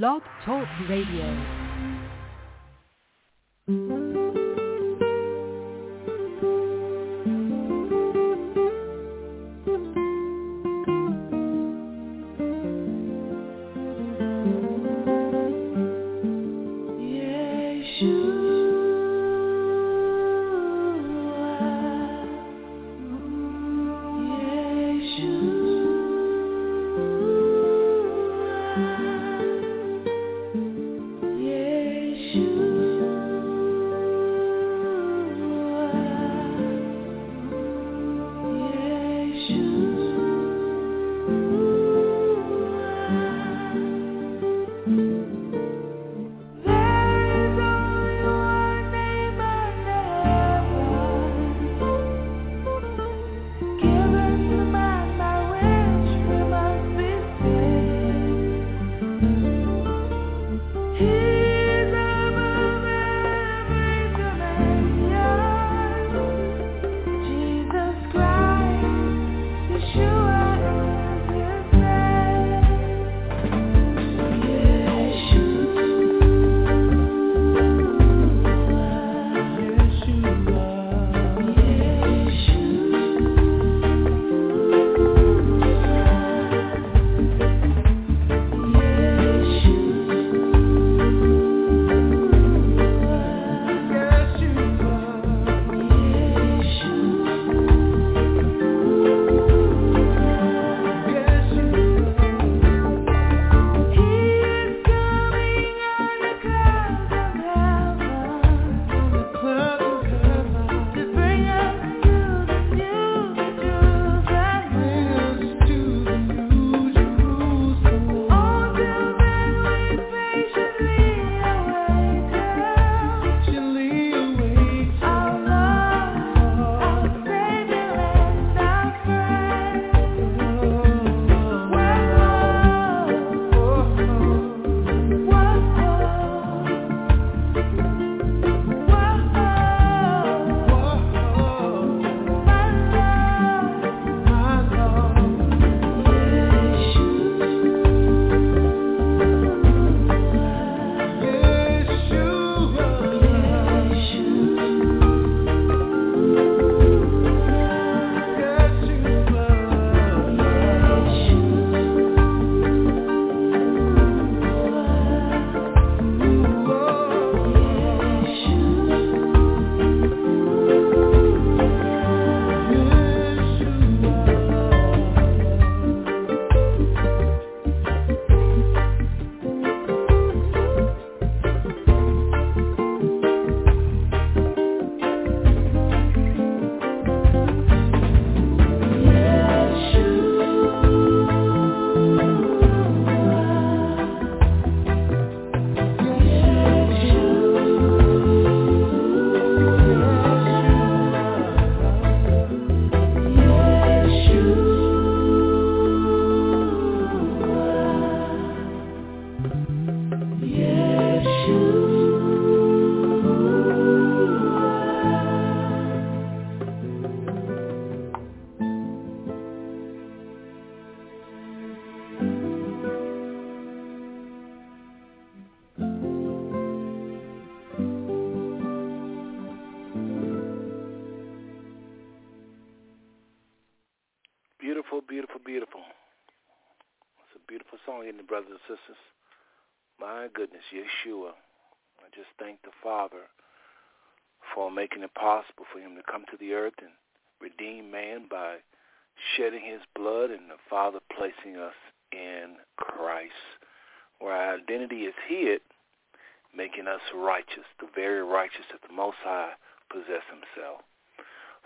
Blog Talk Radio. Making it possible for him to come to the earth and redeem man by shedding his blood and the Father placing us in Christ, where our identity is hid, making us righteous, the very righteous that the Most High possess himself.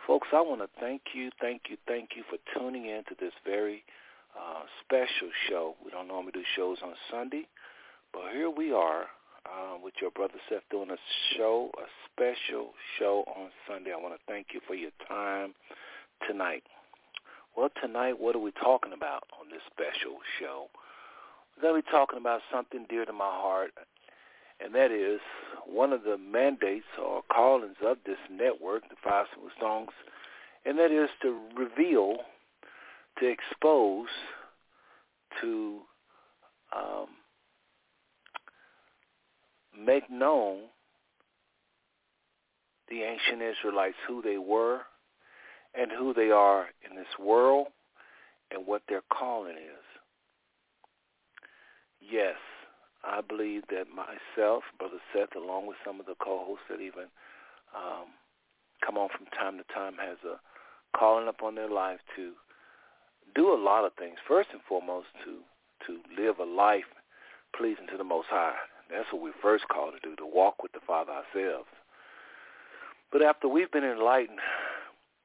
Folks, I want to thank you, thank you, thank you for tuning in to this very uh, special show. We don't normally do shows on Sunday, but here we are uh, with your brother Seth doing a show, a special show on Sunday. I want to thank you for your time tonight. Well, tonight, what are we talking about on this special show? We're going to be talking about something dear to my heart, and that is one of the mandates or callings of this network, the Five Smooth Stones, and that is to reveal, to expose, to um, make known the ancient Israelites who they were and who they are in this world and what their calling is. Yes, I believe that myself, Brother Seth, along with some of the co-hosts that even um, come on from time to time, has a calling upon their life to do a lot of things. First and foremost, to to live a life pleasing to the Most High. That's what we first called to do, to walk with the Father ourselves. But after we've been enlightened,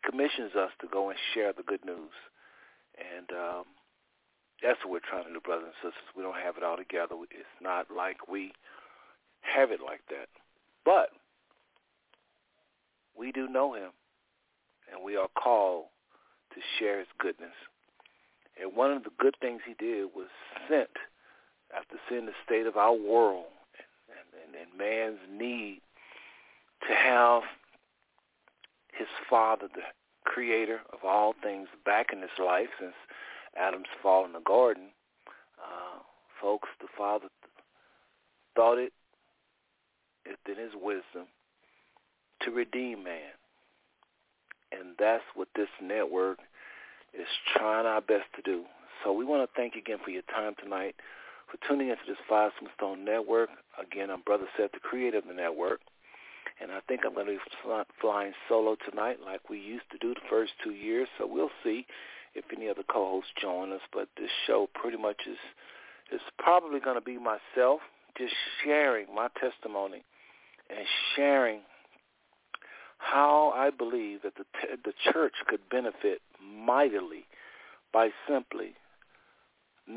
commissions us to go and share the good news. And um, that's what we're trying to do, brothers and sisters. We don't have it all together. It's not like we have it like that. But we do know him, and we are called to share his goodness. And one of the good things he did was sent after seeing the state of our world and, and, and man's need to have his father, the creator of all things, back in his life since Adam's fall in the garden. Uh, folks, the father thought it within his wisdom to redeem man. And that's what this network is trying our best to do. So we want to thank you again for your time tonight, for tuning into this Five Stone Network. Again, I'm Brother Seth, the creator of the network. And I think I'm going to be flying solo tonight like we used to do the first two years. So we'll see if any other co-hosts join us. But this show pretty much is is probably going to be myself just sharing my testimony and sharing how I believe that the the church could benefit mightily by simply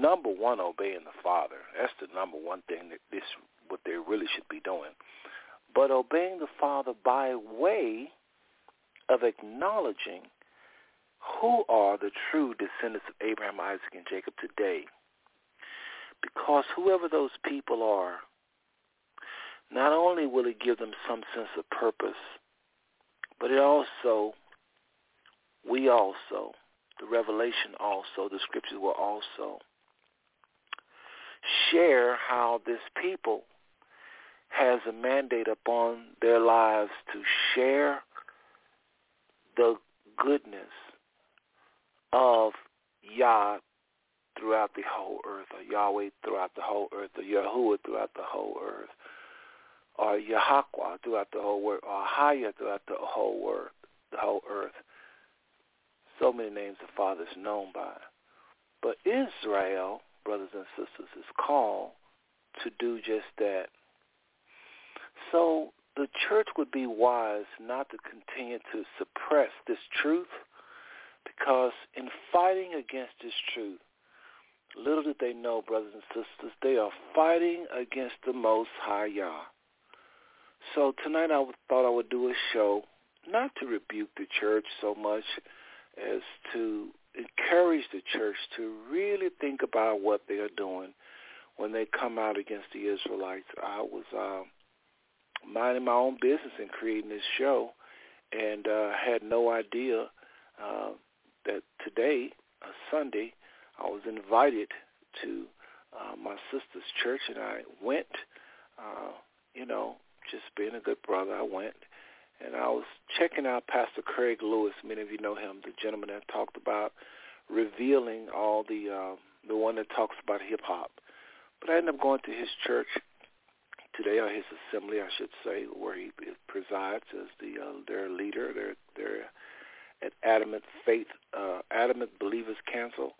number one obeying the Father. That's the number one thing that this what they really should be doing. But obeying the Father by way of acknowledging who are the true descendants of Abraham, Isaac, and Jacob today. Because whoever those people are, not only will it give them some sense of purpose, but it also, we also, the revelation also, the scriptures will also share how this people has a mandate upon their lives to share the goodness of Yah throughout the whole earth, or Yahweh throughout the whole earth, or Yahuwah throughout the whole earth, or Yahakwa throughout the whole earth, or Haya throughout the whole earth, the whole earth. So many names the Father is known by. But Israel, brothers and sisters, is called to do just that. So the church would be wise not to continue to suppress this truth because in fighting against this truth, little did they know, brothers and sisters, they are fighting against the Most High Yah. So tonight I thought I would do a show not to rebuke the church so much as to encourage the church to really think about what they are doing when they come out against the Israelites. I was uh, minding my own business in creating this show and uh, had no idea uh, that today, uh, Sunday, I was invited to uh, my sister's church, and I went. Uh, you know, just being a good brother, I went, and I was checking out Pastor Craig Lewis. Many of you know him, the gentleman that talked about revealing all the uh, the one that talks about hip hop. But I ended up going to his church today, or his assembly, I should say, where he presides as the uh, their leader, their their at Adamant Faith, uh, Adamant Believers Council,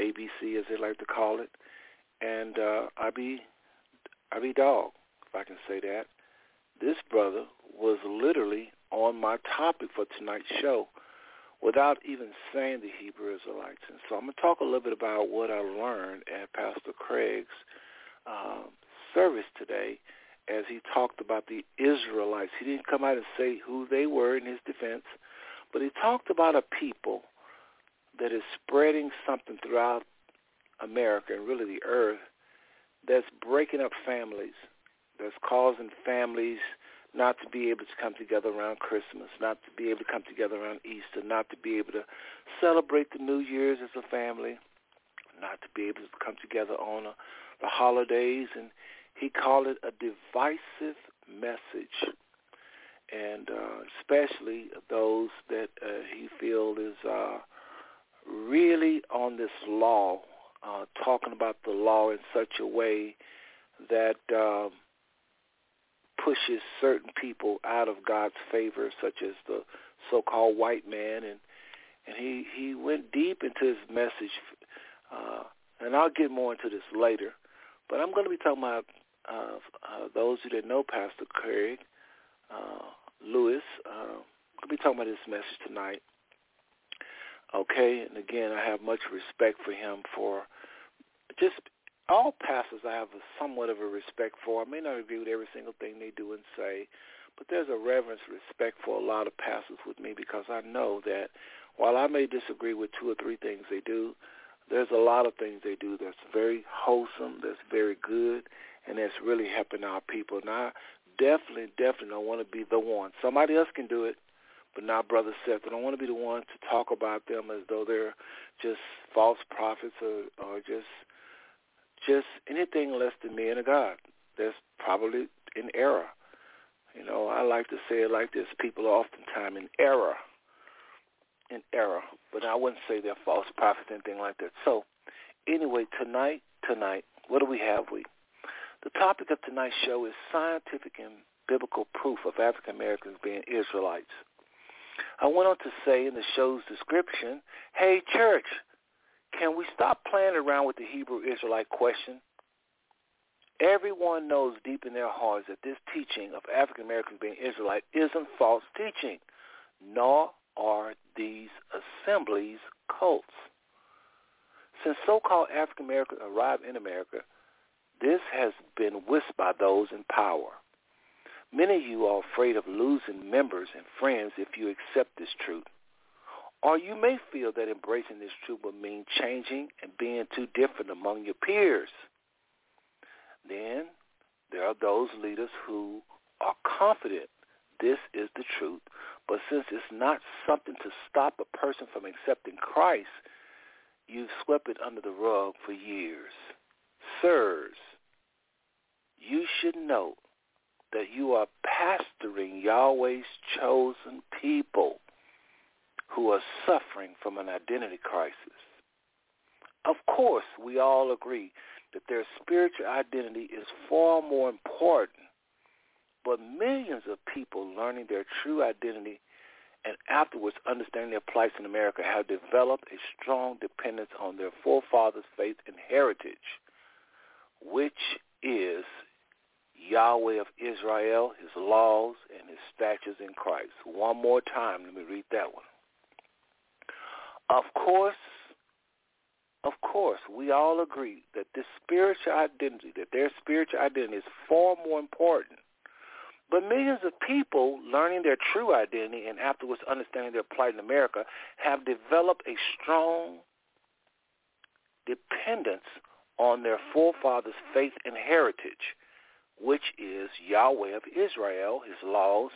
ABC as they like to call it, and uh, I be I be dog, if I can say that. This brother was literally on my topic for tonight's show without even saying the Hebrew Israelites. And so I'm going to talk a little bit about what I learned at Pastor Craig's um, service today as he talked about the Israelites. He didn't come out and say who they were in his defense, but he talked about a people that is spreading something throughout America and really the earth that's breaking up families, that's causing families not to be able to come together around Christmas, not to be able to come together around Easter, not to be able to celebrate the New Year's as a family, not to be able to come together on a, the holidays. And He called it a divisive message, and uh, especially those that uh, he feels is uh, really on this law, uh, talking about the law in such a way that um, pushes certain people out of God's favor, such as the so-called white man, and and he he went deep into his message, uh, and I'll get more into this later. But I'm going to be talking about uh, uh, those who didn't know Pastor Craig uh, Lewis. Uh, I'm going to be talking about this message tonight. Okay, and again, I have much respect for him for just all pastors. I have a, somewhat of a respect for. I may not agree with every single thing they do and say, but there's a reverence, respect for a lot of pastors with me because I know that while I may disagree with two or three things they do, there's a lot of things they do that's very wholesome, that's very good, and that's really helping our people. And I definitely, definitely don't want to be the one. Somebody else can do it, but not Brother Seth. I don't want to be the one to talk about them as though they're just false prophets or, or just just anything less than men of God. That's probably in error. You know, I like to say it like this: people are oftentimes in error, in error. But I wouldn't say they're false prophets, anything like that. So, anyway, tonight, tonight, what do we have? We the topic of tonight's show is scientific and biblical proof of African Americans being Israelites. I went on to say in the show's description, hey, church, can we stop playing around with the Hebrew Israelite question? Everyone knows deep in their hearts that this teaching of African Americans being Israelite isn't false teaching, nor are these assemblies cults. Since so-called African Americans arrived in America, this has been whispered by those in power. Many of you are afraid of losing members and friends if you accept this truth. Or you may feel that embracing this truth will mean changing and being too different among your peers. Then there are those leaders who are confident this is the truth, but since it's not something to stop a person from accepting Christ, you've swept it under the rug for years. Sirs, you should know that you are pastoring Yahweh's chosen people who are suffering from an identity crisis. Of course, we all agree that their spiritual identity is far more important, but millions of people learning their true identity and afterwards understanding their place in America have developed a strong dependence on their forefathers' faith and heritage, which is Yahweh of Israel, his laws, and his statutes in Christ. One more time, let me read that one. Of course, of course, we all agree that this spiritual identity, that their spiritual identity is far more important. But millions of people learning their true identity and afterwards understanding their plight in America have developed a strong dependence on their forefathers' faith and heritage which is Yahweh of Israel, his laws,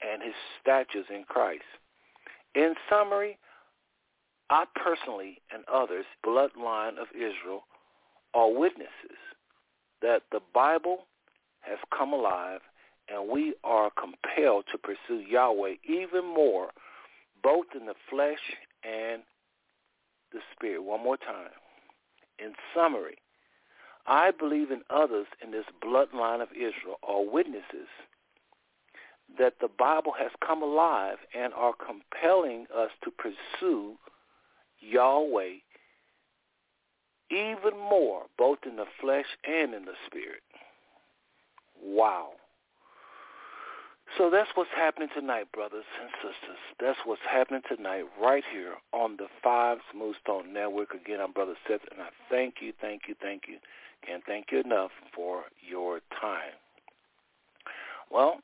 and his statutes in Christ. In summary, I personally and others, bloodline of Israel, are witnesses that the Bible has come alive and we are compelled to pursue Yahweh even more, both in the flesh and the spirit. One more time. In summary, I believe in others in this bloodline of Israel are witnesses that the Bible has come alive and are compelling us to pursue Yahweh even more, both in the flesh and in the spirit. Wow. So that's what's happening tonight, brothers and sisters. That's what's happening tonight right here on the Five Smooth Stone Network. Again, I'm Brother Seth, and I thank you, thank you, thank you can't thank you enough for your time. Well,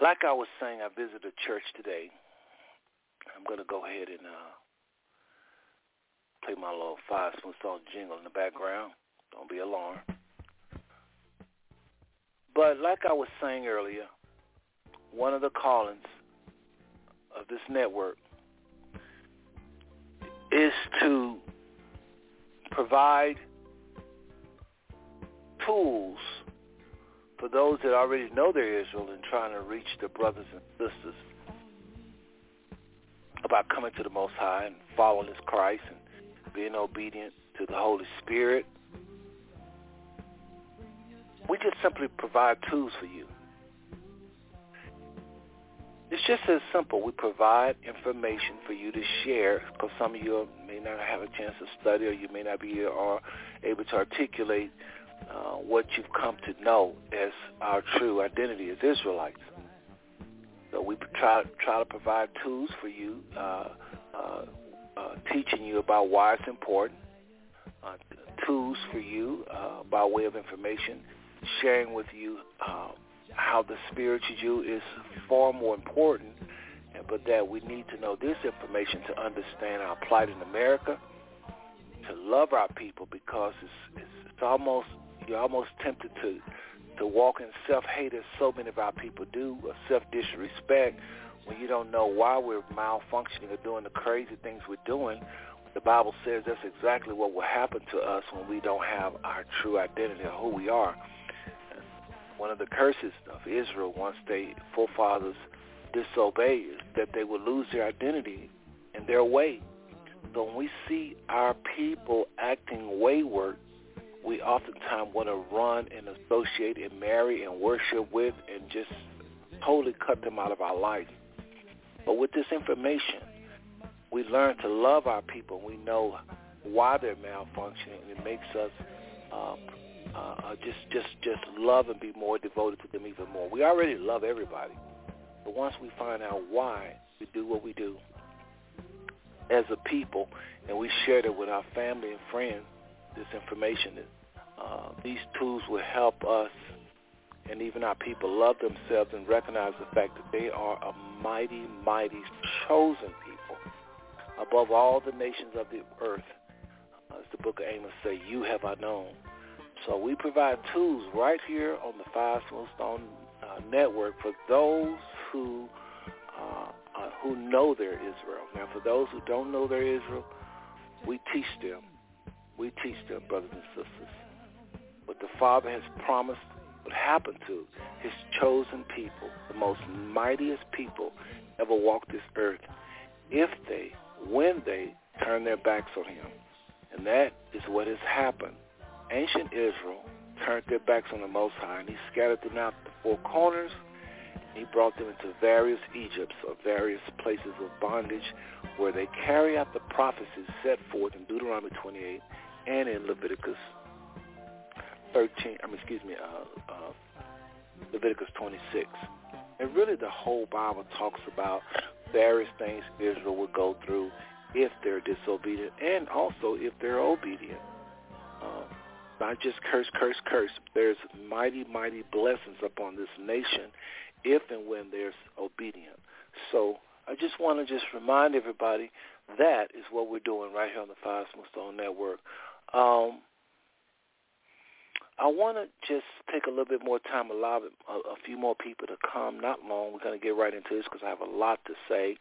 like I was saying, I visited a church today. I'm going to go ahead and uh, play my little five smooth stone jingle in the background. Don't be alarmed. But like I was saying earlier, one of the callings of this network is to provide tools for those that already know they're Israel and trying to reach their brothers and sisters about coming to the Most High and following His Christ and being obedient to the Holy Spirit. We just simply provide tools for you. It's just as simple. We provide information for you to share because some of you may not have a chance to study or you may not be or able to articulate uh, what you've come to know as our true identity as Israelites. So we try try to provide tools for you, uh, uh, uh, teaching you about why it's important, uh, tools for you uh, by way of information, sharing with you uh, how the spiritual you is far more important, but that we need to know this information to understand our plight in America, to love our people because it's, it's, it's almost you're almost tempted to to walk in self-hate so many of our people do, or self-disrespect, when you don't know why we're malfunctioning or doing the crazy things we're doing. The Bible says that's exactly what will happen to us when we don't have our true identity of who we are. One of the curses of Israel once they forefathers disobey is that they will lose their identity and their way. So when we see our people acting wayward, we oftentimes want to run and associate and marry and worship with and just totally cut them out of our life. But with this information, we learn to love our people. We know why they're malfunctioning, and it makes us uh, uh, just just just love and be more devoted to them even more. We already love everybody, but once we find out why we do what we do as a people, and we share it with our family and friends, this information uh, these tools will help us and even our people love themselves and recognize the fact that they are a mighty, mighty chosen people above all the nations of the earth. As the book of Amos say, you have I known. So we provide tools right here on the Five Smooth Stone uh, network for those who uh, uh, who know their Israel. Now, for those who don't know their Israel, we teach them. We teach them, brothers and sisters what the Father has promised would happen to his chosen people, the most mightiest people ever walked this earth, if they, when they turn their backs on him. And that is what has happened. Ancient Israel turned their backs on the Most High, and he scattered them out to the four corners. He brought them into various Egypts or various places of bondage where they carry out the prophecies set forth in Deuteronomy 28 and in Leviticus 13, I mean, excuse me, uh, uh, Leviticus 26. And really the whole Bible talks about various things Israel would go through if they're disobedient and also if they're obedient. Uh, not just curse, curse, curse. There's mighty, mighty blessings upon this nation if and when there's obedient. So I just want to just remind everybody that is what we're doing right here on the Five Smooth Stone Network. Um, I want to just take a little bit more time, allow a, a few more people to come. Not long. We're going to get right into this because I have a lot to say,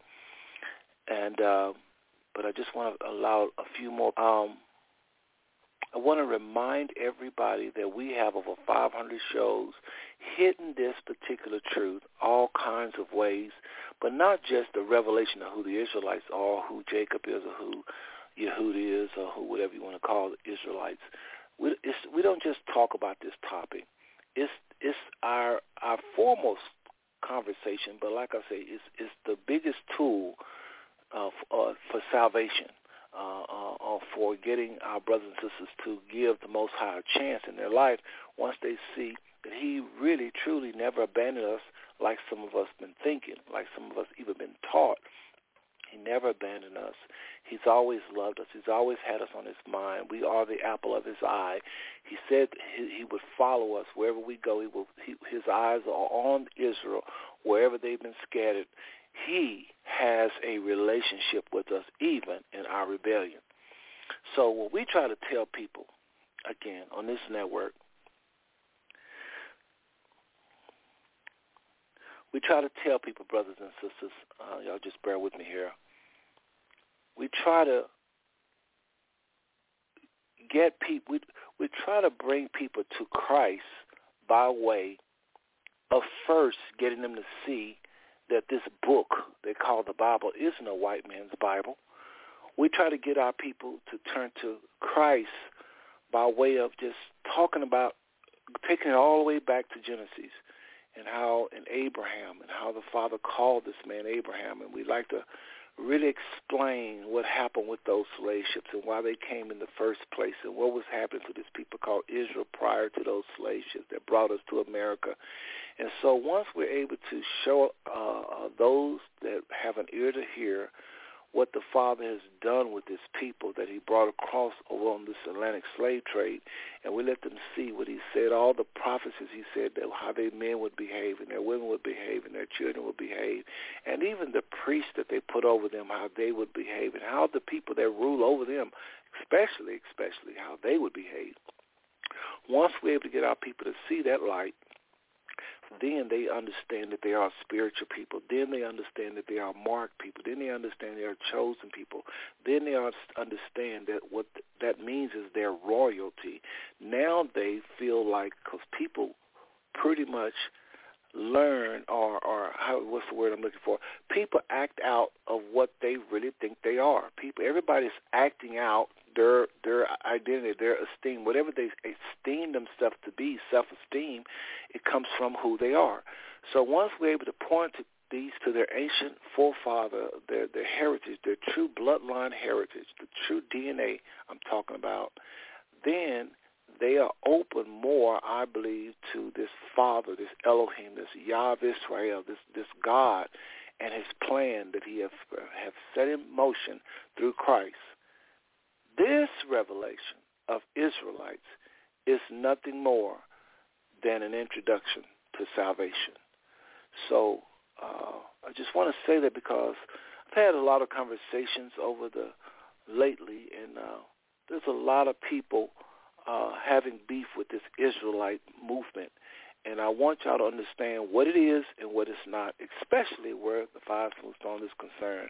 and uh, but I just want to allow a few more. Um, I want to remind everybody that we have over 500 shows hitting this particular truth all kinds of ways, but not just the revelation of who the Israelites are, who Jacob is, or who Yehud is, or who whatever you want to call the Israelites we we don't just talk about this topic. It's it's our our foremost conversation, but like I say, it's it's the biggest tool uh, for, uh, for salvation, uh, uh, for getting our brothers and sisters to give the Most High a chance in their life once they see that He really truly never abandoned us, like some of us been thinking, like some of us even been taught. He never abandoned us. He's always loved us. He's always had us on his mind. We are the apple of his eye. He said he, he would follow us wherever we go. He will, he, his eyes are on Israel, wherever they've been scattered. He has a relationship with us even in our rebellion. So what we try to tell people, again, on this network, we try to tell people, brothers and sisters, uh, y'all just bear with me here. We try to get people, we, we try to bring people to Christ by way of first getting them to see that this book they call the Bible isn't a white man's Bible. We try to get our people to turn to Christ by way of just talking about taking it all the way back to Genesis and how in Abraham and how the Father called this man Abraham, and we like to really explain what happened with those slave ships and why they came in the first place and what was happening to this people called Israel prior to those slave ships that brought us to America. And so once we're able to show uh, those that have an ear to hear what the Father has done with his people that he brought across over on this Atlantic slave trade, and we let them see what he said, all the prophecies he said, that how their men would behave and their women would behave and their children would behave, and even the priests that they put over them, how they would behave, and how the people that rule over them, especially, especially how they would behave. Once we're able to get our people to see that light, then they understand that they are spiritual people. Then they understand that they are marked people. Then they understand they are chosen people. Then they understand that what that means is their royalty. Now they feel like, because people pretty much learn or or how what's the word I'm looking for? People act out of what they really think they are. People everybody's acting out their their identity, their esteem, whatever they esteem themselves to be, self-esteem, it comes from who they are. So once we're able to point to these to their ancient forefather, their their heritage, their true bloodline heritage, the true DNA I'm talking about, then they are open more, I believe, to this Father, this Elohim, this Yah of Israel, this this God, and His plan that He have have set in motion through Christ. This revelation of Israelites is nothing more than an introduction to salvation. So uh, I just want to say that because I've had a lot of conversations over the lately, and uh, there's a lot of people uh, having beef with this Israelite movement. And I want y'all to understand what it is and what it's not, especially where the five stone is concerned.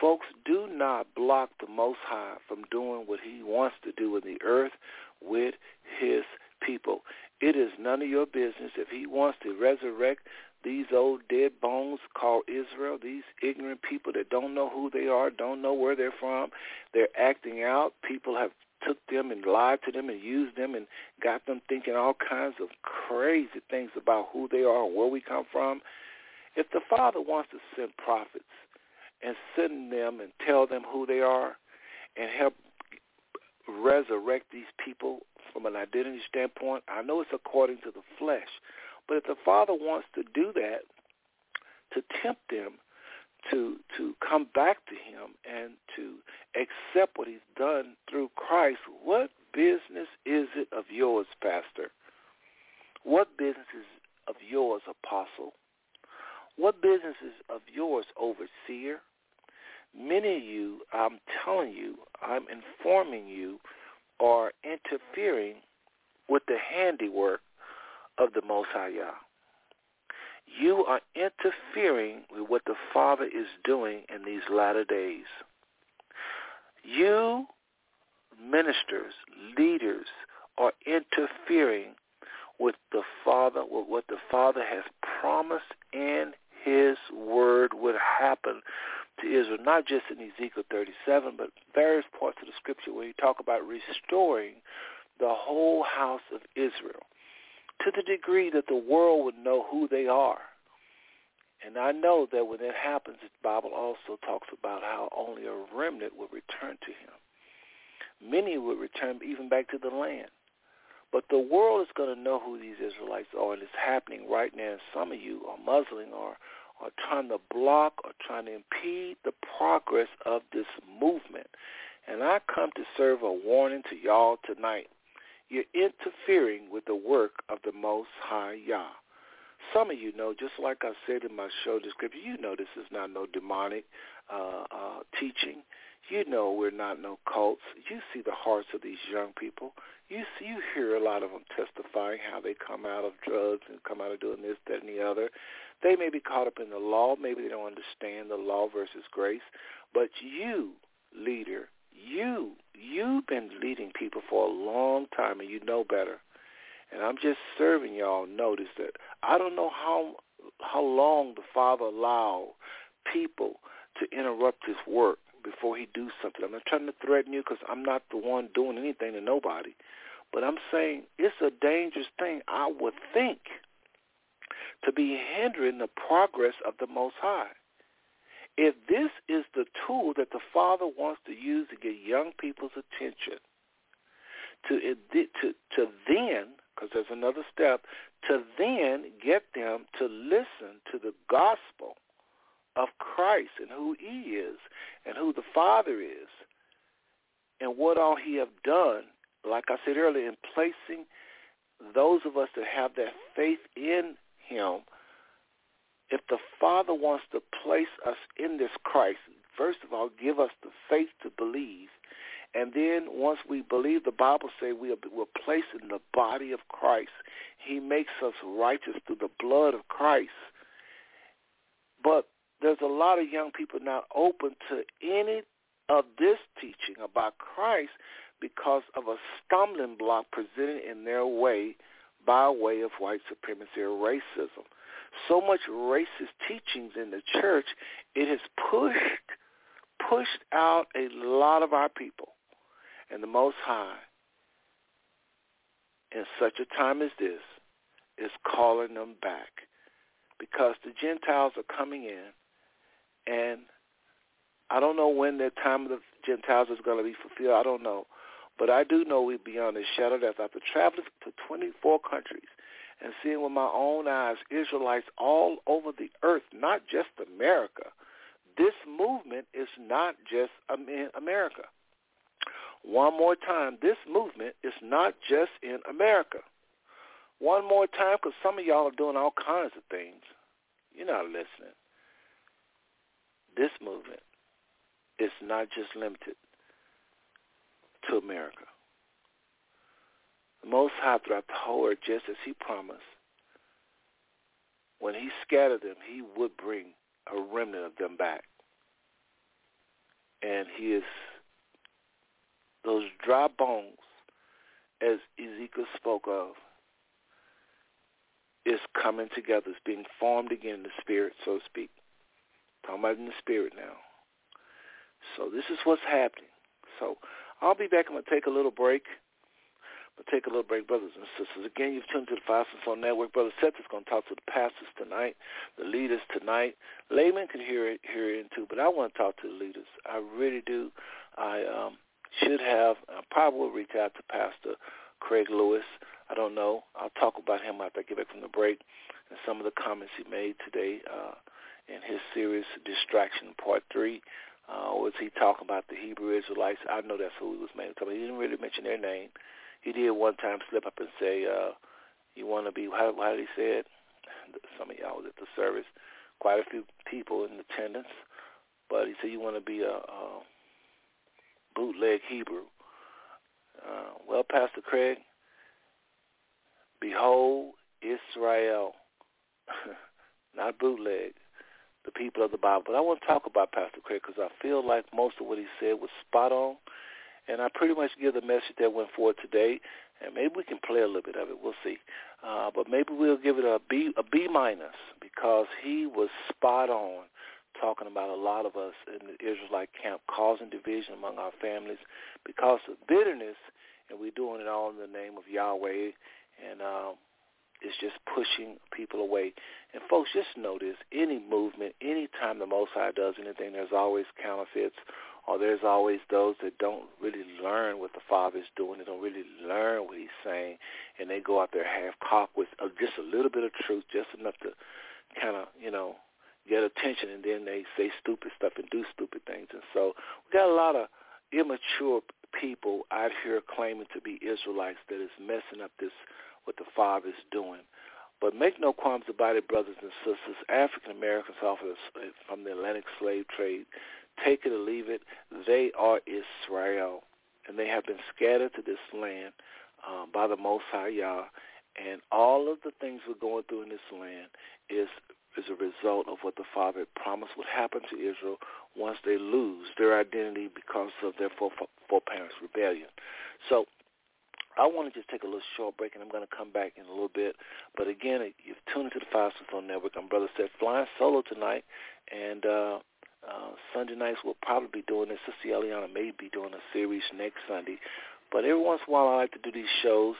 Folks, do not block the Most High from doing what he wants to do in the earth with his people. It is none of your business if he wants to resurrect these old dead bones called Israel, these ignorant people that don't know who they are, don't know where they're from. They're acting out. People have took them and lied to them and used them and got them thinking all kinds of crazy things about who they are and where we come from. If the Father wants to send prophets and send them and tell them who they are and help resurrect these people from an identity standpoint, I know it's according to the flesh. But if the Father wants to do that, to tempt them to to come back to him and to accept what he's done through Christ, what business is it of yours, Pastor? What business is of yours, Apostle? What business is of yours, Overseer? Many of you, I'm telling you, I'm informing you, are interfering with the handiwork of the Most High Yah you are interfering with what the Father is doing in these latter days. You, ministers, leaders, are interfering with the Father, with what the Father has promised in his word would happen to Israel, not just in Ezekiel 37, but various parts of the scripture where you talk about restoring the whole house of Israel to the degree that the world would know who they are. And I know that when that happens, the Bible also talks about how only a remnant will return to him. Many will return even back to the land. But the world is going to know who these Israelites are, and it's happening right now. And some of you are muzzling or are trying to block or trying to impede the progress of this movement. And I come to serve a warning to y'all tonight. You're interfering with the work of the Most High Yah. Some of you know, just like I said in my show description, you know this is not no demonic uh, uh, teaching. You know we're not no cults. You see the hearts of these young people. You see, you hear a lot of them testifying how they come out of drugs and come out of doing this, that, and the other. They may be caught up in the law. Maybe they don't understand the law versus grace. But you, leader, you, you've been leading people for a long time and you know better. And I'm just serving y'all notice that I don't know how how long the Father allowed people to interrupt his work before he do something. I'm not trying to threaten you because I'm not the one doing anything to nobody. But I'm saying it's a dangerous thing, I would think, to be hindering the progress of the Most High. If this is the tool that the Father wants to use to get young people's attention, to to to then, because there's another step, to then get them to listen to the gospel of Christ and who he is and who the Father is and what all he have done, like I said earlier, in placing those of us that have that faith in him, if the Father wants to place us in this Christ, first of all, give us the faith to believe. And then once we believe, the Bible says we are, we're placed in the body of Christ. He makes us righteous through the blood of Christ. But there's a lot of young people not open to any of this teaching about Christ because of a stumbling block presented in their way by way of white supremacy or racism. So much racist teachings in the church, it has pushed pushed out a lot of our people. And the Most High, in such a time as this, is calling them back because the Gentiles are coming in and I don't know when the time of the Gentiles is going to be fulfilled. I don't know. But I do know we're beyond the shadow of. After traveling to 24 countries and seeing with my own eyes Israelites all over the earth, not just America, this movement is not just in America. One more time, this movement is not just in America. One more time, because some of y'all are doing all kinds of things. You're not listening this movement is not just limited to America. The Most High throughout the whole earth, just as he promised, when he scattered them, he would bring a remnant of them back. And he is, those dry bones, as Ezekiel spoke of, is coming together, it's being formed again in the spirit, so to speak. Talking about in the spirit now. So this is what's happening. So I'll be back. I'm going to take a little break. To take a little break, brothers and sisters. Again, you've tuned to the and Soul Network. Brother Seth is going to talk to the pastors tonight, the leaders tonight. Laymen can hear it, hear it too, but I want to talk to the leaders. I really do. I um, should have, I probably will reach out to Pastor Craig Lewis. I don't know. I'll talk about him after I get back from the break and some of the comments he made today. Uh, in his series Distraction Part 3. Uh, was he talking about the Hebrew Israelites? I know that's who he was mainly talking about. He didn't really mention their name. He did one time slip up and say, uh, you want to be, how, how did he say it? Some of y'all was at the service. Quite a few people in attendance. But he said, you want to be a, a bootleg Hebrew. Uh, well, Pastor Craig, behold Israel, not bootleg the people of the Bible. But I want to talk about Pastor Craig because I feel like most of what he said was spot on. And I pretty much give the message that went forward today, and maybe we can play a little bit of it. We'll see. Uh, but maybe we'll give it a B, a B minus because he was spot on talking about a lot of us in the Israelite camp causing division among our families because of bitterness, and we're doing it all in the name of Yahweh. And um, is just pushing people away. And folks, just notice any movement, any time the Most High does anything, there's always counterfeits, or there's always those that don't really learn what the Father's doing. They don't really learn what He's saying, and they go out there half-cocked with uh, just a little bit of truth, just enough to kind of, you know, get attention, and then they say stupid stuff and do stupid things. And so we got a lot of immature people out here claiming to be Israelites that is messing up this what the Father is doing. But make no qualms about it, brothers and sisters. African Americans off of from the Atlantic slave trade, take it or leave it, they are Israel, and they have been scattered to this land uh, by the Most High Yah, And all of the things we're going through in this land is is a result of what the Father promised would happen to Israel once they lose their identity because of their foreparents' rebellion. So I want to just take a little short break, and I'm going to come back in a little bit. But again, you've tuned into the Five Stone Network. I'm Brother Seth flying solo tonight, and uh, uh, Sunday nights we'll probably be doing this. Sister Eliana may be doing a series next Sunday. But every once in a while I like to do these shows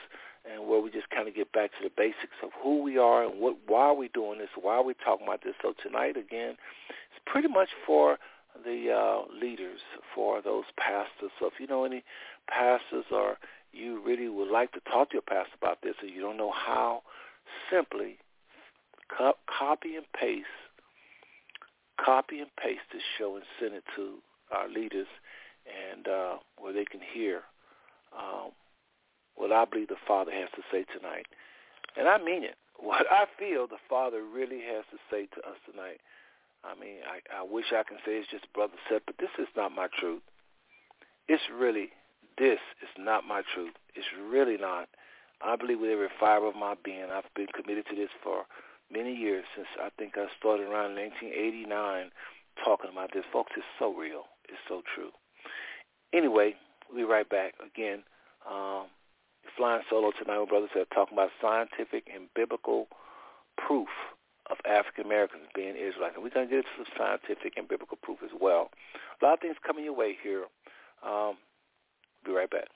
and where we just kind of get back to the basics of who we are and what why are we doing this, why are we talking about this. So tonight again, it's pretty much for the uh, leaders, for those pastors. So if you know any pastors or you really would like to talk to your pastor about this and you don't know how, simply co- copy and paste copy and paste this show and send it to our leaders and uh, where they can hear um, what I believe the Father has to say tonight. And I mean it. What I feel the Father really has to say to us tonight. I mean, I, I wish I can say it's just brother said, but this is not my truth. It's really, this is not my truth. It's really not. I believe with every fiber of my being, I've been committed to this for many years since I think I started around 1989 talking about this. Folks, it's so real. It's so true. Anyway, we'll be right back. Again, um, flying solo tonight with brothers that talking about scientific and biblical proof of African Americans being Israelites. And we're going to get some scientific and biblical proof as well. A lot of things coming your way here. Um, be right back.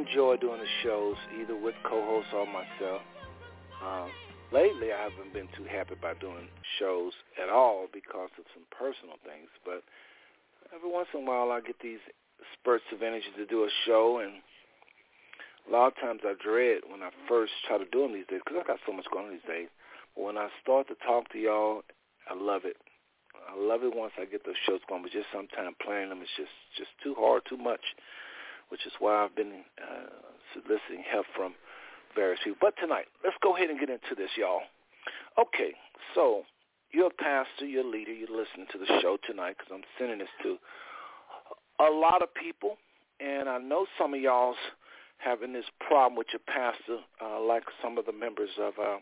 Enjoy doing the shows either with co-hosts or myself. Um, lately I haven't been too happy about doing shows at all because of some personal things. But every once in a while I get these spurts of energy to do a show, and a lot of times I dread when I first try to do them these days because I got so much going on these days. But when I start to talk to y'all, I love it. I love it once I get those shows going, but just sometimes playing them is just just too hard, too much, which is why I've been uh, soliciting help from various people. But tonight, let's go ahead and get into this, y'all. Okay, so you're a pastor, you're a leader, you're listening to the show tonight because I'm sending this to a lot of people, and I know some of y'all's having this problem with your pastor, uh, like some of the members of uh,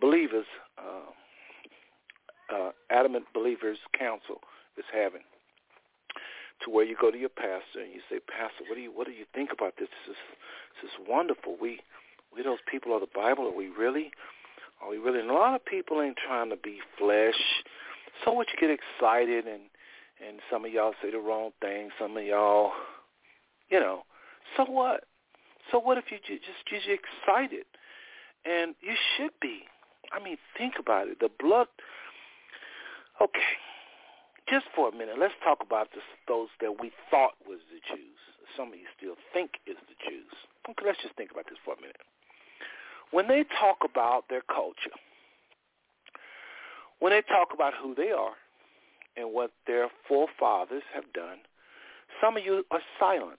Believers, uh, uh, Adamant Believers Council is having to where you go to your pastor and you say, Pastor, what do you what do you think about this? This is this is wonderful. We we those people of the Bible. Are we really? Are we really? And a lot of people ain't trying to be flesh. So much you get excited and and some of y'all say the wrong thing. Some of y'all, you know. So what? So what if you just just you're excited? And you should be. I mean, think about it. The blood. Okay, just for a minute, let's talk about this, those that we thought was the Jews. Some of you still think is the Jews. Okay, let's just think about this for a minute. When they talk about their culture, when they talk about who they are and what their forefathers have done, some of you are silent.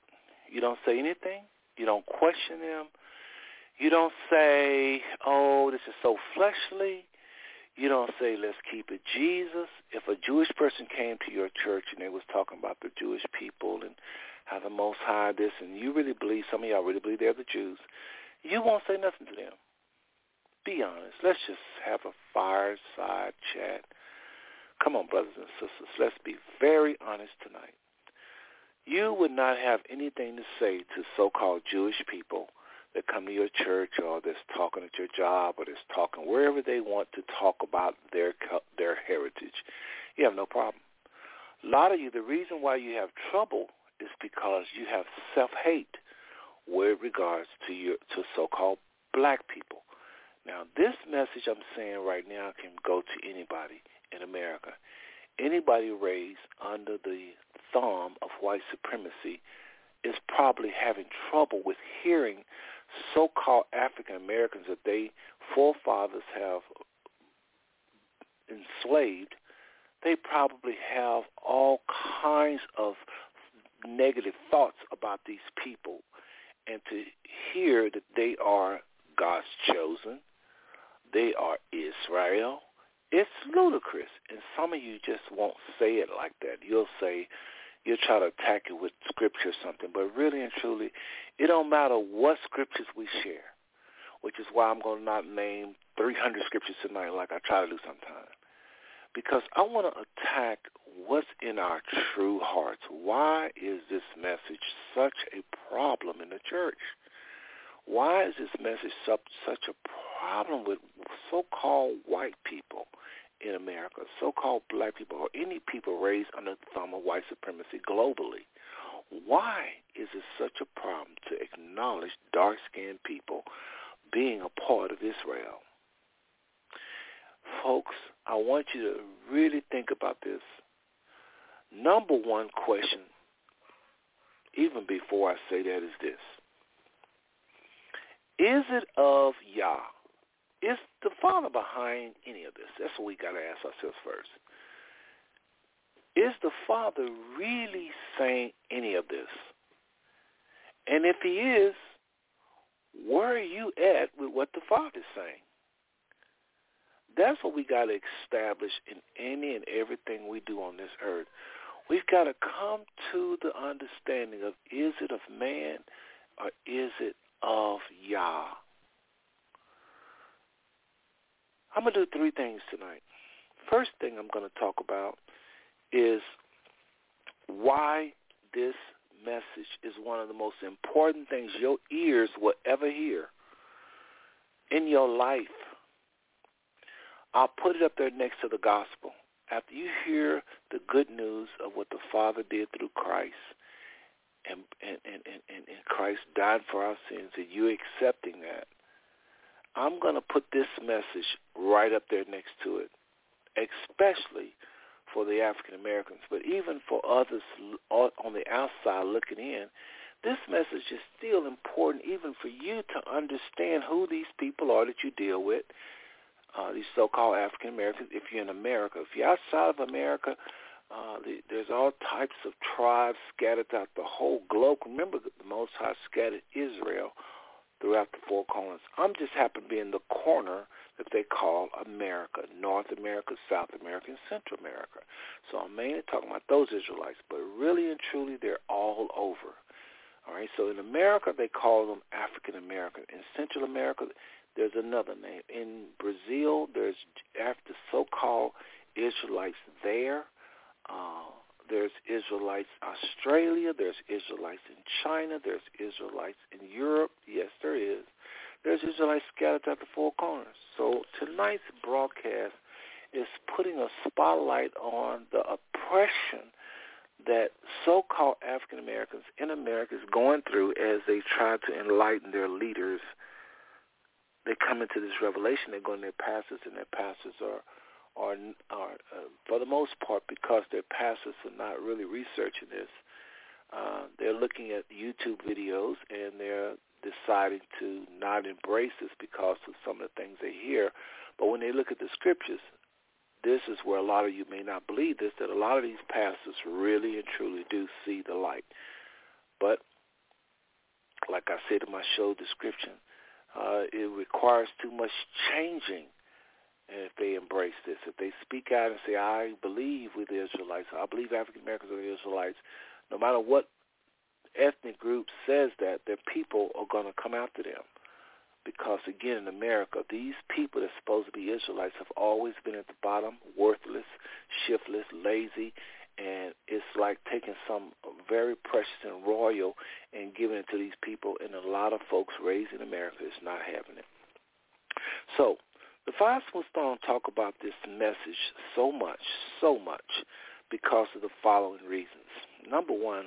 You don't say anything. You don't question them. You don't say, oh, this is so fleshly. You don't say, let's keep it Jesus. If a Jewish person came to your church and they was talking about the Jewish people and how the Most High this, and you really believe, some of y'all really believe they're the Jews, you won't say nothing to them. Be honest. Let's just have a fireside chat. Come on, brothers and sisters. Let's be very honest tonight. You would not have anything to say to so-called Jewish people that come to your church or that's talking at your job or that's talking wherever they want to talk about their their heritage. You have no problem. A lot of you, the reason why you have trouble is because you have self-hate with regards to your to so-called black people. Now, this message I'm saying right now can go to anybody in America. Anybody raised under the thumb of white supremacy is probably having trouble with hearing so-called African Americans that they forefathers have enslaved, they probably have all kinds of negative thoughts about these people. And to hear that they are God's chosen, they are Israel, it's ludicrous. And some of you just won't say it like that. You'll say, you'll try to attack it with scripture or something. But really and truly, it don't matter what scriptures we share, which is why I'm going to not name 300 scriptures tonight like I try to do sometimes. Because I want to attack what's in our true hearts. Why is this message such a problem in the church? Why is this message such a problem with so-called white people? In America, so-called black people or any people raised under the thumb of white supremacy globally. Why is it such a problem to acknowledge dark-skinned people being a part of Israel? Folks, I want you to really think about this. Number one question, even before I say that, is this. Is it of Yah is the Father behind any of this? That's what we got to ask ourselves first. Is the Father really saying any of this? And if he is, where are you at with what the Father is saying? That's what we got to establish in any and everything we do on this earth. We've got to come to the understanding of is it of man or is it of Yah? I'm going to do three things tonight. First thing I'm going to talk about is why this message is one of the most important things your ears will ever hear in your life. I'll put it up there next to the gospel. After you hear the good news of what the Father did through Christ, and and and and, and Christ died for our sins, and you accepting that, I'm going to put this message right up there next to it, especially for the African Americans, but even for others on the outside looking in, this message is still important even for you to understand who these people are that you deal with, uh, these so-called African Americans, if you're in America. If you're outside of America, uh, the, there's all types of tribes scattered throughout the whole globe. Remember, the Most High scattered Israel throughout the four corners. I'm just happen to be in the corner that they call America, North America, South America, and Central America. So I'm mainly talking about those Israelites, but really and truly they're all over. All right, so in America they call them African American. In Central America, there's another name. In Brazil, there's after so-called Israelites there. Uh, there's Israelites Australia. There's Israelites in China. There's Israelites in Europe. Yes, there is. There's Israelites scattered at the four corners. So tonight's broadcast is putting a spotlight on the oppression that so-called African Americans in America is going through as they try to enlighten their leaders. They come into this revelation. They go in their pastors, and their pastors are are, are uh, for the most part, because their pastors are not really researching this, uh, they're looking at YouTube videos and they're deciding to not embrace this because of some of the things they hear. But when they look at the scriptures, this is where a lot of you may not believe this, that a lot of these pastors really and truly do see the light. But like I said in my show description, uh, it requires too much changing and if they embrace this, if they speak out and say, I believe with the Israelites, I believe African Americans are the Israelites, no matter what ethnic group says that, their people are going to come after them. Because again, in America, these people that's supposed to be Israelites have always been at the bottom, worthless, shiftless, lazy, and it's like taking some very precious and royal and giving it to these people, and a lot of folks raised in America is not having it. So the Five Smooth Stone talk about this message so much, so much, because of the following reasons. Number one,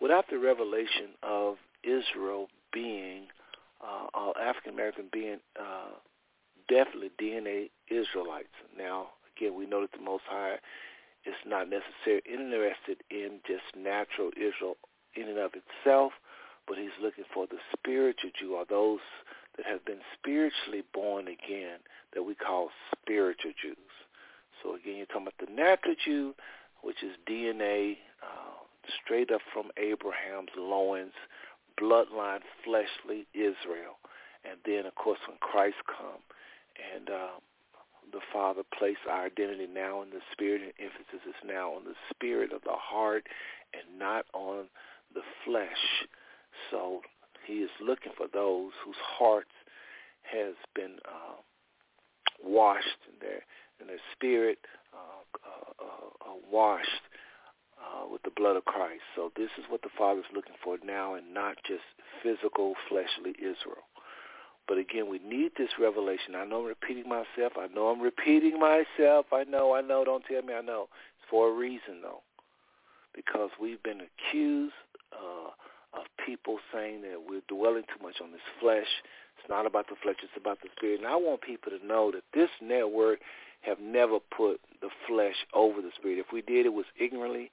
without the revelation of Israel being, uh, uh, African American being uh, definitely DNA Israelites. Now, again, we know that the Most High is not necessarily interested in just natural Israel in and of itself, but he's looking for the spiritual Jew or those that have been spiritually born again that we call spiritual Jews. So again, you're talking about the natural Jew, which is DNA uh, straight up from Abraham's loins, bloodline, fleshly Israel. And then, of course, when Christ come and uh, the Father place our identity now in the Spirit, and emphasis is now on the Spirit of the heart and not on the flesh. So he is looking for those whose hearts has been uh, washed in their in their spirit uh, uh, uh, washed uh, with the blood of Christ. So this is what the Father is looking for now, and not just physical fleshly Israel. But again, we need this revelation. I know I'm repeating myself. I know I'm repeating myself. I know, I know. Don't tell me I know. It's for a reason, though. Because we've been accused uh, of people saying that we're dwelling too much on this flesh. It's not about the flesh, it's about the spirit. And I want people to know that this network have never put the flesh over the spirit. If we did, it was ignorantly,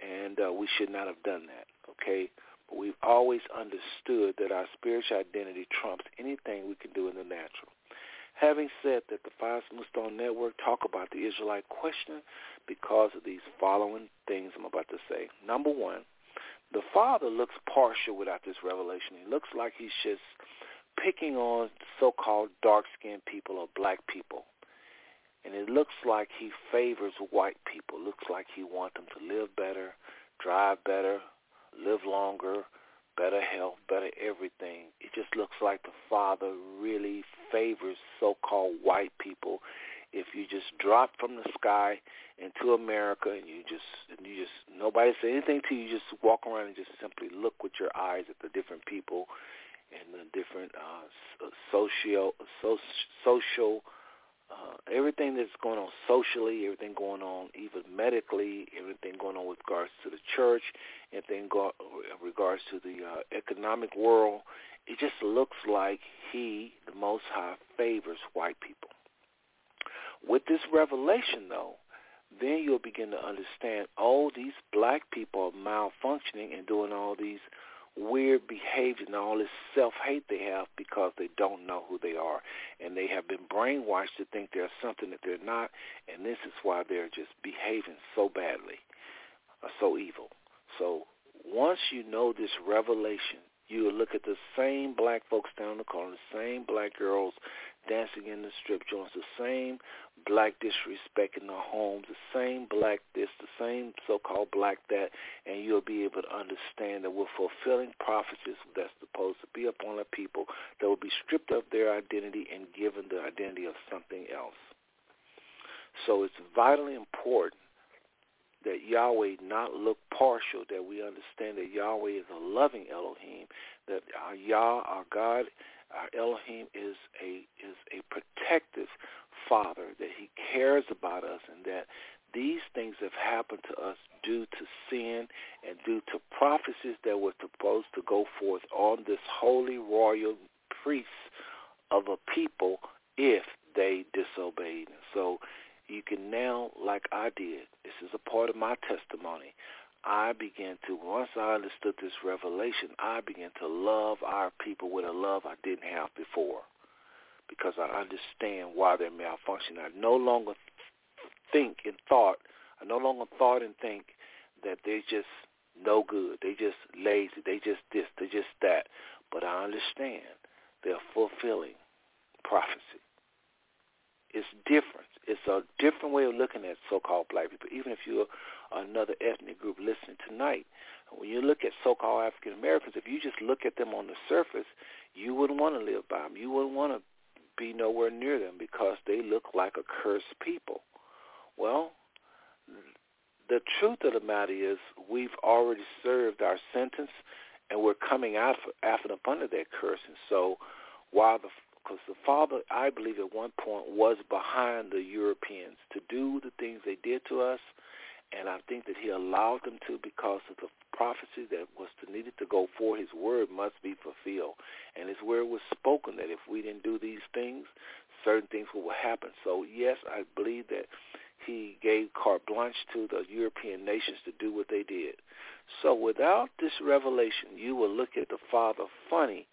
and uh, we should not have done that, okay? But we've always understood that our spiritual identity trumps anything we can do in the natural. Having said that, the Five Smooth Stone Network talk about the Israelite question because of these following things I'm about to say. Number one, the father looks partial without this revelation. He looks like he's just picking on so-called dark-skinned people or black people. And it looks like he favors white people. It looks like he wants them to live better, drive better, live longer, better health, better everything. It just looks like the father really favors so-called white people if you just drop from the sky into America and you just and you just nobody say anything to you, you just walk around and just simply look with your eyes at the different people and the different uh, socio so, social uh, everything that's going on socially, everything going on even medically, everything going on with regards to the church, everything go, regards to the uh, economic world, it just looks like he, the Most High, favors white people. With this revelation, though, then you'll begin to understand, oh, these black people are malfunctioning and doing all these weird behavior and all this self-hate they have because they don't know who they are. And they have been brainwashed to think they're something that they're not. And this is why they're just behaving so badly, or so evil. So once you know this revelation, you look at the same black folks down the corner, the same black girls dancing in the strip joints, the same black disrespect in the homes, the same black this, the same so-called black that, and you'll be able to understand that we're fulfilling prophecies that's supposed to be upon a people that will be stripped of their identity and given the identity of something else. So it's vitally important that Yahweh not look partial, that we understand that Yahweh is a loving Elohim, that our Yah, our God, our Elohim is a is a protective Father, that he cares about us and that these things have happened to us due to sin and due to prophecies that were supposed to go forth on this holy royal priest of a people if they disobeyed. So you can now, like I did, this is a part of my testimony. I began to, once I understood this revelation, I began to love our people with a love I didn't have before because I understand why they're malfunctioning. I no longer think and thought, I no longer thought and think that they're just no good. They just lazy. They just this. They just that. But I understand they're fulfilling prophecy. It's different. It's a different way of looking at so-called black people. Even if you're another ethnic group listening tonight, when you look at so-called African Americans, if you just look at them on the surface, you wouldn't want to live by them. You wouldn't want to be nowhere near them because they look like a cursed people. Well, the truth of the matter is we've already served our sentence and we're coming out after up under that curse. And so while the because the father, I believe at one point, was behind the Europeans to do the things they did to us, and I think that he allowed them to because of the prophecy that was to needed to go for his word must be fulfilled. And his word was spoken that if we didn't do these things, certain things will happen. So yes, I believe that he gave carte blanche to the European nations to do what they did. So without this revelation, you will look at the Father funny.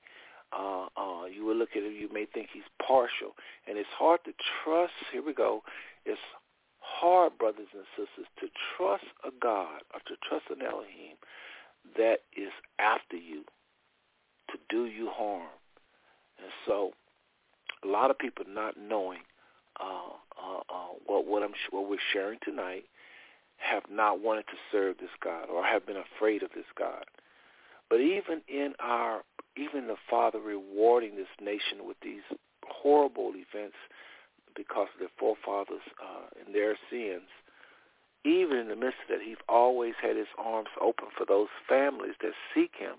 Uh, uh, you will look at him, you may think he's partial. And it's hard to trust, here we go, it's hard, brothers and sisters, to trust a God or to trust an Elohim that is after you to do you harm. And so a lot of people not knowing uh, uh, uh, what what I'm what we're sharing tonight have not wanted to serve this God or have been afraid of this God. But even in our even the Father rewarding this nation with these horrible events because of their forefathers uh, and their sins, even in the midst of that, he's always had his arms open for those families that seek him.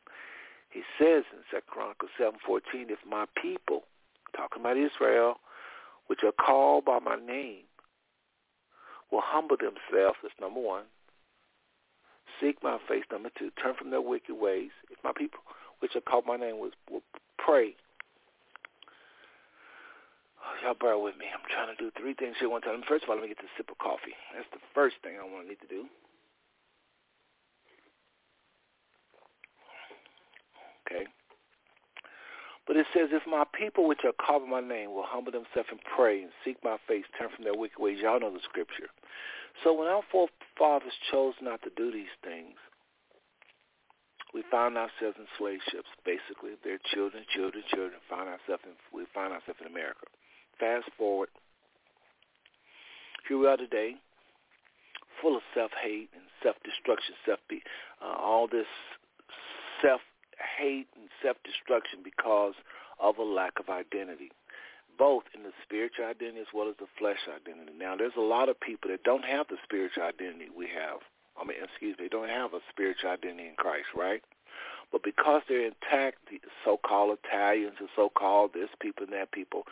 He says in 2 Chronicles 7.14, if my people, talking about Israel, which are called by my name, will humble themselves, that's number one, seek my face, number two, turn from their wicked ways. If my people, which are called my name, will, will pray y'all bear with me. I'm trying to do three things here one time. First of all, let me get this sip of coffee. That's the first thing I want to need to do. Okay. But it says, if my people which are called by my name will humble themselves and pray and seek my face, turn from their wicked ways, y'all know the scripture. So when our forefathers chose not to do these things, we found ourselves in slave ships, basically. Their children, children, children, found ourselves in, we find ourselves in America fast forward, here we are today, full of self-hate and self-destruction, self uh, all this self-hate and self-destruction because of a lack of identity, both in the spiritual identity as well as the flesh identity. Now, there's a lot of people that don't have the spiritual identity we have. I mean, excuse me, they don't have a spiritual identity in Christ, right? But because they're intact, the so-called Italians and so-called this people and that people,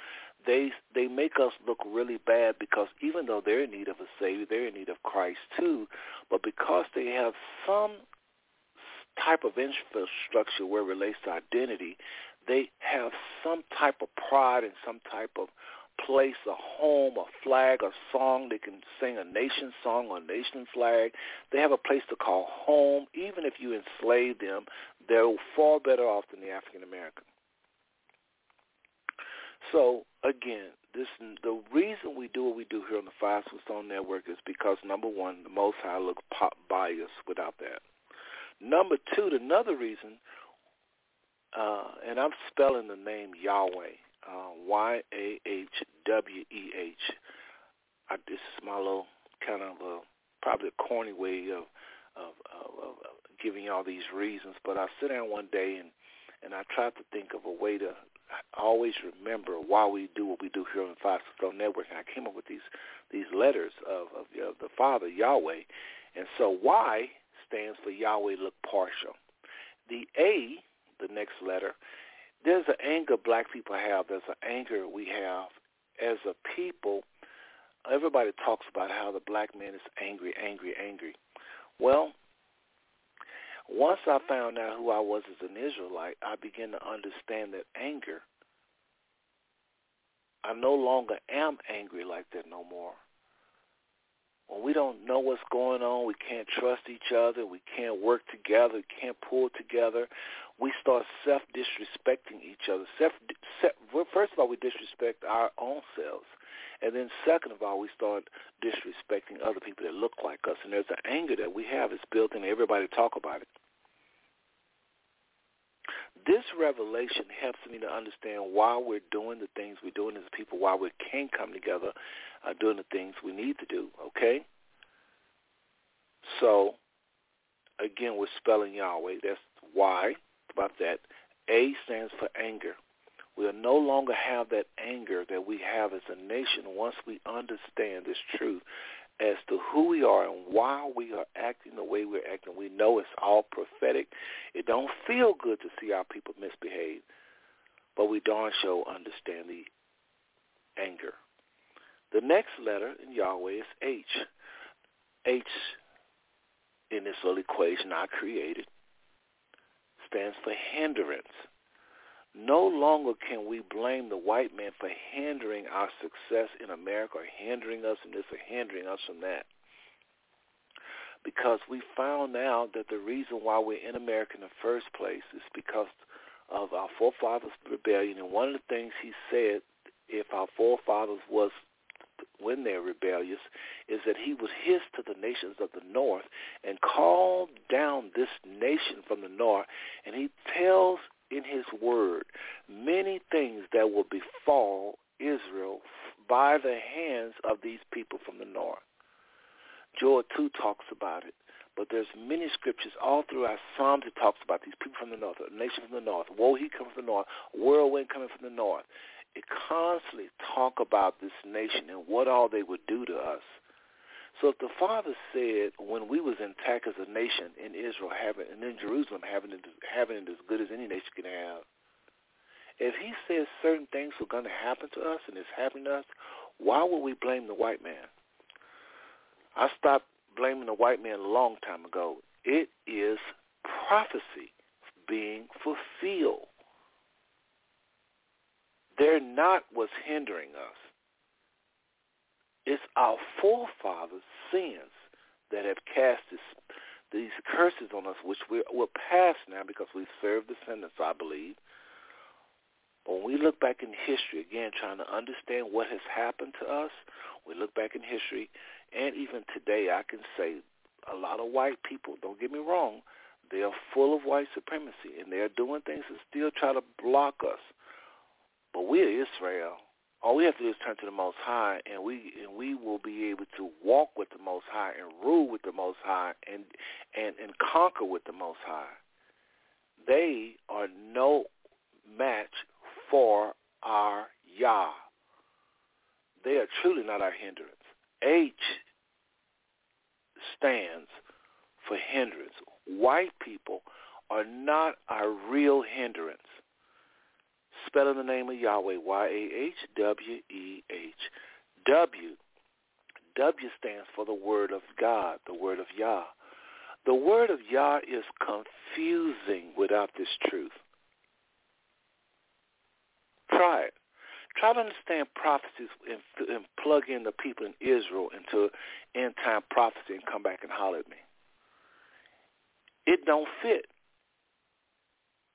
they they make us look really bad because even though they're in need of a savior, they're in need of Christ too. But because they have some type of infrastructure where it relates to identity, they have some type of pride and some type of place, a home, a flag, a song. They can sing a nation song or a nation flag. They have a place to call home. Even if you enslave them, they're far better off than the African American. So again, this the reason we do what we do here on the Five Stone Network is because number one, the Most High look pop bias without that. Number two, another reason, uh, and I'm spelling the name Yahweh, uh, Y-A-H-W-E-H. I, this is my little kind of a, probably a corny way of, of, of, of giving y'all these reasons, but I sit down one day and, and I tried to think of a way to always remember why we do what we do here on the Five Stone Network. And I came up with these these letters of, of, of the Father Yahweh, and so Y stands for Yahweh look partial. The A, the next letter, there's an anger black people have. There's an anger we have as a people. Everybody talks about how the black man is angry, angry, angry. Well, once I found out who I was as an Israelite, I began to understand that anger, I no longer am angry like that no more when we don't know what's going on, we can't trust each other, we can't work together, we can't pull together, we start self-disrespecting each other. Self, self, first of all, we disrespect our own selves. And then second of all, we start disrespecting other people that look like us. And there's an anger that we have. It's built in everybody talk about it. This revelation helps me to understand why we're doing the things we're doing as people, why we can't come together uh, doing the things we need to do, okay? So, again, we're spelling Yahweh. That's why about that. A stands for anger. We'll no longer have that anger that we have as a nation once we understand this truth as to who we are and why we are acting the way we're acting. We know it's all prophetic. It don't feel good to see our people misbehave, but we darn sure understand the anger. The next letter in Yahweh is H. H in this little equation I created stands for hindrance. No longer can we blame the white man for hindering our success in America or hindering us from this or hindering us from that. Because we found out that the reason why we're in America in the first place is because of our forefathers' rebellion. And one of the things he said, if our forefathers was when they're rebellious is that he was hiss to the nations of the north and called down this nation from the north and he tells in his word many things that will befall Israel by the hands of these people from the north. Joel 2 talks about it. But there's many scriptures all throughout Psalms that talks about these people from the north, a nation from the north. Woe, he comes from the north. Whirlwind coming from the north. It constantly talk about this nation and what all they would do to us. So if the Father said when we was intact as a nation in Israel, having and in Jerusalem having it having it as good as any nation can have, if He says certain things were going to happen to us and it's happening to us, why would we blame the white man? I stopped blaming the white man a long time ago. It is prophecy being fulfilled. They're not what's hindering us. It's our forefathers' sins that have cast this, these curses on us, which we're, we're past now because we serve descendants, I believe. When we look back in history, again, trying to understand what has happened to us, we look back in history, and even today, I can say a lot of white people, don't get me wrong, they are full of white supremacy, and they're doing things to still try to block us but we are Israel. All we have to do is turn to the Most High, and we and we will be able to walk with the Most High and rule with the Most High and and and conquer with the Most High. They are no match for our Yah. They are truly not our hindrance. H stands for hindrance. White people are not our real hindrance. Spelling the name of Yahweh, Y-A-H-W-E-H. W. W stands for the Word of God, the Word of Yah. The Word of Yah is confusing without this truth. Try it. Try to understand prophecies and, and plug in the people in Israel into end time prophecy and come back and holler at me. It don't fit.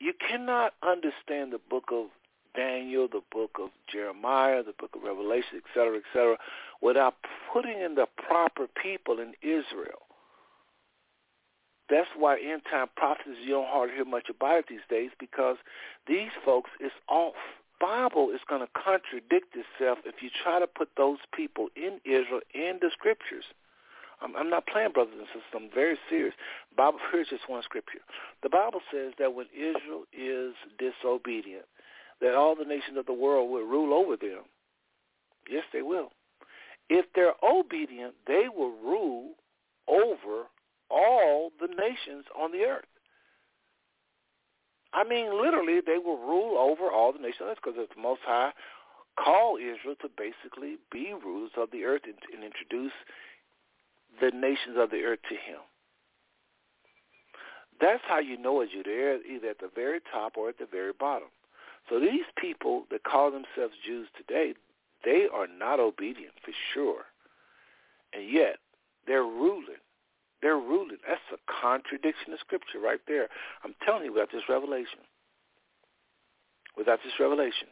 You cannot understand the book of Daniel, the book of Jeremiah, the book of Revelation, et cetera, et cetera, without putting in the proper people in Israel. That's why end time prophecies you don't hardly hear much about it these days because these folks is off. Bible is going to contradict itself if you try to put those people in Israel in the scriptures. I'm, I'm not playing, brothers and sisters. I'm very serious. Bible here's just one scripture. The Bible says that when Israel is disobedient, that all the nations of the world will rule over them. Yes, they will. If they're obedient, they will rule over all the nations on the earth. I mean, literally, they will rule over all the nations because the Most High called Israel to basically be rulers of the earth and, and introduce the nations of the earth to him. That's how you know a Jew. They're either at the very top or at the very bottom. So these people that call themselves Jews today, they are not obedient for sure. And yet, they're ruling. They're ruling. That's a contradiction of Scripture right there. I'm telling you, without this revelation, without this revelation,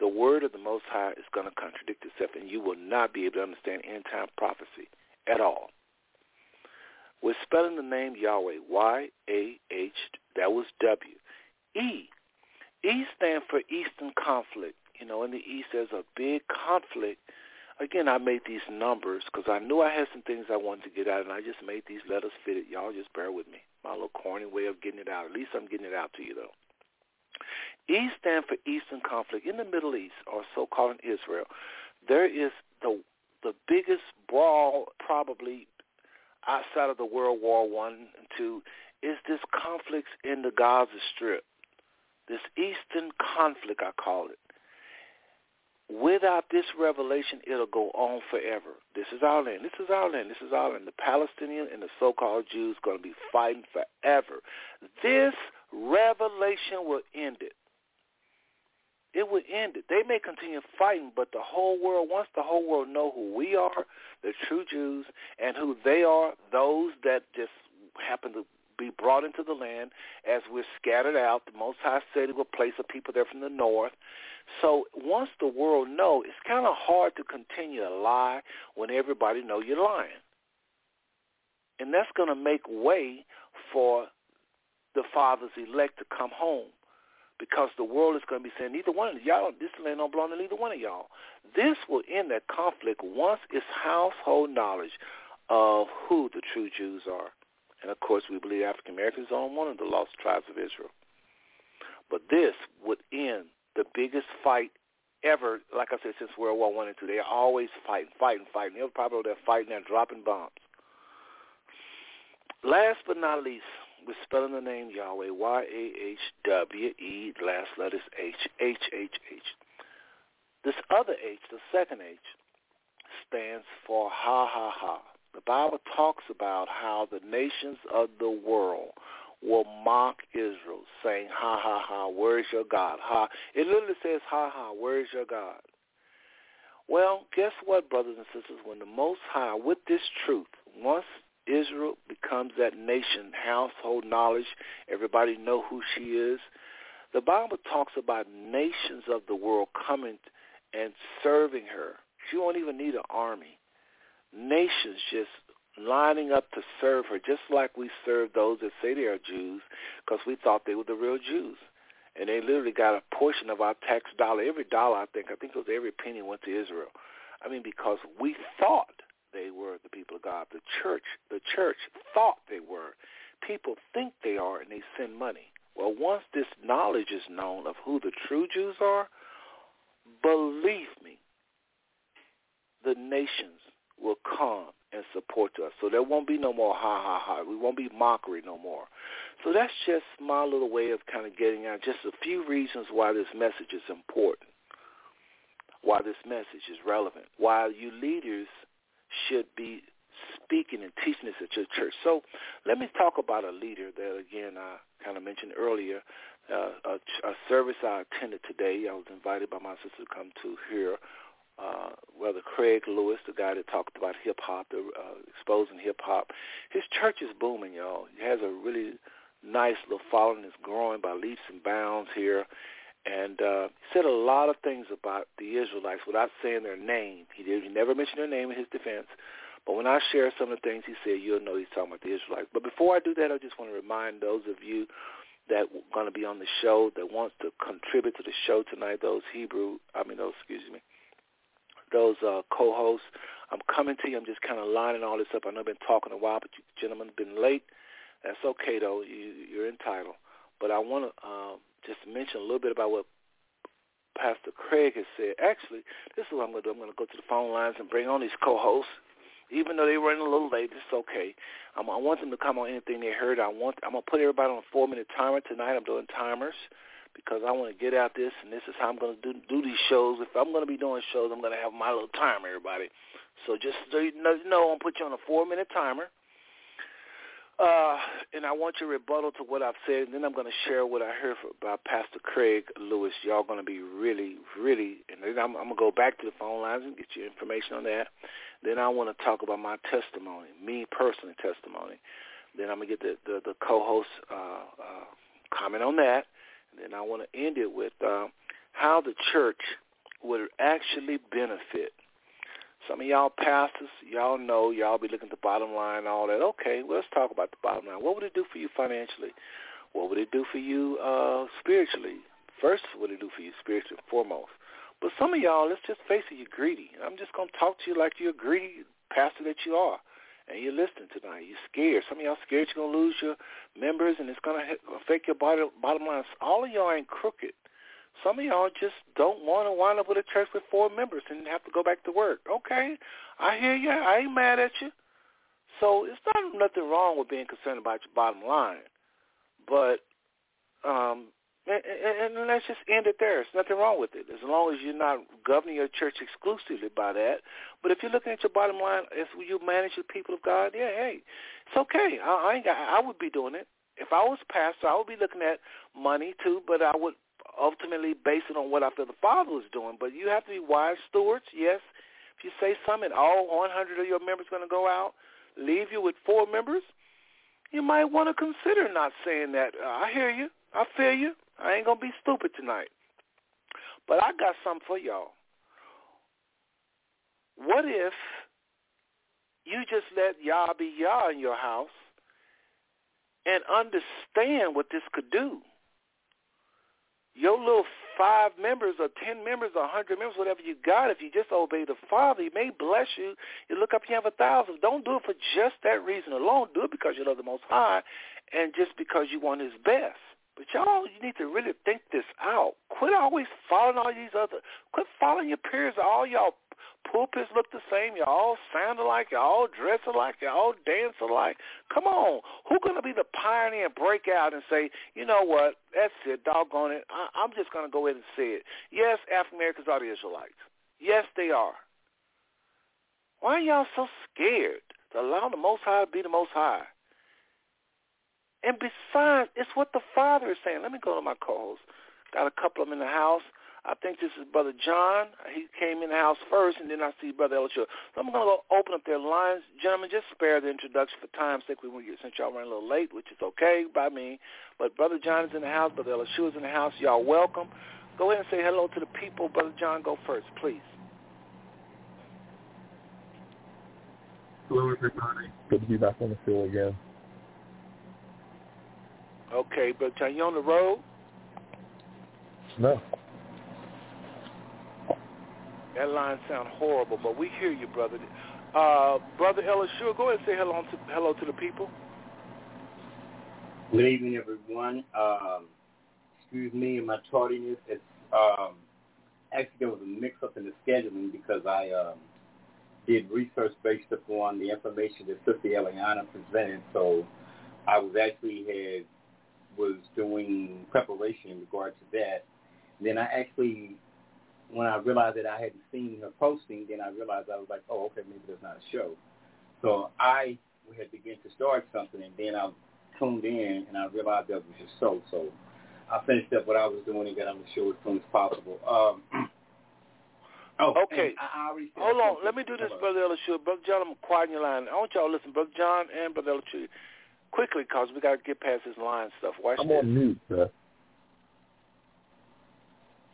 the word of the Most High is going to contradict itself, and you will not be able to understand end-time prophecy at all. We're spelling the name Yahweh, Y-A-H, that was W. E, E stands for Eastern conflict. You know, in the East there's a big conflict. Again, I made these numbers because I knew I had some things I wanted to get out, and I just made these letters fit it. Y'all just bear with me. My little corny way of getting it out. At least I'm getting it out to you, though. E stands for Eastern conflict. In the Middle East, or so-called in Israel, there is the the biggest brawl probably outside of the World War One and Two is this conflict in the Gaza Strip. This Eastern conflict, I call it. Without this revelation, it'll go on forever. This is our land. This is our land. This is our land. The Palestinian and the so-called Jews going to be fighting forever. This revelation will end it. It will end it. They may continue fighting, but the whole world, once the whole world know who we are, the true Jews, and who they are, those that just happen to be brought into the land as we're scattered out. The Most High said he will place a people there from the north. So once the world know, it's kind of hard to continue to lie when everybody know you're lying. And that's going to make way for the Father's elect to come home because the world is going to be saying, neither one of y'all, this land don't belong to neither one of y'all. This will end that conflict once it's household knowledge of who the true Jews are. And of course, we believe African Americans are one of the lost tribes of Israel. But this would end the biggest fight ever, like I said, since World War One and Two. They're always fighting, fighting, fighting. They're probably they're fighting and dropping bombs. Last but not least, we're spelling the name Yahweh, Y-A-H-W-E, last letters H, H-H-H. This other H, the second H, stands for ha ha ha. The Bible talks about how the nations of the world will mock Israel, saying, ha, ha, ha, where is your God? Ha. It literally says, ha, ha, where is your God? Well, guess what, brothers and sisters? When the Most High, with this truth, once Israel becomes that nation, household knowledge, everybody know who she is, the Bible talks about nations of the world coming and serving her. She won't even need an army nations just lining up to serve her, just like we serve those that say they are Jews, because we thought they were the real Jews. And they literally got a portion of our tax dollar. Every dollar, I think, I think it was every penny went to Israel. I mean, because we thought they were the people of God. The church, the church thought they were. People think they are, and they send money. Well, once this knowledge is known of who the true Jews are, believe me, the nations will come and support us. So there won't be no more ha ha ha. We won't be mockery no more. So that's just my little way of kind of getting out just a few reasons why this message is important, why this message is relevant, why you leaders should be speaking and teaching this at your church. So let me talk about a leader that, again, I kind of mentioned earlier, uh, a, a service I attended today. I was invited by my sister to come to here. Uh, Brother Craig Lewis, the guy that talked about hip hop, uh, exposing hip hop. His church is booming, y'all. He has a really nice little following that's growing by leaps and bounds here. And uh, said a lot of things about the Israelites without saying their name. He did. He never mentioned their name in his defense. But when I share some of the things he said, you'll know he's talking about the Israelites. But before I do that, I just want to remind those of you that are going to be on the show that wants to contribute to the show tonight, those Hebrew, I mean, those, excuse me, those uh, co-hosts. I'm coming to you. I'm just kind of lining all this up. I know I've been talking a while, but you gentlemen have been late. That's okay, though. You, you're entitled. But I want to um, just to mention a little bit about what Pastor Craig has said. Actually, this is what I'm going to do. I'm going to go to the phone lines and bring on these co-hosts even though they running a little late, it's okay. Um, I want them to come on anything they heard. I want I'm gonna put everybody on a four minute timer tonight. I'm doing timers because I want to get out this, and this is how I'm gonna do do these shows. If I'm gonna be doing shows, I'm gonna have my little timer, everybody. So just so you know, I'm gonna put you on a four minute timer. Uh, and I want your rebuttal to what I've said, and then I'm going to share what I heard about Pastor Craig Lewis. Y'all going to be really, really, and then I'm, I'm going to go back to the phone lines and get you information on that. Then I want to talk about my testimony, me personally testimony. Then I'm going to get the, the, the co-host uh, uh, comment on that. And then I want to end it with uh, how the church would actually benefit some of y'all pastors, y'all know, y'all be looking at the bottom line and all that. Okay, well, let's talk about the bottom line. What would it do for you financially? What would it do for you uh, spiritually? First, what would it do for you spiritually foremost? But some of y'all, let's just face it, you're greedy. I'm just going to talk to you like you're a greedy pastor that you are. And you're listening tonight. You're scared. Some of y'all scared you're going to lose your members and it's going to affect your bottom, bottom line. All of y'all ain't crooked. Some of y'all just don't want to wind up with a church with four members and have to go back to work. Okay, I hear you. I ain't mad at you. So it's not nothing wrong with being concerned about your bottom line, but um, and, and, and let's just end it there. There's nothing wrong with it as long as you're not governing your church exclusively by that. But if you're looking at your bottom line as you manage the people of God, yeah, hey, it's okay. I, I ain't got, I would be doing it if I was pastor. I would be looking at money too, but I would ultimately based it on what I feel the Father was doing. But you have to be wise stewards. Yes, if you say something, all 100 of your members going to go out, leave you with four members, you might want to consider not saying that. Uh, I hear you. I feel you. I ain't going to be stupid tonight. But I got something for y'all. What if you just let Yah be Yah in your house and understand what this could do? Your little five members or ten members or a hundred members, whatever you got, if you just obey the Father, He may bless you. You look up, you have a thousand. Don't do it for just that reason alone. Do it because you love the Most High, and just because you want His best. But y'all, you need to really think this out. Quit always following all these other. Quit following your peers. All y'all pulpits look the same. You all sound alike. You all dress alike. You all dance alike. Come on. Who's going to be the pioneer and break out and say, you know what, that's it, doggone it. I, I'm just going to go ahead and say it. Yes, African Americans are the Israelites. Yes, they are. Why are y'all so scared to allow the Most High to be the Most High? And besides, it's what the Father is saying. Let me go to my co-host. Got a couple of them in the house. I think this is Brother John. He came in the house first, and then I see Brother Elishua. So I'm going to go open up their lines. Gentlemen, just spare the introduction for time's sake. We won't get since y'all ran a little late, which is okay by me. But Brother John is in the house. Brother Elishua is in the house. Y'all welcome. Go ahead and say hello to the people. Brother John, go first, please. Hello, everybody. Good to be back on the show again. Okay, Brother John, you on the road? No. That line sounds horrible, but we hear you, brother. Uh, brother Elishua, go ahead and say hello to hello to the people. Good evening, everyone. Um, excuse me and my tardiness. It's um, actually there was a mix-up in the scheduling because I um, did research based upon the information that Sister Eliana presented. So I was actually had was doing preparation in regard to that. Then I actually, when I realized that I hadn't seen her posting, then I realized I was like, oh, okay, maybe there's not a show. So I had begun to start something, and then I tuned in, and I realized that was just so. So I finished up what I was doing and got on the show as soon as possible. Um, oh, okay. I, I Hold on. Let me do this, Brother Elishua. Brother John, I'm quiet your line. I want y'all to listen. Brother John and Brother Elishua, quickly, because we got to get past this line stuff. Watch I'm this. on mute, sir.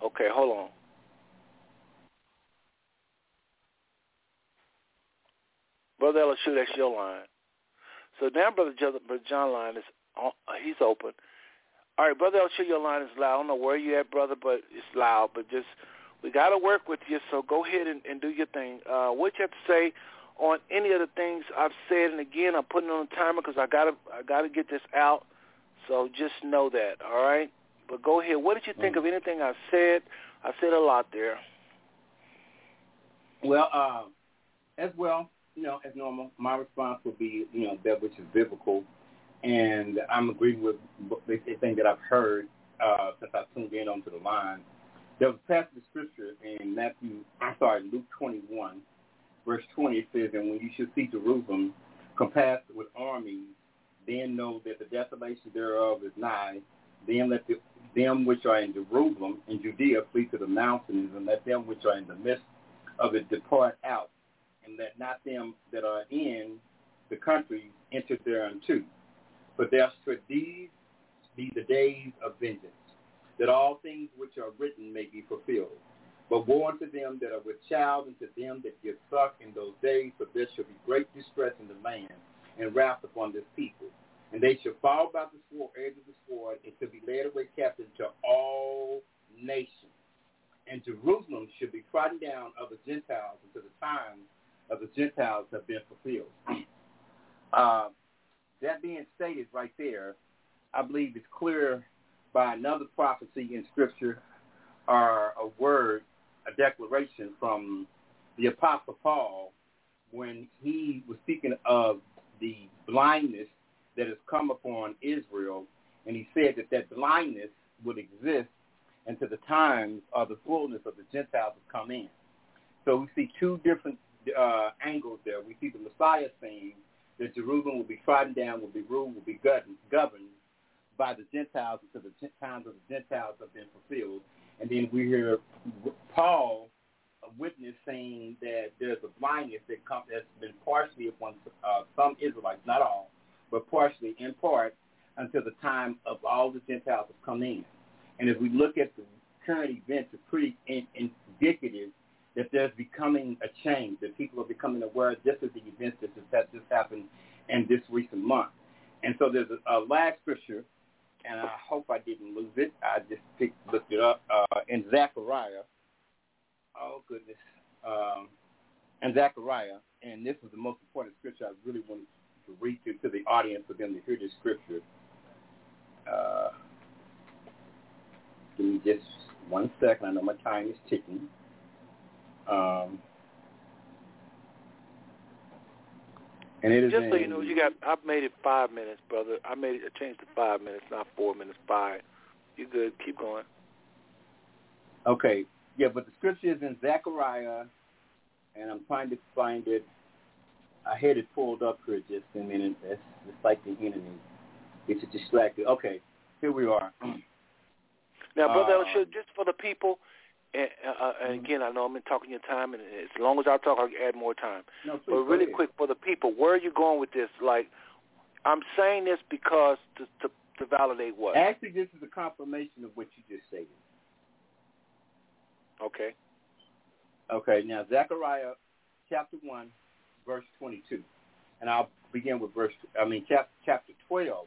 Okay, hold on. Brother Elishua, that's your line. So now Brother John, line is on, he's open. All right, Brother Elishua, your line is loud. I don't know where you at, brother, but it's loud. But just we got to work with you, so go ahead and, and do your thing. Uh, what you have to say on any of the things I've said, and again, I'm putting on a timer because I gotta I gotta get this out. So just know that, all right. But go ahead. What did you think Mm. of anything I said? I said a lot there. Well, uh, as well, you know, as normal, my response would be, you know, that which is biblical, and I'm agreeing with everything that I've heard uh, since I tuned in onto the line. There was a passage of scripture in Matthew, I'm sorry, Luke 21, verse 20. It says, "And when you should see Jerusalem compassed with armies, then know that the desolation thereof is nigh. Then let the, them which are in Jerusalem and Judea flee to the mountains, and let them which are in the midst of it depart out, and let not them that are in the country enter thereunto. But there should these be the days of vengeance, that all things which are written may be fulfilled. But woe unto them that are with child, and to them that give suck in those days, for there shall be great distress in the land, and wrath upon this people. And they shall fall by the sword, edge of the sword, and shall be led away captive to all nations and Jerusalem should be trodden down of the Gentiles until the time of the Gentiles have been fulfilled. Uh, that being stated right there, I believe it's clear by another prophecy in Scripture or a word, a declaration from the Apostle Paul when he was speaking of the blindness that has come upon Israel, and he said that that blindness would exist until the times of the fullness of the Gentiles have come in. So we see two different uh, angles there. We see the Messiah saying that Jerusalem will be trodden down, will be ruled, will be governed, by the Gentiles until the times of the Gentiles have been fulfilled. And then we hear Paul, a witness, saying that there's a blindness that come, that's been partially upon uh, some Israelites, not all, but partially in part until the time of all the Gentiles have come in. And if we look at the current events, it's pretty in, indicative that there's becoming a change, that people are becoming aware just of the events that just, that just happened in this recent month. And so there's a, a last scripture, and I hope I didn't lose it. I just picked, looked it up uh, in Zechariah. Oh, goodness. Um, in Zechariah, and this is the most important scripture I really wanted to read to, to the audience for them to hear this scripture. Uh, Give me just one second. I know my time is ticking. Um, and it is Just so you know, you got. I've made it five minutes, brother. I made it. I changed to five minutes, not four minutes. Five. You good? Keep going. Okay. Yeah, but the scripture is in Zechariah, and I'm trying to find it. I had it pulled up here just a minute. It's, it's like the enemy. It's a distracted. Okay, here we are. Now, brother, Elishua, just for the people, and, uh, and again, I know I'm talking your time, and as long as I talk, I'll add more time. No, please, But really quick for the people, where are you going with this? Like, I'm saying this because to to, to validate what? Actually, this is a confirmation of what you just stated. Okay. Okay, now Zechariah chapter 1, verse 22. And I'll begin with verse, I mean, chap, chapter 12,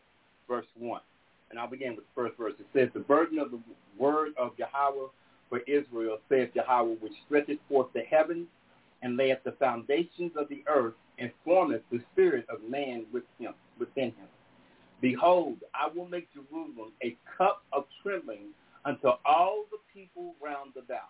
verse 1. And I'll begin with the first verse. It says, The burden of the word of Yahweh for Israel, saith Yahweh, which stretcheth forth the heavens and layeth the foundations of the earth and formeth the spirit of man with him, within him. Behold, I will make Jerusalem a cup of trembling unto all the people round about,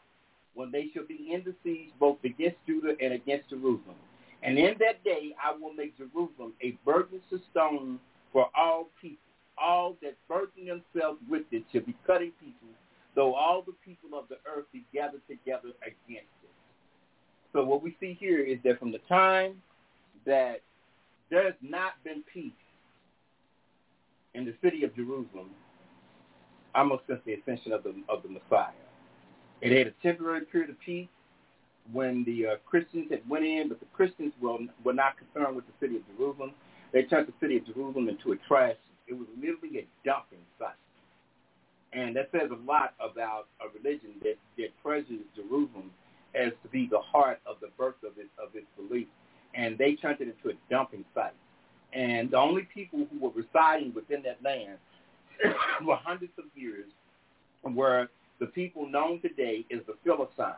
when they shall be in the siege both against Judah and against Jerusalem. And in that day I will make Jerusalem a burdensome stone for all people, all that burden themselves with it shall be cut in pieces, though all the people of the earth be gathered together against it. So what we see here is that from the time that there has not been peace in the city of Jerusalem, almost since the ascension of the of the Messiah. It had a temporary period of peace when the uh, Christians had went in, but the Christians were, were not concerned with the city of Jerusalem. They turned the city of Jerusalem into a trash. It was literally a dumping site. And that says a lot about a religion that, that treasures Jerusalem as to be the heart of the birth of its, of its belief. And they turned it into a dumping site. And the only people who were residing within that land for hundreds of years were the people known today as the Philistines.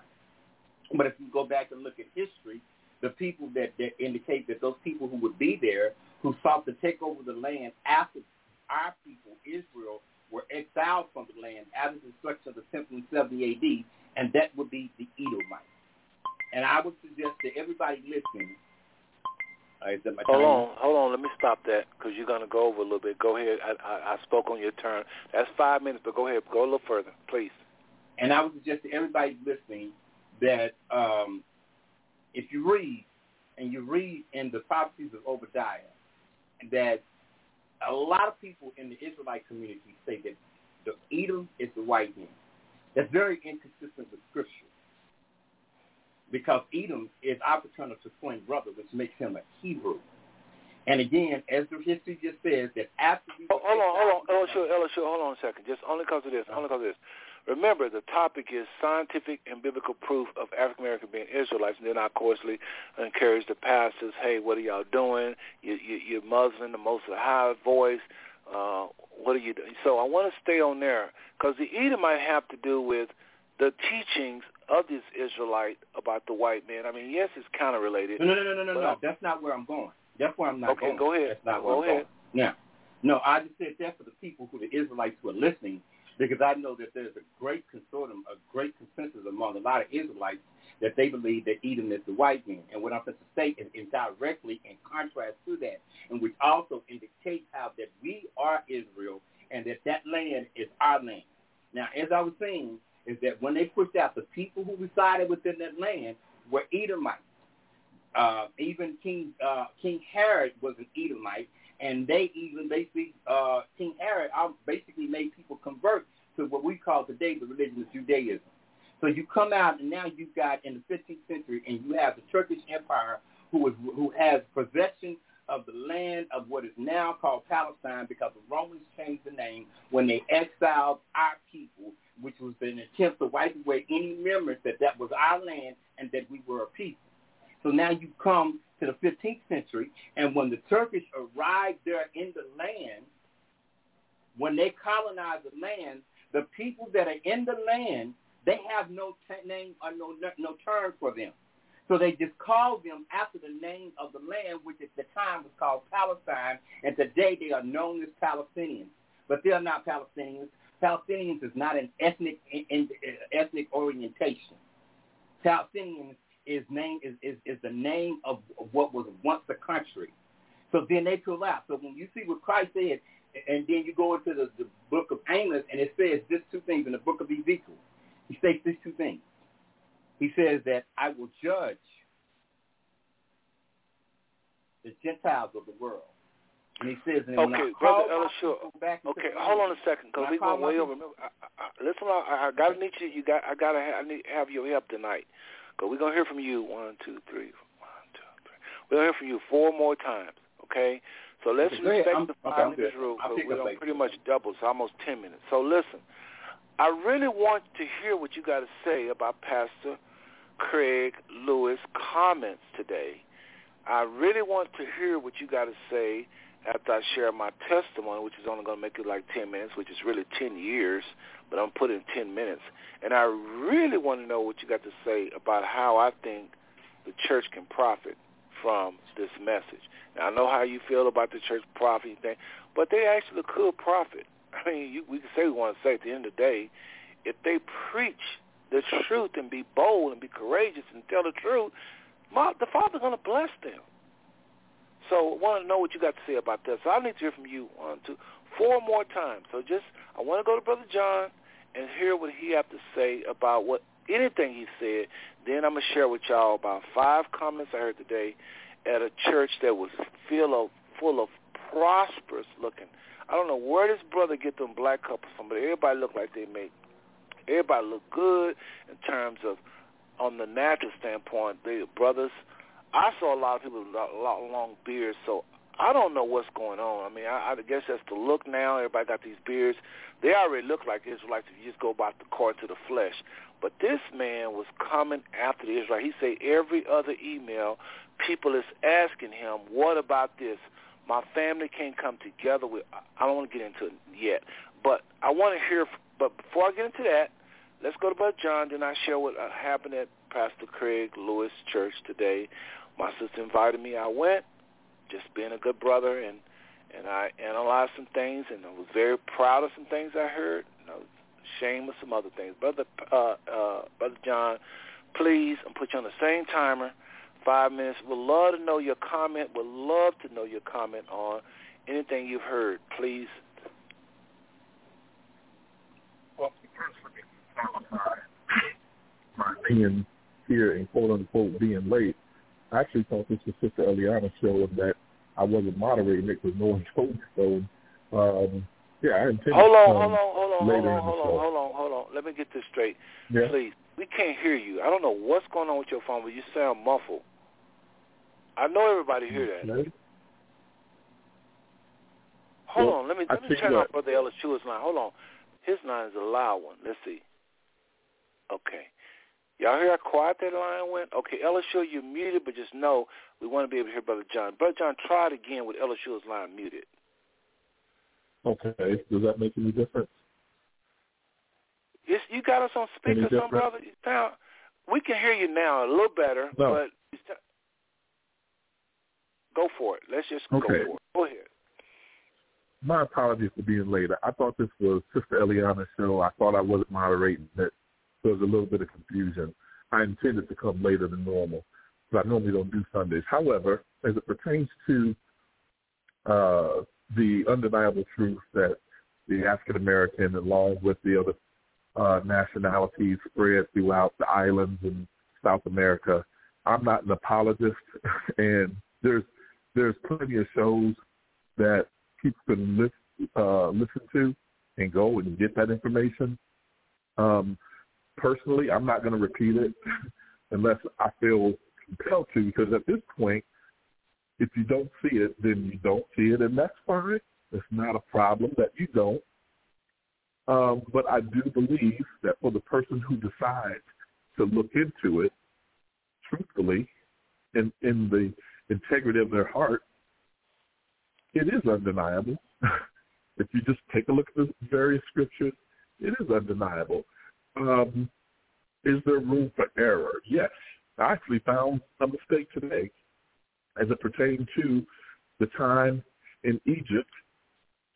But if you go back and look at history, the people that, that indicate that those people who would be there, who sought to take over the land after our people, Israel, were exiled from the land after the destruction of the temple in 70 AD, and that would be the Edomites. And I would suggest to everybody listening, Right, hold on, hold on. Let me stop that because you're going to go over a little bit. Go ahead. I, I, I spoke on your turn. That's five minutes, but go ahead. Go a little further, please. And I would suggest to everybody listening that um, if you read and you read in the prophecies of Obadiah, that a lot of people in the Israelite community say that the Edom is the white man. That's very inconsistent with Scripture because Edom is our paternal twin brother, which makes him a Hebrew. And again, as the history just says, that after we... Oh, hold on, hold on, Elishua, Ella, hold on a second. Just only because of this, only because of this. Remember, the topic is scientific and biblical proof of African American being Israelites. And then I, of course, encourage the pastors, hey, what are y'all doing? You, you, you're Muslim, the most high voice. Uh, what are you doing? So I want to stay on there because the Edom might have to do with the teachings of this Israelite about the white man. I mean, yes, it's kind of related. No, no, no, no, no, no. That's not where I'm going. That's where I'm not okay, going. Okay, go ahead. That's not where go I'm ahead. going. Now, no, I just said that for the people who the Israelites who are listening because I know that there's a great consortium, a great consensus among a lot of Israelites that they believe that Edom is the white man. And what I'm going to say is, is directly in contrast to that, and which also indicates how that we are Israel and that that land is our land. Now, as I was saying, is that when they pushed out the people who resided within that land were Edomites. Uh, even King uh, King Herod was an Edomite, and they even basically uh, King Herod basically made people convert to what we call today the religion of Judaism. So you come out and now you've got in the 15th century, and you have the Turkish Empire who is who has possession of the land of what is now called Palestine because the Romans changed the name when they exiled our people, which was an attempt to wipe away any memories that that was our land and that we were a people. So now you come to the 15th century, and when the Turkish arrived there in the land, when they colonized the land, the people that are in the land, they have no t- name uh, or no no term for them. So they just called them after the name of the land, which at the time was called Palestine, and today they are known as Palestinians. But they are not Palestinians. Palestinians is not an ethnic in, in, uh, ethnic orientation. Palestinians is name is, is, is the name of what was once a country. So then they pull out. So when you see what Christ said, and then you go into the, the book of Amos, and it says this two things in the book of Ezekiel. He states these two things. He says that I will judge the Gentiles of the world. And he says, and okay, brother Ella, sure. Okay, hold on a second, because we're going way over. Remember, I, I, listen, I, I got to meet you. You got, I got to have, I need, have your help tonight. Because we're going to hear from you one, two, three, one, two, three. We're going to hear from you four more times, okay? So let's respect the five okay, minutes rule. We're going pretty much double, so almost ten minutes. So listen, I really want to hear what you got to say about Pastor Craig Lewis' comments today. I really want to hear what you got to say after I share my testimony, which is only going to make it like 10 minutes, which is really 10 years, but I'm putting 10 minutes. And I really want to know what you got to say about how I think the church can profit from this message. Now, I know how you feel about the church profiting thing, but they actually could profit. I mean, you, we can say we want to say at the end of the day, if they preach the truth and be bold and be courageous and tell the truth, my, the Father's going to bless them. So I want to know what you got to say about that. So I need to hear from you. One, two, four more times. So just I want to go to Brother John and hear what he have to say about what anything he said. Then I'm gonna share with y'all about five comments I heard today at a church that was full of full of prosperous looking. I don't know where this brother get them black couples from, but everybody looked like they make everybody look good in terms of on the natural standpoint. The brothers, I saw a lot of people with long beards, so I don't know what's going on. I mean, I, I guess that's the look now. Everybody got these beards. They already look like Israelites if you just go by the court to the flesh. But this man was coming after the Israel. He said every other email, people is asking him, what about this? My family can't come together. With, I don't want to get into it yet. But I want to hear, but before I get into that, let's go to Brother John. Then I share what uh, happened at Pastor Craig Lewis Church today. My sister invited me. I went just being a good brother and and I analyzed some things and I was very proud of some things I heard and I was ashamed of some other things. Brother uh uh Brother John, please I'm put you on the same timer, five minutes. Would love to know your comment, would love to know your comment on anything you've heard. Please. Well, first let me qualify my being here and quote unquote being late I actually thought this was Sister Eliana show and that I wasn't moderating it because no one told me so. Um, yeah, I intended hold on, hold on, hold on, hold on, hold on, hold on, hold on. Let me get this straight, Yeah. please. We can't hear you. I don't know what's going on with your phone, but you sound muffled. I know everybody hear that. Okay. Hold Well, on, let me I let me turn off Brother Elishua's line. Hold on, his line is a loud one. Let's see. Okay, y'all hear how quiet that line went? Okay, Shua, you're muted, but just know we want to be able to hear Brother John. Brother John, try it again with Shua's line muted. Okay. Does that make any difference? It's, you got us on speaker, some brother. Sound, we can hear you now a little better, No. but you sound- go for it. Let's just Okay. go for it. Go ahead. My apologies for being late. I thought this was Sister Eliana's show. I thought I wasn't moderating it. There was a little bit of confusion. I intended to come later than normal, but I normally don't do Sundays. However, as it pertains to uh, the undeniable truth that the African American, along with the other uh, nationalities, spread throughout the islands and South America, I'm not an apologist, and there's there's plenty of shows that people can listen, uh, listen to and go and get that information. Um, personally, I'm not going to repeat it unless I feel compelled to, because at this point, if you don't see it, then you don't see it, and that's fine. It's not a problem that you don't. Um, but I do believe that for the person who decides to look into it truthfully, in, in the integrity of their heart, it is undeniable. if you just take a look at the various scriptures, it is undeniable. Um, is there room for error? Yes. I actually found a mistake today as it pertained to the time in Egypt,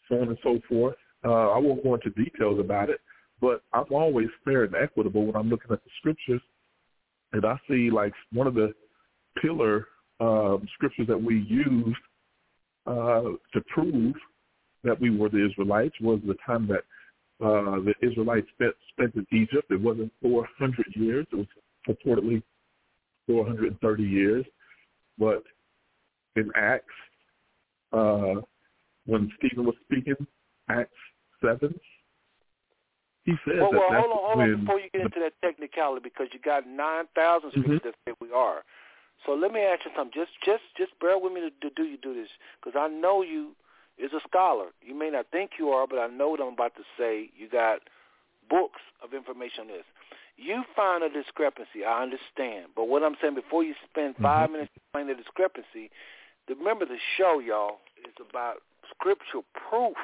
so on and so forth. Uh, I won't go into details about it, but I'm always fair and equitable when I'm looking at the scriptures, and I see like one of the pillar um, scriptures that we used uh, to prove that we were the Israelites was the time that uh, the Israelites spent, spent in Egypt. It wasn't 400 years. It was purportedly 430 years. But in Acts, uh, when Stephen was speaking, Acts 7, he said Well, that well that's hold on, hold on before you get into that technicality because you got nine thousand Mhm. that say we are. So let me ask you something. Just, just, just bear with me to, to do you do this because I know you is a scholar. You may not think you are, but I know what I'm about to say. You got books of information on this. You find a discrepancy. I understand, but what I'm saying before you spend 5 Mhm. minutes explaining the discrepancy, remember the show, y'all, is about scriptural proof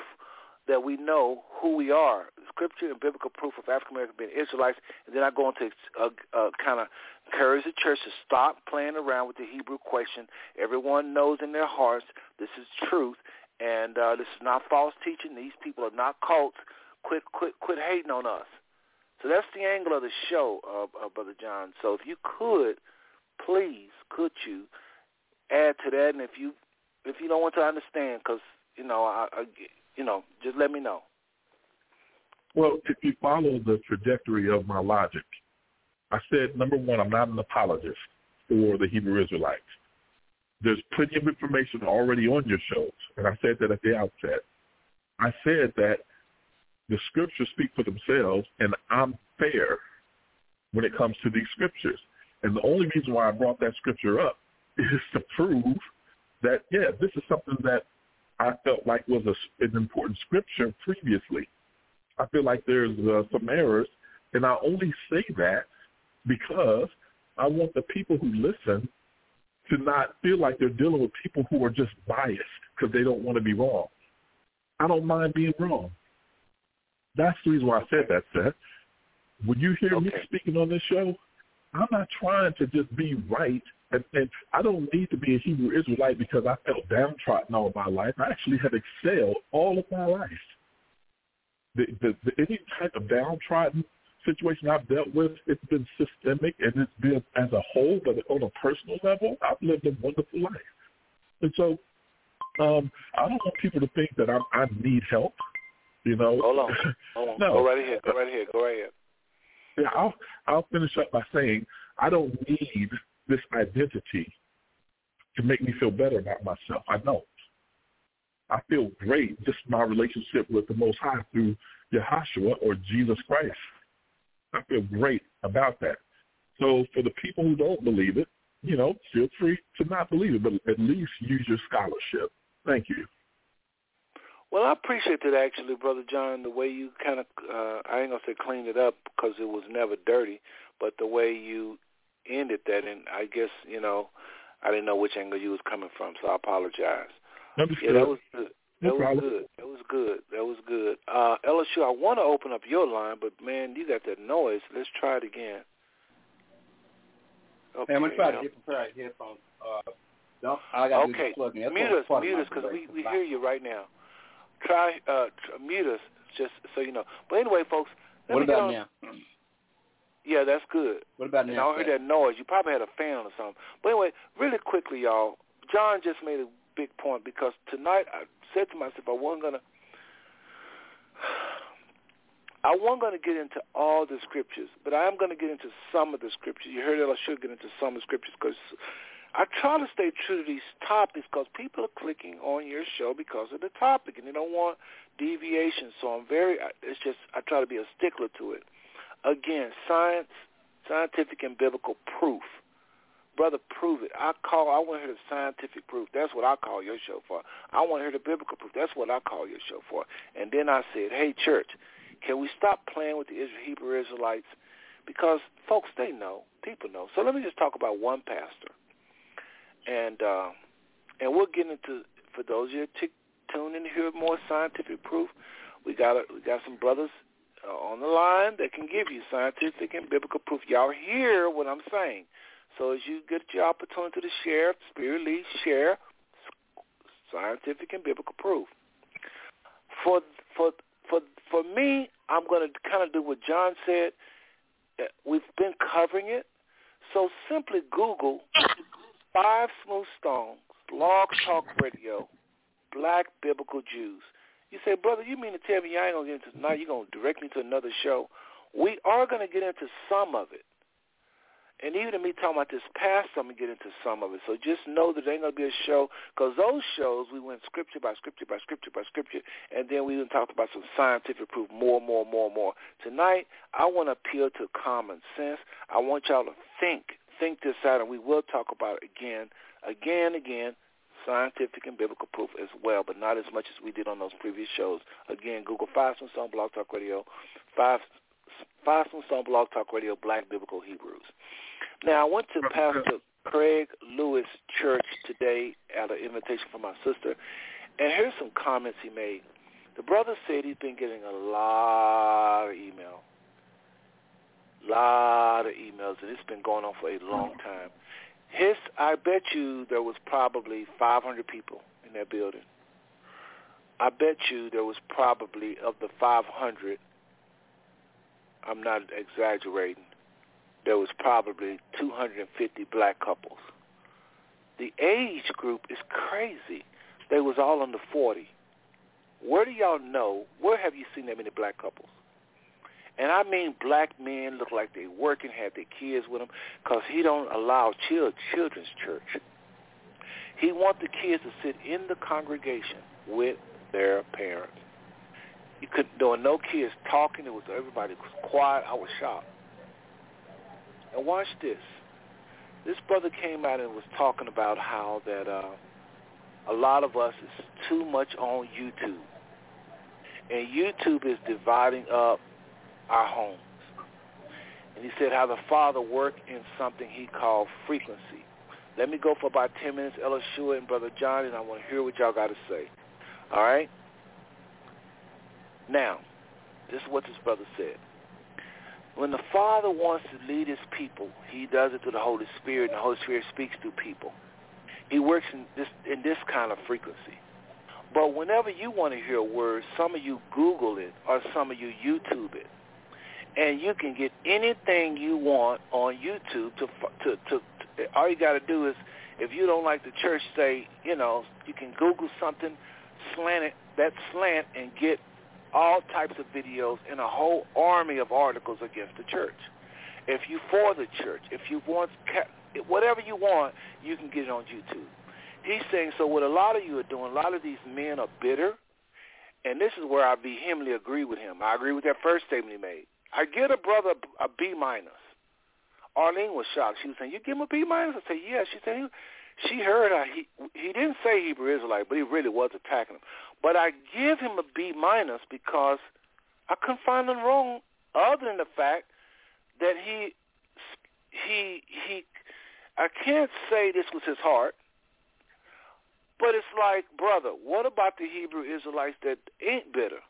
that we know who we are, scripture and biblical proof of African American being Israelites, and then I go into uh, uh, kind of encourage the church to stop playing around with the Hebrew question. Everyone knows in their hearts this is truth, and uh, this is not false teaching. These people are not cults. Quit, quit, quit hating on us. So that's the angle of the show, uh, uh, Brother John. So if you could, please, could you add to that? And if you if you don't want to understand, because you know I, I you know, just let me know. Well, if you follow the trajectory of my logic, I said, number one, I'm not an apologist for the Hebrew Israelites. There's plenty of information already on your shows, and I said that at the outset. I said that the scriptures speak for themselves, and I'm fair when it comes to these scriptures. And the only reason why I brought that scripture up is to prove that, yeah, this is something that I felt like was a, an important scripture previously. I feel like there's uh, some errors, and I only say that because I want the people who listen to not feel like they're dealing with people who are just biased because they don't want to be wrong. I don't mind being wrong. That's the reason why I said that, Seth. When you hear okay. me speaking on this show, I'm not trying to just be right, and, and I don't need to be a Hebrew Israelite because I felt downtrodden all of my life. I actually have excelled all of my life. The, the, the, any type of downtrodden situation I've dealt with, it's been systemic and it's been as a whole, but on a personal level, I've lived a wonderful life. And so um, I don't want people to think that I, I need help. You know. Hold on. Hold on. no. Go right ahead. Go right ahead. Go right ahead. Yeah, I'll I'll finish up by saying I don't need this identity to make me feel better about myself. I don't. I feel great just my relationship with the Most High through Yahshua or Jesus Christ. I feel great about that. So for the people who don't believe it, you know, feel free to not believe it, but at least use your scholarship. Thank you. Well, I appreciate that actually, Brother John, the way you kind of, uh, I ain't going to say cleaned it up because it was never dirty, but the way you ended that, and I guess, you know, I didn't know which angle you was coming from, so I apologize. Understood. Yeah, that was good. That No was good. That was good. That was good. Uh, Elishua, I want to open up your line, but man, you got that noise. Let's try it again. Okay. Hey, I'm gonna try now- to get prepared headphones. Uh, don't, I got Okay, plug in. That's mute us, mute us, because we, we hear you right now. Try, uh, tr- mute us, just so you know. But anyway, folks, let What me get about now? Yeah, that's good. What about now? I heard that noise. You probably had a fan or something. But anyway, really quickly, y'all, John just made a big point because tonight I said to myself I wasn't gonna. I wasn't going to get into all the scriptures, but I am going to get into some of the scriptures. You heard that I should get into some of the scriptures because I try to stay true to these topics because people are clicking on your show because of the topic and they don't want deviation. So I'm very, it's just, I try to be a stickler to it. Again, science, scientific and biblical proof. Brother, prove it. I call, I want to hear the scientific proof. That's what I call your show for. I want to hear the biblical proof. That's what I call your show for. And then I said, hey, church, can we stop playing with the Hebrew Israelites? Because folks, they know, people know. So let me just talk about one pastor, and uh, and we'll get into for those of you to tune in to hear more scientific proof. We got a, we got some brothers uh, on the line that can give you scientific and biblical proof. Y'all hear what I'm saying. So as you get your opportunity to share, Spirit leads, share scientific and biblical proof. For for for for me, I'm going to kind of do what John said. We've been covering it, so simply Google Five Smooth Stones, Blog Talk Radio, Black Biblical Jews. You say, brother, you mean to tell me I ain't to get into tonight? You're to direct me to another show? We are to get into some of it. And even to me talking about this past, I'm going to get into some of it. So just know that there ain't going to be a show, because those shows, we went scripture by scripture by scripture by scripture, and then we even talked about some scientific proof more, more, more, more. Tonight, I want to appeal to common sense. I want y'all to think, think this out, and we will talk about it again, again, again, scientific and biblical proof as well, but not as much as we did on those previous shows. Again, Google Five Stone Blog Talk Radio, Five Five Stone Blog Talk Radio, Black Biblical Hebrews. Now, I went to Pastor Craig Lewis Church today at an invitation from my sister, and here's some comments he made. The brother said he's been getting a lot of email, lot of emails, and it's been going on for a long time. His, I bet you there was probably 500 people in that building. I bet you there was probably of the 500. I'm not exaggerating there was probably 250 black couples. The age group is crazy. They was all under 40. where do y'all know, where have you seen that many black couples? And I mean black men look like they working, have their kids with them, because he don't allow child, children's church. He wants the kids to sit in the congregation with their parents. You couldn't, there were no kids talking. It was everybody was quiet. I was shocked. And watch this. This brother came out and was talking about how that uh, a lot of us is too much on YouTube. And YouTube is dividing up our homes. And he said how the Father worked in something he called frequency. Let me go for about 10 minutes, Ella Shua and Brother John, and I want to hear what y'all got to say. All right? Now, this is what this brother said. When the Father wants to lead his people, he does it through the Holy Spirit, and the Holy Spirit speaks through people. He works in this in this kind of frequency. But whenever you want to hear a word, some of you Google it or some of you YouTube it, and you can get anything you want on YouTube. To to to, to all you got to do is, if you don't like the church, say you know you can Google something, slant it that slant, and get all types of videos and a whole army of articles against the church. If you for the church, if you want whatever you want, you can get it on YouTube. He's saying, so what a lot of you are doing, a lot of these men are bitter, and this is where I vehemently agree with him. I agree with that first statement he made. I give a brother a B minus. Arlene was shocked. She was saying, "You give him a B minus?" I said, "Yeah." She said, "She heard her. He he didn't say Hebrew Israelite, but he really was attacking him. But I give him a B minus because I couldn't find him wrong, other than the fact that he he he I can't say this was his heart, but it's like, brother, what about the Hebrew Israelites that ain't bitter?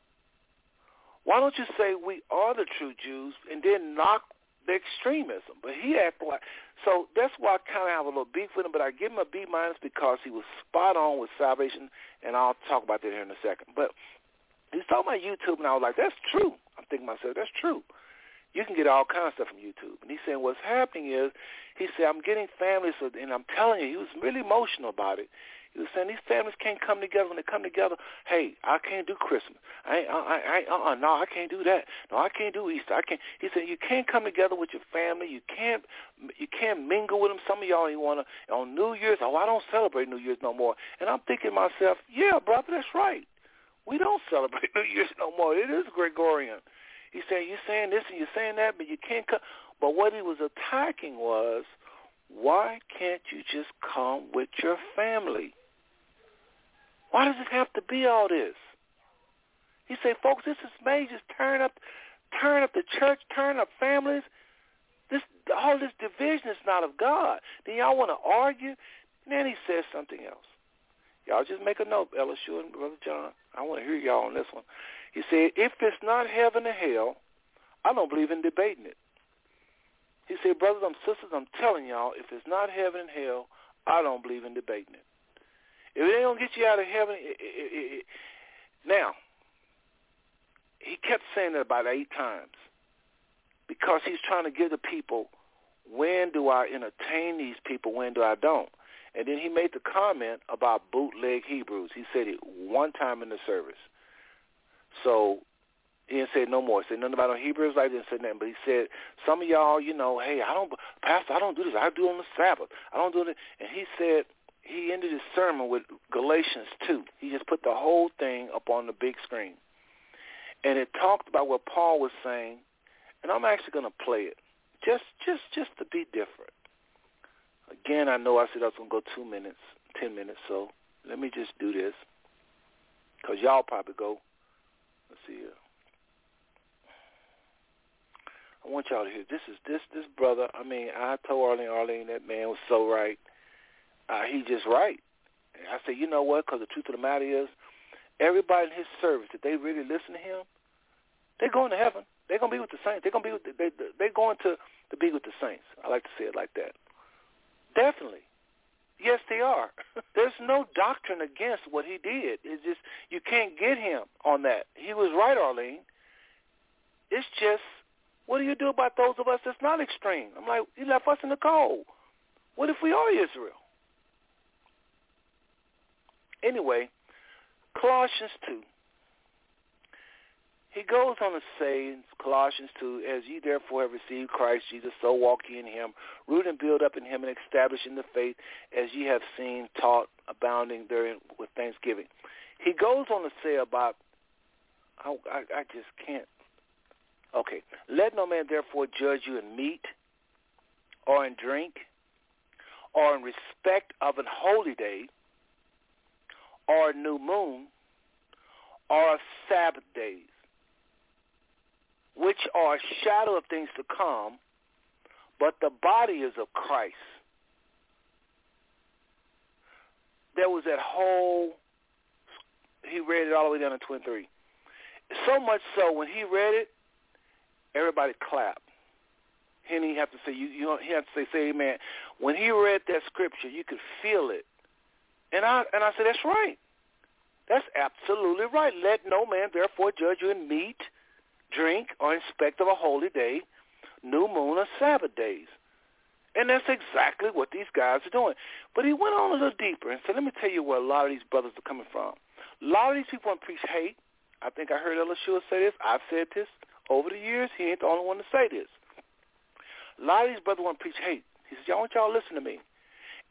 Why don't you say we are the true Jews and then knock the extremism? But he acted like so. That's why I kind of have a little beef with him. But I give him a B minus because he was spot on with salvation, and I'll talk about that here in a second. But he's talking about YouTube, and I was like, that's true. I'm thinking to myself, that's true. You can get all kinds of stuff from YouTube. And he's saying what's happening is, he said, I'm getting families, and I'm telling you, he was really emotional about it. He was saying these families can't come together. When they come together, hey, I can't do Christmas. I, I, I, uh, uh, no, I can't do that. No, I can't do Easter. I can't. He said you can't come together with your family. You can't, you can't mingle with them. Some of y'all ain't wanna on New Year's. Oh, I don't celebrate New Year's no more. And I'm thinking to myself, yeah, brother, that's right. We don't celebrate New Year's no more. It is Gregorian. He said, you're saying this and you're saying that, but you can't come. But what he was attacking was, why can't you just come with your family? Why does it have to be all this? He said, folks, this is major. Turn up, turn up the church, turn up families. This all this division is not of God. Then y'all want to argue? And then he says something else. Y'all just make a note, Shua and Brother John. I want to hear y'all on this one. He said, if it's not heaven or hell, I don't believe in debating it. He said, brothers and sisters, I'm telling y'all, if it's not heaven and hell, I don't believe in debating it. If it ain't gonna get you out of heaven, it, it, it, now he kept saying that about eight times because he's trying to give the people when do I entertain these people, when do I don't. And then he made the comment about bootleg Hebrews. He said it one time in the service. So he didn't say no more. He said nothing about Hebrews. I didn't say nothing. But he said, some of y'all, you know, hey, I don't, Pastor, I don't do this. I do on the Sabbath. I don't do it. And he said, he ended his sermon with Galatians 2. He just put the whole thing up on the big screen. And it talked about what Paul was saying, and I'm actually going to play it just just just to be different. Again, I know I said I was going to go 2 minutes, 10 minutes, so let me just do this cuz y'all probably go let's see here. I want y'all to hear this is this this brother. I mean, I told Arlene, Arlene, that man was so right uh, he's just right. I said, you know what? Because the truth of the matter is, everybody in his service, if they really listen to him, they're going to heaven. They're to be with the saints. They're to be with the, they, they're going to to be with the saints. I like to say it like that. Definitely. Yes, they are. There's no doctrine against what he did. It's just you can't get him on that. He was right, Arlene. It's just what do you do about those of us that's not extreme? I'm like, he left us in the cold. What if we are Israel? Anyway, Colossians 2. he goes on to say in Colossians 2, as ye therefore have received Christ Jesus, so walk ye in him, root and build up in him and establish in the faith as ye have seen, taught, abounding therein with thanksgiving. He goes on to say about, I, I, I just can't. Okay. Let no man therefore judge you in meat or in drink or in respect of an holy day or new moon or Sabbath days which are a shadow of things to come, but the body is of Christ. There was that whole, he read it all the way down to 23. So much so, when he read it, everybody clapped. He didn't have to say, you, you he had to say, say amen. When he read that scripture, you could feel it. And I, and I said, that's right. That's absolutely right. Let no man therefore judge you in meat, drink, or inspect of a holy day, new moon, or Sabbath days. And that's exactly what these guys are doing. But he went on a little deeper and said, let me tell you where a lot of these brothers are coming from. A lot of these people want to preach hate. I think I heard Elishua say this. I've said this over the years. He ain't the only one to say this. A lot of these brothers want to preach hate. He says, y'all want y'all to listen to me.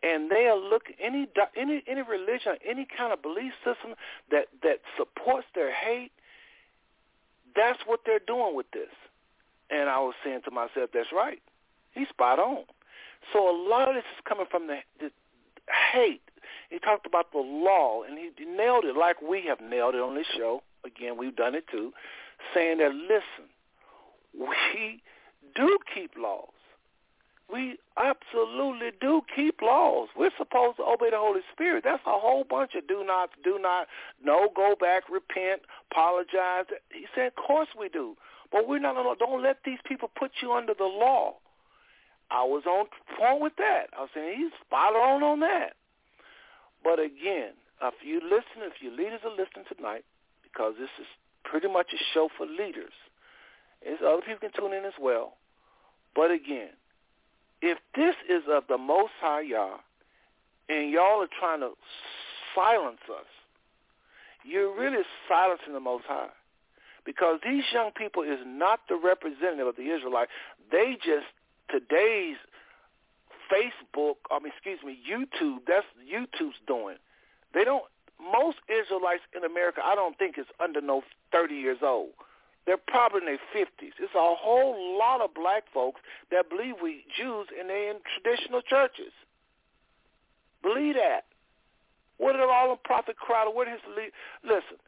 And they are looking any any any religion, any kind of belief system that that supports their hate that's what they're doing with this. And I was saying to myself, that's right. He's spot on. So a lot of this is coming from the, the hate. He talked about the law, and he nailed it like we have nailed it on this show. Again, we've done it too, saying that, listen, we do keep laws. We absolutely do keep laws. We're supposed to obey the Holy Spirit. That's a whole bunch of do not, do not, no, go back, repent, apologize. He said, of course we do. But we're not, don't let these people put you under the law. I was on point with that. I was saying he's spot on on that. But again, if you listen, if your leaders are listening tonight, because this is pretty much a show for leaders, it's other people can tune in as well. But again, if this is of the Most High Yah, and y'all are trying to silence us, you're really silencing the Most High. Because these young people is not the representative of the Israelite. They just, today's Facebook, I mean, excuse me, YouTube, that's YouTube's doing. They don't, most Israelites in America, I don't think is under no 30 years old. They're probably in their 50s. It's a whole lot of black folks that believe we Jews and they're in traditional churches. Believe that. What are all the prophet crowd? What is the Listen,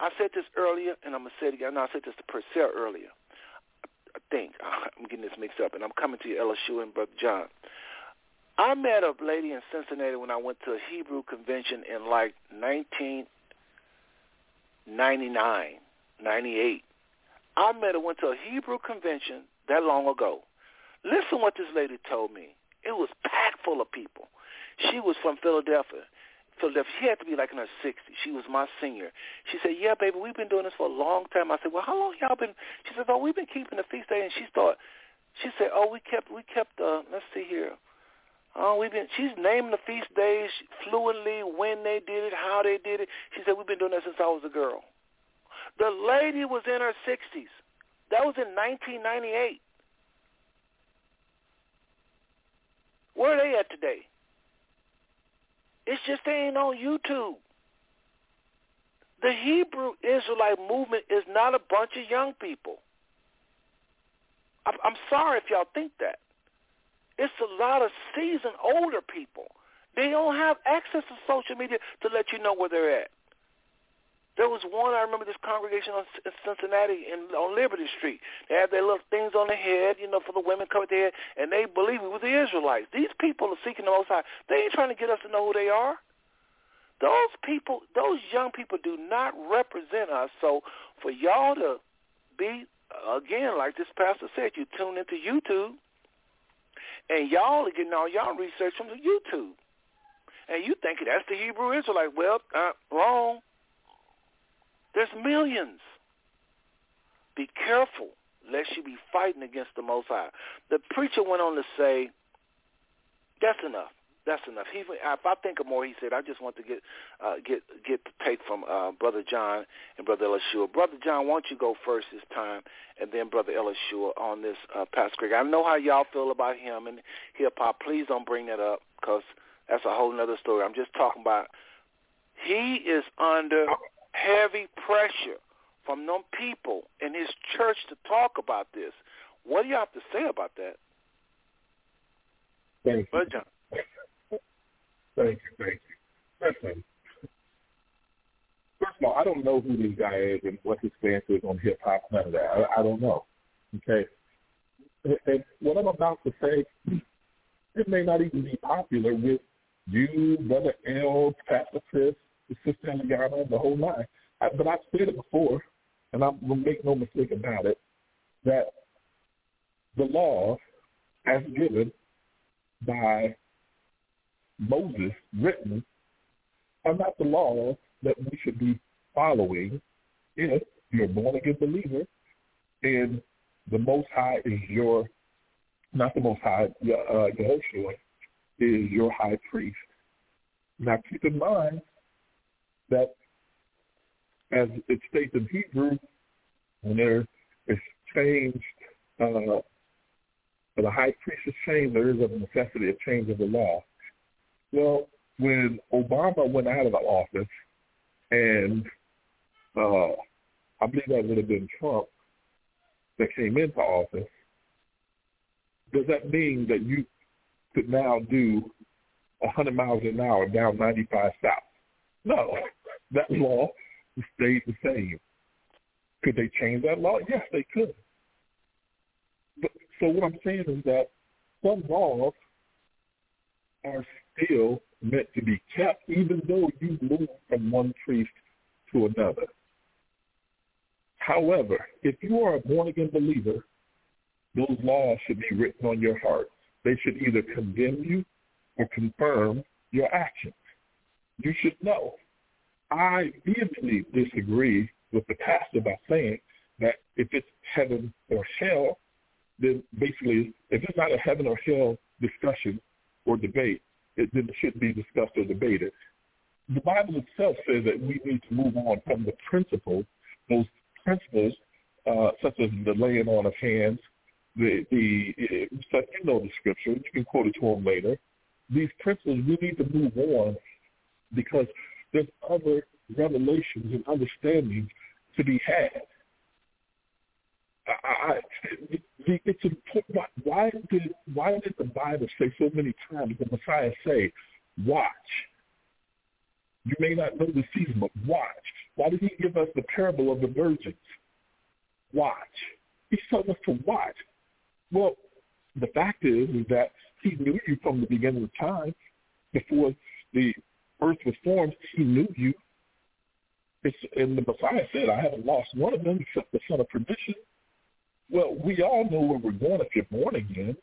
I said this earlier, and I'm going to say it again. No, I said this to Purcell earlier. I think. I'm getting this mixed up, and I'm coming to you, Elishua and Brother John. I met a lady in Cincinnati when I went to a Hebrew convention in like 1999, 98. I met her, went to a Hebrew convention that long ago. Listen what this lady told me. It was packed full of people. She was from Philadelphia. Philadelphia. She had to be like in her 60s. She was my senior. She said, yeah, baby, we've been doing this for a long time. I said, well, how long y'all been? She said, oh, we've been keeping the feast day. And she thought, she said, oh, we kept, we kept, uh, let's see here. Oh, we've been, she's naming the feast days fluently, when they did it, how they did it. She said, we've been doing that since I was a girl. The lady was in her 60s. That was in 1998. Where are they at today? It's just they ain't on YouTube. The Hebrew Israelite movement is not a bunch of young people. I'm sorry if y'all think that. It's a lot of seasoned older people. They don't have access to social media to let you know where they're at. There was one, I remember this congregation on, in Cincinnati in, on Liberty Street. They had their little things on their head, you know, for the women covered their head, and they believe it was the Israelites. These people are seeking the Most High. They ain't trying to get us to know who they are. Those people, those young people do not represent us. So for y'all to be, again, like this pastor said, you tune into YouTube, and y'all are getting all y'all research from the YouTube. And you think that's the Hebrew Israelite. Well, uh, wrong. There's millions. Be careful lest you be fighting against the Most High. The preacher went on to say, that's enough. That's enough. He, if I think of more, he said, I just want to get uh, get get the take from uh, Brother John and Brother Elishua. Brother John, why don't you go first this time, and then Brother Elishua on this uh, Pastor Greg. I know how y'all feel about him and hip hop. Please don't bring that up because that's a whole other story. I'm just talking about he is under heavy pressure from them people in his church to talk about this. What do you have to say about that? Thank you. John. Thank you, thank you. Listen, first of all, I don't know who this guy is and what his stance is on hip hop. None of that. I, I don't know. Okay. And what I'm about to say, it may not even be popular with you, Brother L, Pastor Chris, Sister Eliana, the whole nine. I, but I've said it before, and I'm to make no mistake about it, that the law, as given by Moses written are not the laws that we should be following if you're a born again believer and the Most High is your, not the Most High, uh, Yehoshua is your high priest. Now keep in mind that as it states in Hebrew, when there is changed, uh, the high priest is changed, there is a necessity of change of the law. Well, when Obama went out of the office, and uh, I believe that would have been Trump that came into office, does that mean that you could now do 100 miles an hour down 95 south? No, that law stayed the same. Could they change that law? Yes, they could. But, so what I'm saying is that some laws are still meant to be kept, even though you move from one priest to another. However, if you are a born-again believer, those laws should be written on your heart. They should either condemn you or confirm your actions. You should know. I vehemently disagree with the pastor by saying that if it's heaven or hell, then basically, if it's not a heaven or hell discussion or debate, it, then it shouldn't be discussed or debated. The Bible itself says that we need to move on from the principles, those principles uh, such as the laying on of hands, the, the such, you know the scripture, you can quote it to them later. These principles, we need to move on because there's other revelations and understandings to be had. I, I, it's important. Why did why did the Bible say so many times the Messiah say, "Watch"? You may not know the season, but watch. Why did He give us the parable of the virgins? Watch. He's telling us to watch. Well, the fact is, is that He knew you from the beginning of time, before the earth was formed. He knew you. It's, and the Messiah said, "I haven't lost one of them except the son of perdition." Well, we all know where we're going if you're born again,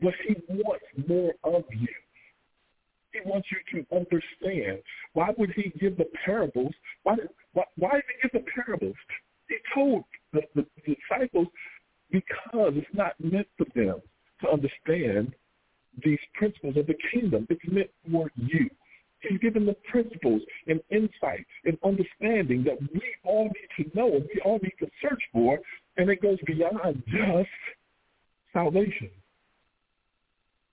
but he wants more of you. He wants you to understand. Why would he give the parables? Why, why, why did he give the parables? He told the, the, the disciples because it's not meant for them to understand these principles of the kingdom. It's meant for you. He's given the principles and insight and understanding that we all need to know and we all need to search for, and it goes beyond just salvation.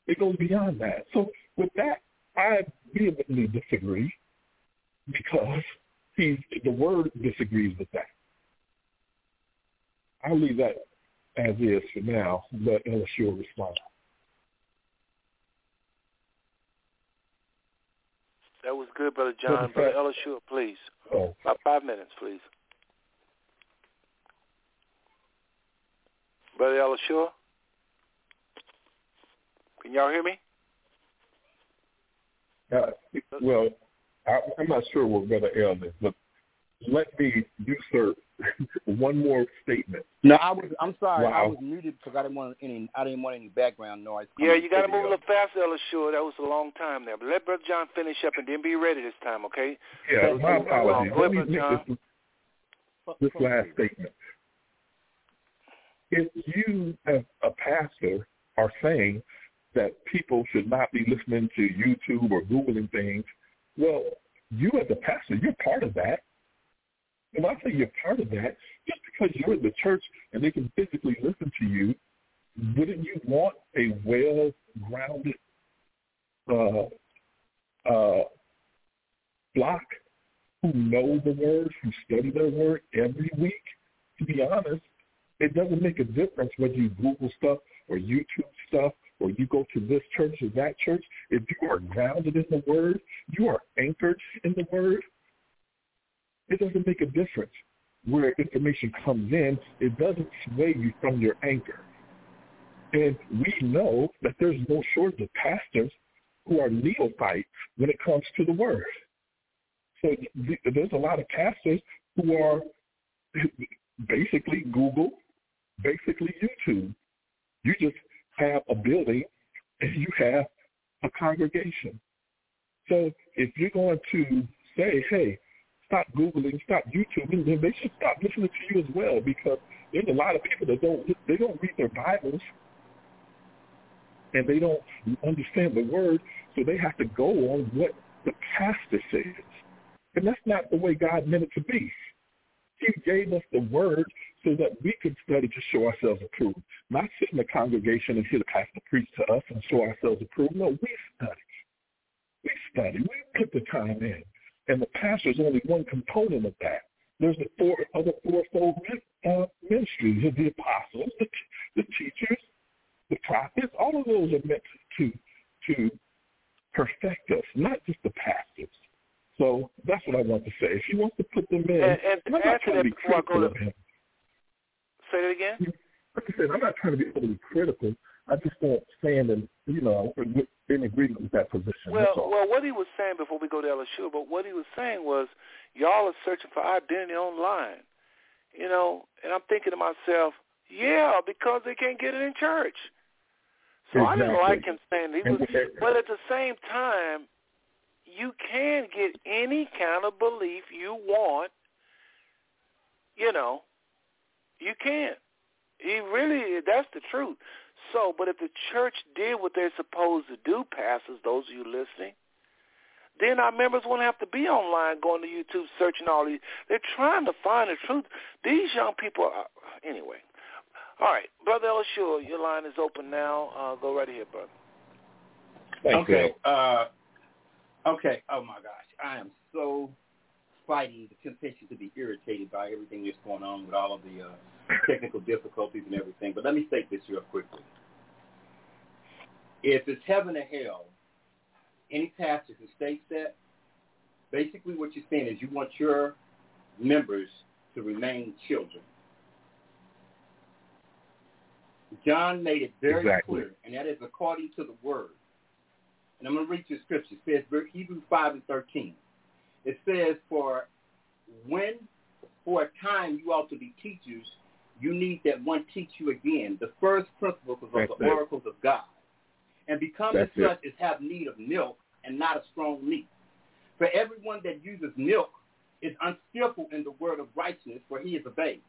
It goes beyond that. So with that, I vehemently disagree because he, the word disagrees with that. I'll leave that as is for now. Let Elishua will respond. That was good, Brother John. Brother Elishua, please. Oh. About five minutes, please. Brother Elishua? Can y'all hear me? Uh, well, I, I'm not sure what Brother El is, but let me usurp one more statement. No, I was. I'm sorry. Wow. I was muted because I didn't want any. I didn't want any background noise. Yeah, you got to move a little faster, Sure, That was a long time there. But let Brother John finish up and then be ready this time, okay? Yeah, my apologies. Let me make this, this last statement. If you, as a pastor, are saying that people should not be listening to YouTube or Googling things. Well, you as a pastor, you're part of that. And I say you're part of that, just because you're in the church and they can physically listen to you, wouldn't you want a well-grounded uh, uh, flock who know the word, who study their word every week? To be honest, it doesn't make a difference whether you Google stuff or YouTube stuff or you go to this church or that church. If you are grounded in the word, you are anchored in the word, it doesn't make a difference where information comes in. It doesn't sway you from your anchor. And we know that there's no shortage of pastors who are neophytes when it comes to the word. So there's a lot of pastors who are basically Google, basically YouTube. You just have a building and you have a congregation. So if you're going to say, hey, stop Googling, stop YouTubing, then they should stop listening to you as well because there's a lot of people that don't they don't read their Bibles and they don't understand the word, so they have to go on what the pastor says. And that's not the way God meant it to be. He gave us the word so that we could study to show ourselves approved. Not sit in the congregation and hear the pastor preach to us and show ourselves approved. No, we study. We study. We put the time in. And the pastor is only one component of that. There's the four other fourfold uh, ministries, of the apostles, the, the teachers, the prophets. All of those are meant to to perfect us, not just the pastors. So that's what I want to say. If he wants to put them in, and, and I'm not trying to be critical of him. Say it again. Like I said, I'm not trying to be overly critical. I just don't stand and you know in agreement with that position. Well, well, what he was saying before we go to Elishua, but what he was saying was, y'all are searching for identity online, you know. And I'm thinking to myself, yeah, because they can't get it in church. So exactly. I didn't like him saying he was, but at the same time, you can get any kind of belief you want. You know, you can. He really, that's the truth. So, but if the church did what they're supposed to do, pastors, those of you listening, then our members won't have to be online going to YouTube searching all these. They're trying to find the truth. These young people are, anyway. All right, Brother Elishua, your line is open now. Uh, go right ahead, brother. Thanks, okay. Uh, okay. Oh, my gosh. I am so fighting the temptation to be irritated by everything that's going on with all of the uh, technical difficulties and everything. But let me state this real quickly. If it's heaven or hell, any pastor who states that, basically what you're saying is you want your members to remain children. John made it very exactly. clear, and that is according to the word. And I'm going to read you a scripture. It says Hebrews 5 and 13. It says, for when for a time you ought to be teachers you need that one teach you again the first principles of That's the it. oracles of God. And becoming That's such is have need of milk and not of strong meat. For everyone that uses milk is unskillful in the word of righteousness, for he is a babe.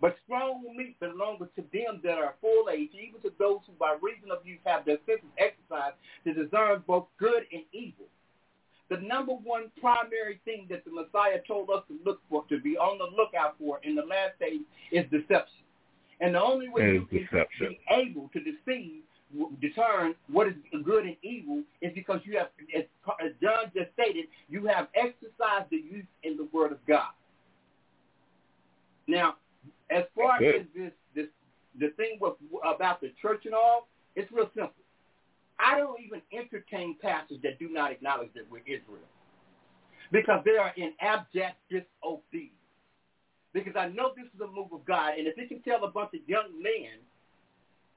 But strong meat belongeth to them that are full age, even to those who by reason of use have their senses exercised to discern both good and evil. The number one primary thing that the Messiah told us to look for, to be on the lookout for in the last days is deception. And the only way you can deception. be able to deceive, discern what is good and evil is because you have, as John just stated, you have exercised the use in the Word of God. Now, as far as this, this, the thing with, about the church and all, it's real simple. I don't even entertain pastors that do not acknowledge that we're Israel because they are in abject disobedience. Because I know this is a move of God, and if it can tell a bunch of young men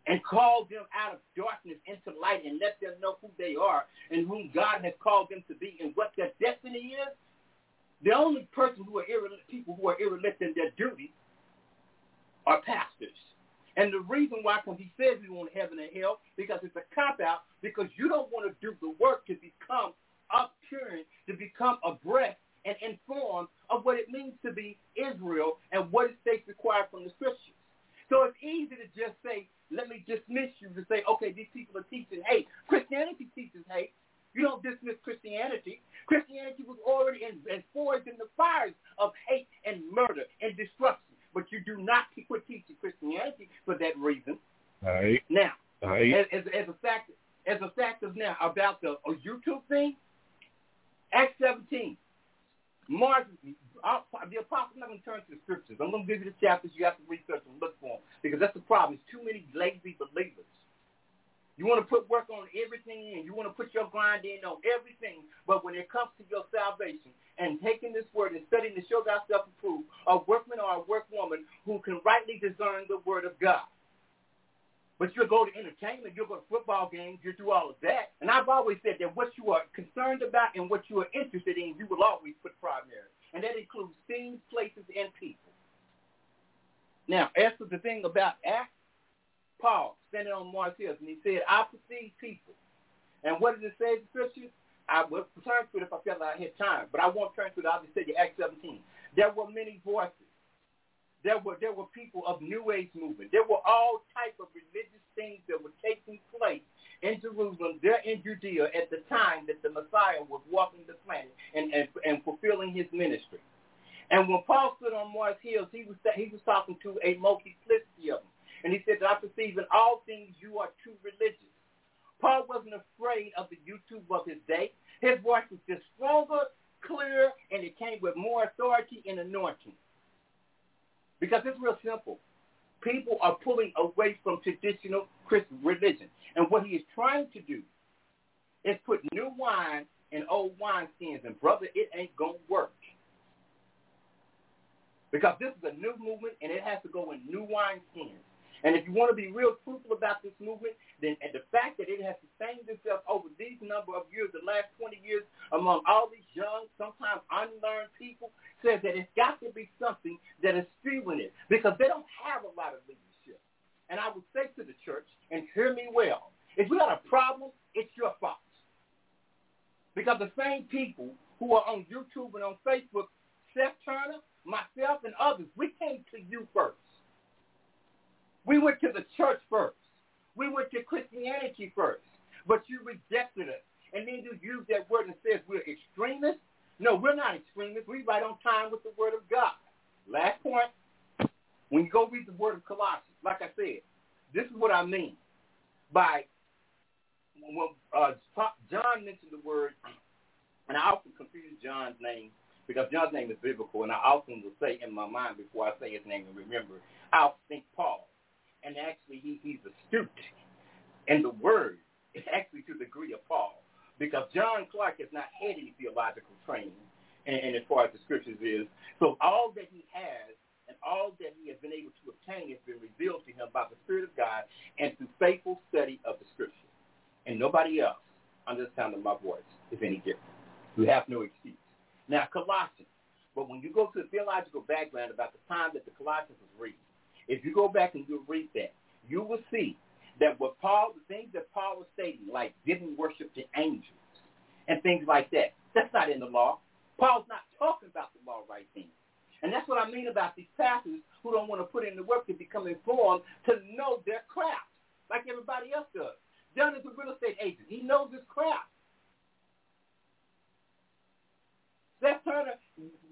and call them out of darkness into light and let them know who they are and whom God has called them to be and what their destiny is, the only person who are irre- people who are irrelevant in their duty are pastors. And the reason why, because he says we want heaven and hell, because it's a cop-out, because you don't want to do the work to become upcurrent, to become abreast and informed of what it means to be Israel and what it states required from the scriptures. So it's easy to just say, let me dismiss you to say, okay, these people are teaching hate. Christianity teaches hate. You don't dismiss Christianity. Christianity was already in, in forged in the fires of hate and murder and destruction. But you do not quit teaching Christianity for that reason. All right. Now, All right. as, as, as a fact, as a fact of now about the a YouTube thing, Acts 17. Mark, I'll, the apostle, I'm not going to turn to the scriptures. I'm going to give you the chapters. You have to research and look for them because that's the problem. It's too many lazy believers. You want to put work on everything and you want to put your grind in on everything, but when it comes to your salvation and taking this word and studying to show thyself approved, a workman or a workwoman who can rightly discern the word of God. But you'll go to entertainment, you'll go to football games, you'll do all of that. And I've always said that what you are concerned about and what you are interested in, you will always put primary. And that includes things, places, and people. Now, as for the thing about Acts, Paul standing on Mars Hills, and he said, I perceive people. And what does it say in scripture? I will turn to it if I felt like I had time, but I won't turn to it. I'll just tell you Acts 17. There were many voices. There were there were people of New Age movement. There were all type of religious things that were taking place in Jerusalem, there in Judea, at the time that the Messiah was walking the planet and, and, and fulfilling his ministry. And when Paul stood on Mars Hills, he was he was talking to a multiplicity of them. And he said I perceive in all things you are too religious. Paul wasn't afraid of the YouTube of his day. His voice was just stronger, clearer, and it came with more authority and anointing. Because it's real simple. People are pulling away from traditional Christian religion. And what he is trying to do is put new wine in old wineskins. And brother, it ain't going to work. Because this is a new movement and it has to go in new wineskins. And if you want to be real truthful about this movement, then and the fact that it has sustained itself over these number of years, the last 20 years, among all these young, sometimes unlearned people, says that it's got to be something that is fueling it because they don't have a lot of leadership. And I would say to the church, and hear me well, if you got a problem, it's your fault. Because the same people who are on YouTube and on Facebook, Seth Turner, myself, and others, we came to you first. We went to the church first. We went to Christianity first. But you rejected us. And then you use that word and says we're extremists. No, we're not extremists. We right on time with the word of God. Last point. When you go read the word of Colossians, like I said, this is what I mean by when uh, John mentioned the word, and I often confuse John's name because John's name is biblical, and I often will say in my mind before I say his name and remember, I'll think Paul and actually he, he's astute. And the word is actually to the degree of Paul. Because John Clark has not had any theological training, and, and as far as the scriptures is. So all that he has and all that he has been able to obtain has been revealed to him by the Spirit of God and through faithful study of the scriptures, And nobody else, under the sound of my voice, is any different. We have no excuse. Now, Colossians. But when you go to the theological background about the time that the Colossians was written, if you go back and you read that, you will see that what Paul, the things that Paul was stating, like giving worship to angels and things like that, that's not in the law. Paul's not talking about the law right then. And that's what I mean about these pastors who don't want to put in the work to become informed to know their craft, like everybody else does. John is a real estate agent. He knows his craft. Seth Turner,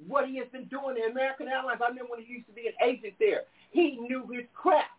what he has been doing in American Airlines, I remember when he used to be an agent there. He knew his craft.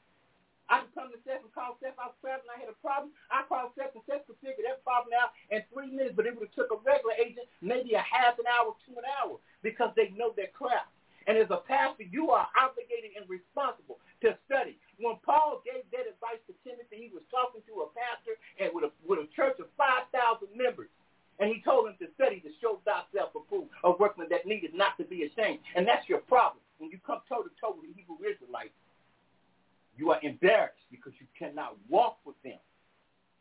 I could come to Seth and call Seth. Was traveling. I had a problem. I called Seth and Seth could figure that problem out in three minutes, but it would have took a regular agent maybe a half an hour to an hour because they know their craft. And as a pastor, you are obligated and responsible to study. When Paul gave that advice to Timothy, he was talking to a pastor and with a, with a church of 5,000 members. And he told him to study to show thyself approved, a workman that needed not to be ashamed. And that's your problem when you come toe to toe with the Hebrew Israelites, you are embarrassed because you cannot walk with them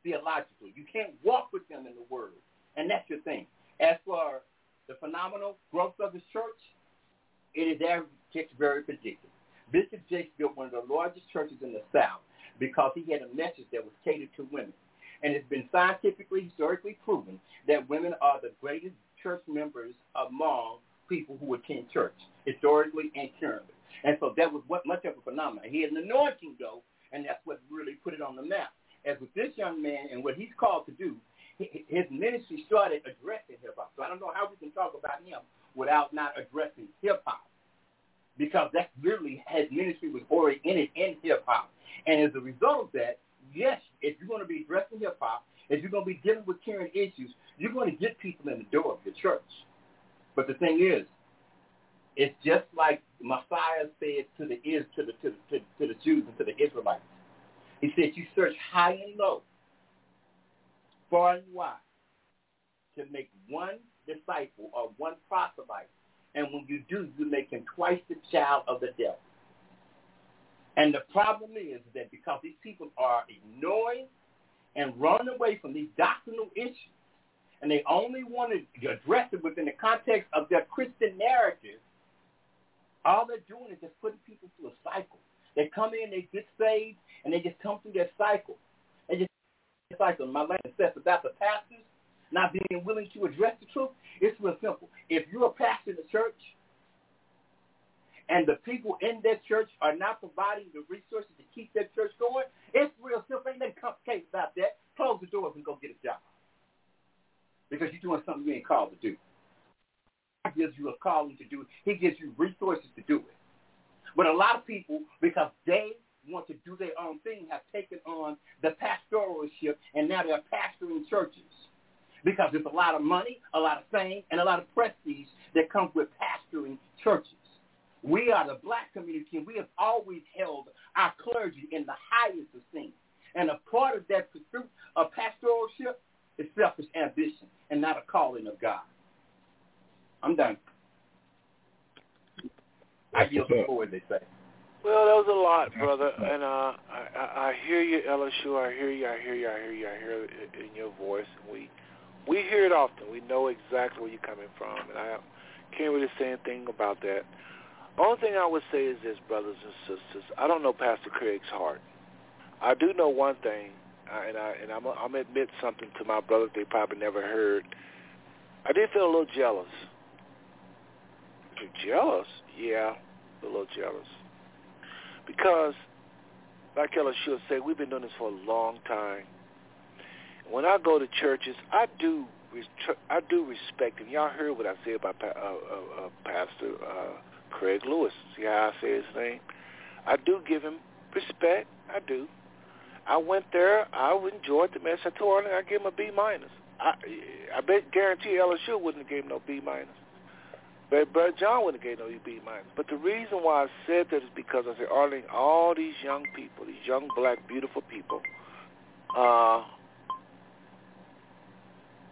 theologically. You can't walk with them in the Word. And that's your thing. As for the phenomenal growth of the church, it is very predicted. Bishop Jakes built one of the largest churches in the South because he had a message that was catered to women. And it's been scientifically, historically proven that women are the greatest church members among people who attend church, historically and currently. And so that was what much of a phenomenon. He had an anointing, though, and that's what really put it on the map. As with this young man and what he's called to do, his ministry started addressing hip-hop. So I don't know how we can talk about him without not addressing hip-hop because that's literally his ministry was oriented in hip-hop. And as a result of that, yes, if you're going to be addressing hip-hop, if you're going to be dealing with current issues, you're going to get people in the door of your church. But the thing is, it's just like Messiah said to the is to the to the, to the Jews and to the Israelites. He said, "You search high and low, far and wide, to make one disciple or one proselyte, and when you do, you make him twice the child of the devil." And the problem is that because these people are ignoring and running away from these doctrinal issues, and they only want to address it within the context of their Christian narrative, all they're doing is just putting people through a cycle. They come in, they get saved, and they just come through their cycle. They just cycle. My land says about the pastors not being willing to address the truth. It's real simple. If you're a pastor in the church and the people in that church are not providing the resources to keep that church going, it's real simple. Ain't nothing complicated about that. Close the doors and go get a job. Because you're doing something you ain't called to do. God gives you a calling to do it. He gives you resources to do it. But a lot of people, because they want to do their own thing, have taken on the pastoralship, and now they're pastoring churches. Because there's a lot of money, a lot of fame, and a lot of prestige that comes with pastoring churches. We are the black community, and we have always held our clergy in the highest esteem. And a part of that pursuit of pastoralship is selfish ambition and not a calling of God. I'm done. I yield the floor, they say. Well, that was a lot, brother, and uh, I, I hear you, Elishua. I hear you. I hear you. I hear you. I hear it in your voice. And we we hear it often. We know exactly where you're coming from, and I can't really say anything about that. Only thing I would say is this, brothers and sisters. I don't know Pastor Craig's heart. I do know one thing, and I and I'm I'm admit something to my brothers they probably never heard. I did feel a little jealous jealous, yeah, a little jealous. Because, like Ella should say, we've been doing this for a long time. When I go to churches, I do I do respect him. Y'all heard what I said about uh, uh, uh, Pastor uh, Craig Lewis. See how I say his name? I do give him respect. I do. I went there. I enjoyed the message. I told him I give him a B minus. I I bet guarantee Elishua wouldn't have gave him no B minus. But Brother John wouldn't have gave no B minus. But the reason why I said that is because I said, Arlene, all these young people, these young black beautiful people, uh,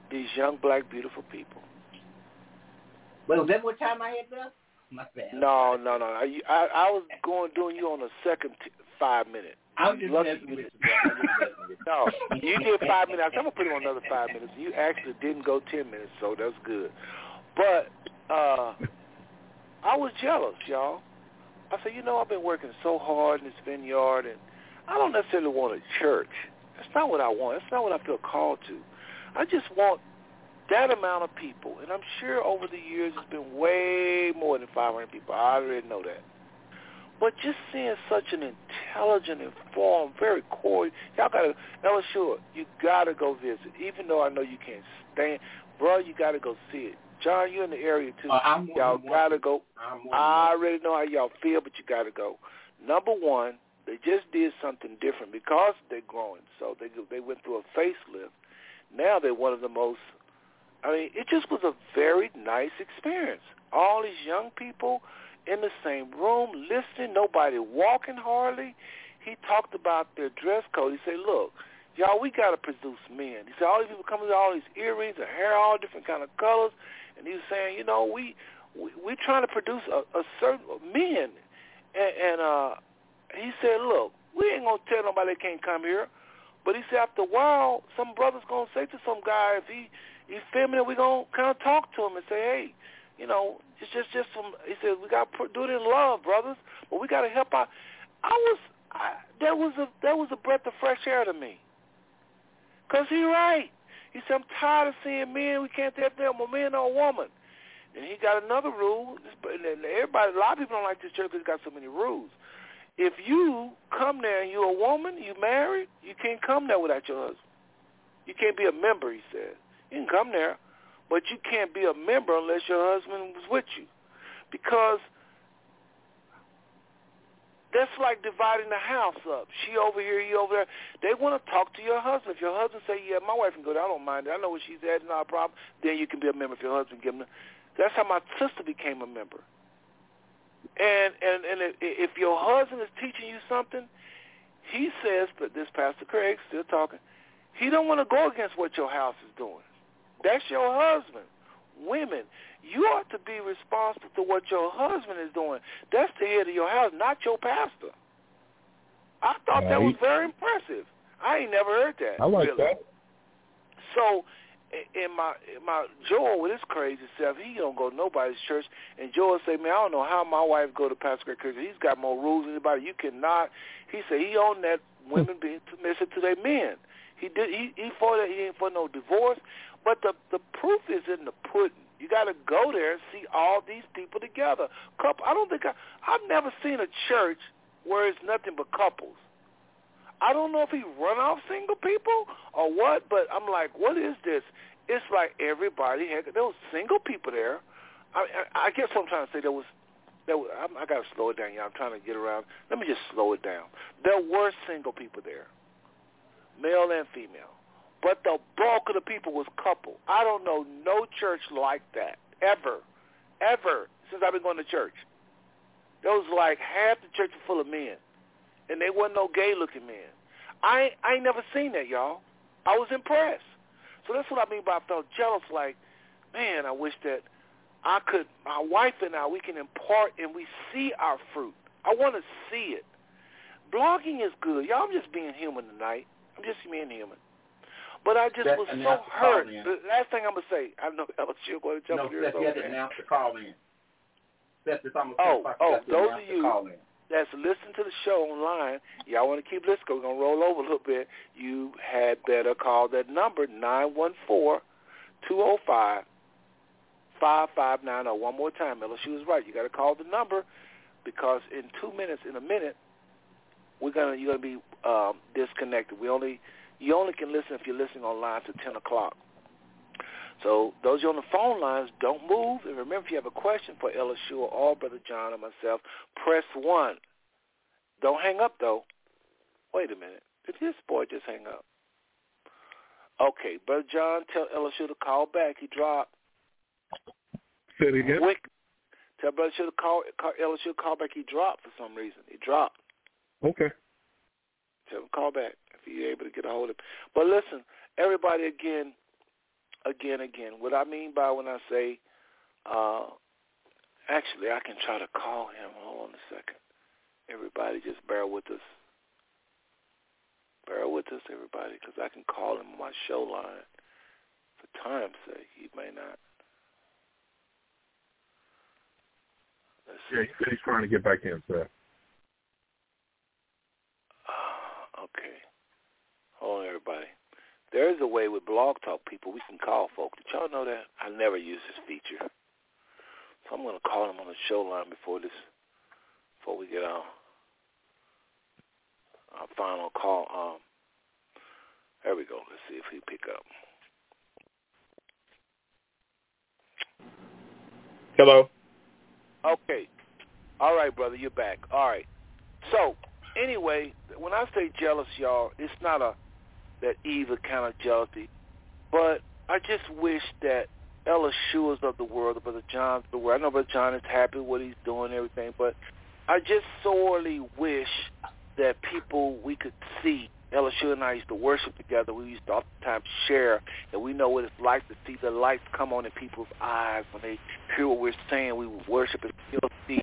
these young black beautiful people. Well, that what time I had left? My bad. No, no, no. I, I, I was going doing you on the second t- five minute. I was just Lucky messing with you. no, you did five minutes. I'm gonna put you on another five minutes. You actually didn't go ten minutes, so that's good. But uh, I was jealous, y'all. I said, you know, I've been working so hard in this vineyard, and I don't necessarily want a church. That's not what I want. That's not what I feel called to. I just want that amount of people, and I'm sure over the years it's been way more than 500 people. I already know that. But just seeing such an intelligent, informed, very core, y'all gotta, Ella Sure, you gotta go visit. Even though I know you can't stand, bro, you gotta go see it. John, you in the area too. Uh, y'all gotta go. I already know how y'all feel, but you gotta go. Number one, they just did something different because they're growing. So they they went through a facelift. Now they're one of the most. I mean, it just was a very nice experience. All these young people in the same room, listening. Nobody walking hardly. He talked about their dress code. He said, "Look, y'all, we got to produce men." He said, "All these people coming with all these earrings, and hair, all different kind of colors." and he was saying, you know, we we we're trying to produce a, a certain men, and, and uh, he said, look, we ain't gonna tell nobody they can't come here, but he said after a while, some brothers gonna say to some guy if he he's feminine, we gonna kind of talk to him and say, hey, you know, it's just just some. He said we got to do it in love, brothers, but we got to help out. I was I, that was a that was a breath of fresh air to me, cause he right. He said, I'm tired of seeing men. We can't tell them a man or a woman. And he got another rule. And everybody, a lot of people don't like this church because it's got so many rules. If you come there and you're a woman, you married, you can't come there without your husband. You can't be a member, he said. You can come there, but you can't be a member unless your husband was with you. Because that's like dividing the house up. She over here, you over there. They want to talk to your husband. If your husband say, "Yeah, my wife can go there. I don't mind it. I know what she's at. Not a problem." Then you can be a member. If your husband give them. That's how my sister became a member. And and and if your husband is teaching you something, he says, but this Pastor Craig still talking. He don't want to go against what your house is doing. That's your husband. Women, you ought to be responsible to what your husband is doing. That's the head of your house, not your pastor. I thought right. that was very impressive. I ain't never heard that. I like really. that. So, in my in my Joel with his crazy self, he don't go to nobody's church. And Joel say, man, I don't know how my wife go to Pastor Greg He's got more rules than anybody. You cannot. He said he owned that hmm. women being submissive to their men. He did. He he fought that. He ain't for no divorce. But the the proof is in the pudding. You got to go there and see all these people together. Couple. I don't think I. I've never seen a church where it's nothing but couples. I don't know if he run off single people or what, but I'm like, what is this? It's like everybody had. There was single people there. I, I, I guess what I'm trying to say there was. There was I, I got to slow it down. Yeah, I'm trying to get around. Let me just slow it down. There were single people there, male and female but the bulk of the people was couple. I don't know no church like that ever, ever since I've been going to church. There was like half the church was full of men, and they wasn't no gay-looking men. I I ain't never seen that, y'all. I was impressed. So that's what I mean by I felt jealous. Like, man, I wish that I could, my wife and I, we can impart and we see our fruit. I want to see it. Blogging is good. Y'all, I'm just being human tonight. I'm just being human. But I just was so hurt. The last thing I'm gonna say, I know Elishua going to jump no, in here. No, Steph, you had to announce the call in. Steph, this almost oh, oh, those of you that's listening to the show online, y'all want to keep listening. We're gonna roll over a little bit. You had better call that number nine one four two zero oh five five five nine zero. One more time, Elishua is right. You got to call the number because in two minutes, in a minute, we're gonna you're gonna be um, disconnected. We only you only can listen if you're listening online to 10 o'clock. So those you on the phone lines, don't move. And remember, if you have a question for Ella Shua or Brother John or myself, press 1. Don't hang up, though. Wait a minute. Did this boy just hang up? Okay, Brother John, tell Elishua to call back. He dropped. Say it again. Quick. Tell Brother Shua to call, call Elishua to call back. He dropped for some reason. He dropped. Okay. Tell him call back if you're able to get a hold of him. But listen, everybody again, again, again, what I mean by when I say, uh, actually, I can try to call him. Hold on a second. Everybody just bear with us. Bear with us, everybody, because I can call him on my show line. For time's sake, he may not. yeah, he said he's trying to get back in, sir. Uh, okay. Hold on, everybody. There is a way with Blog Talk people we can call folks. Did y'all know that? I never use this feature. So I'm going to call them on the show line before this, before we get on our final call. Um, there we go. Let's see if he pick up. Hello. Okay. All right, brother, you're back. All right. So, anyway, when I say jealous, y'all, it's not a that evil kind of jealousy. But I just wish that Ella Shuas of the world, the Brother John's the world. I know Brother John is happy with what he's doing and everything, but I just sorely wish that people we could see. Elishua and I used to worship together. We used to oftentimes share, and we know what it's like to see the lights come on in people's eyes when they hear what we're saying. We worship and feel see.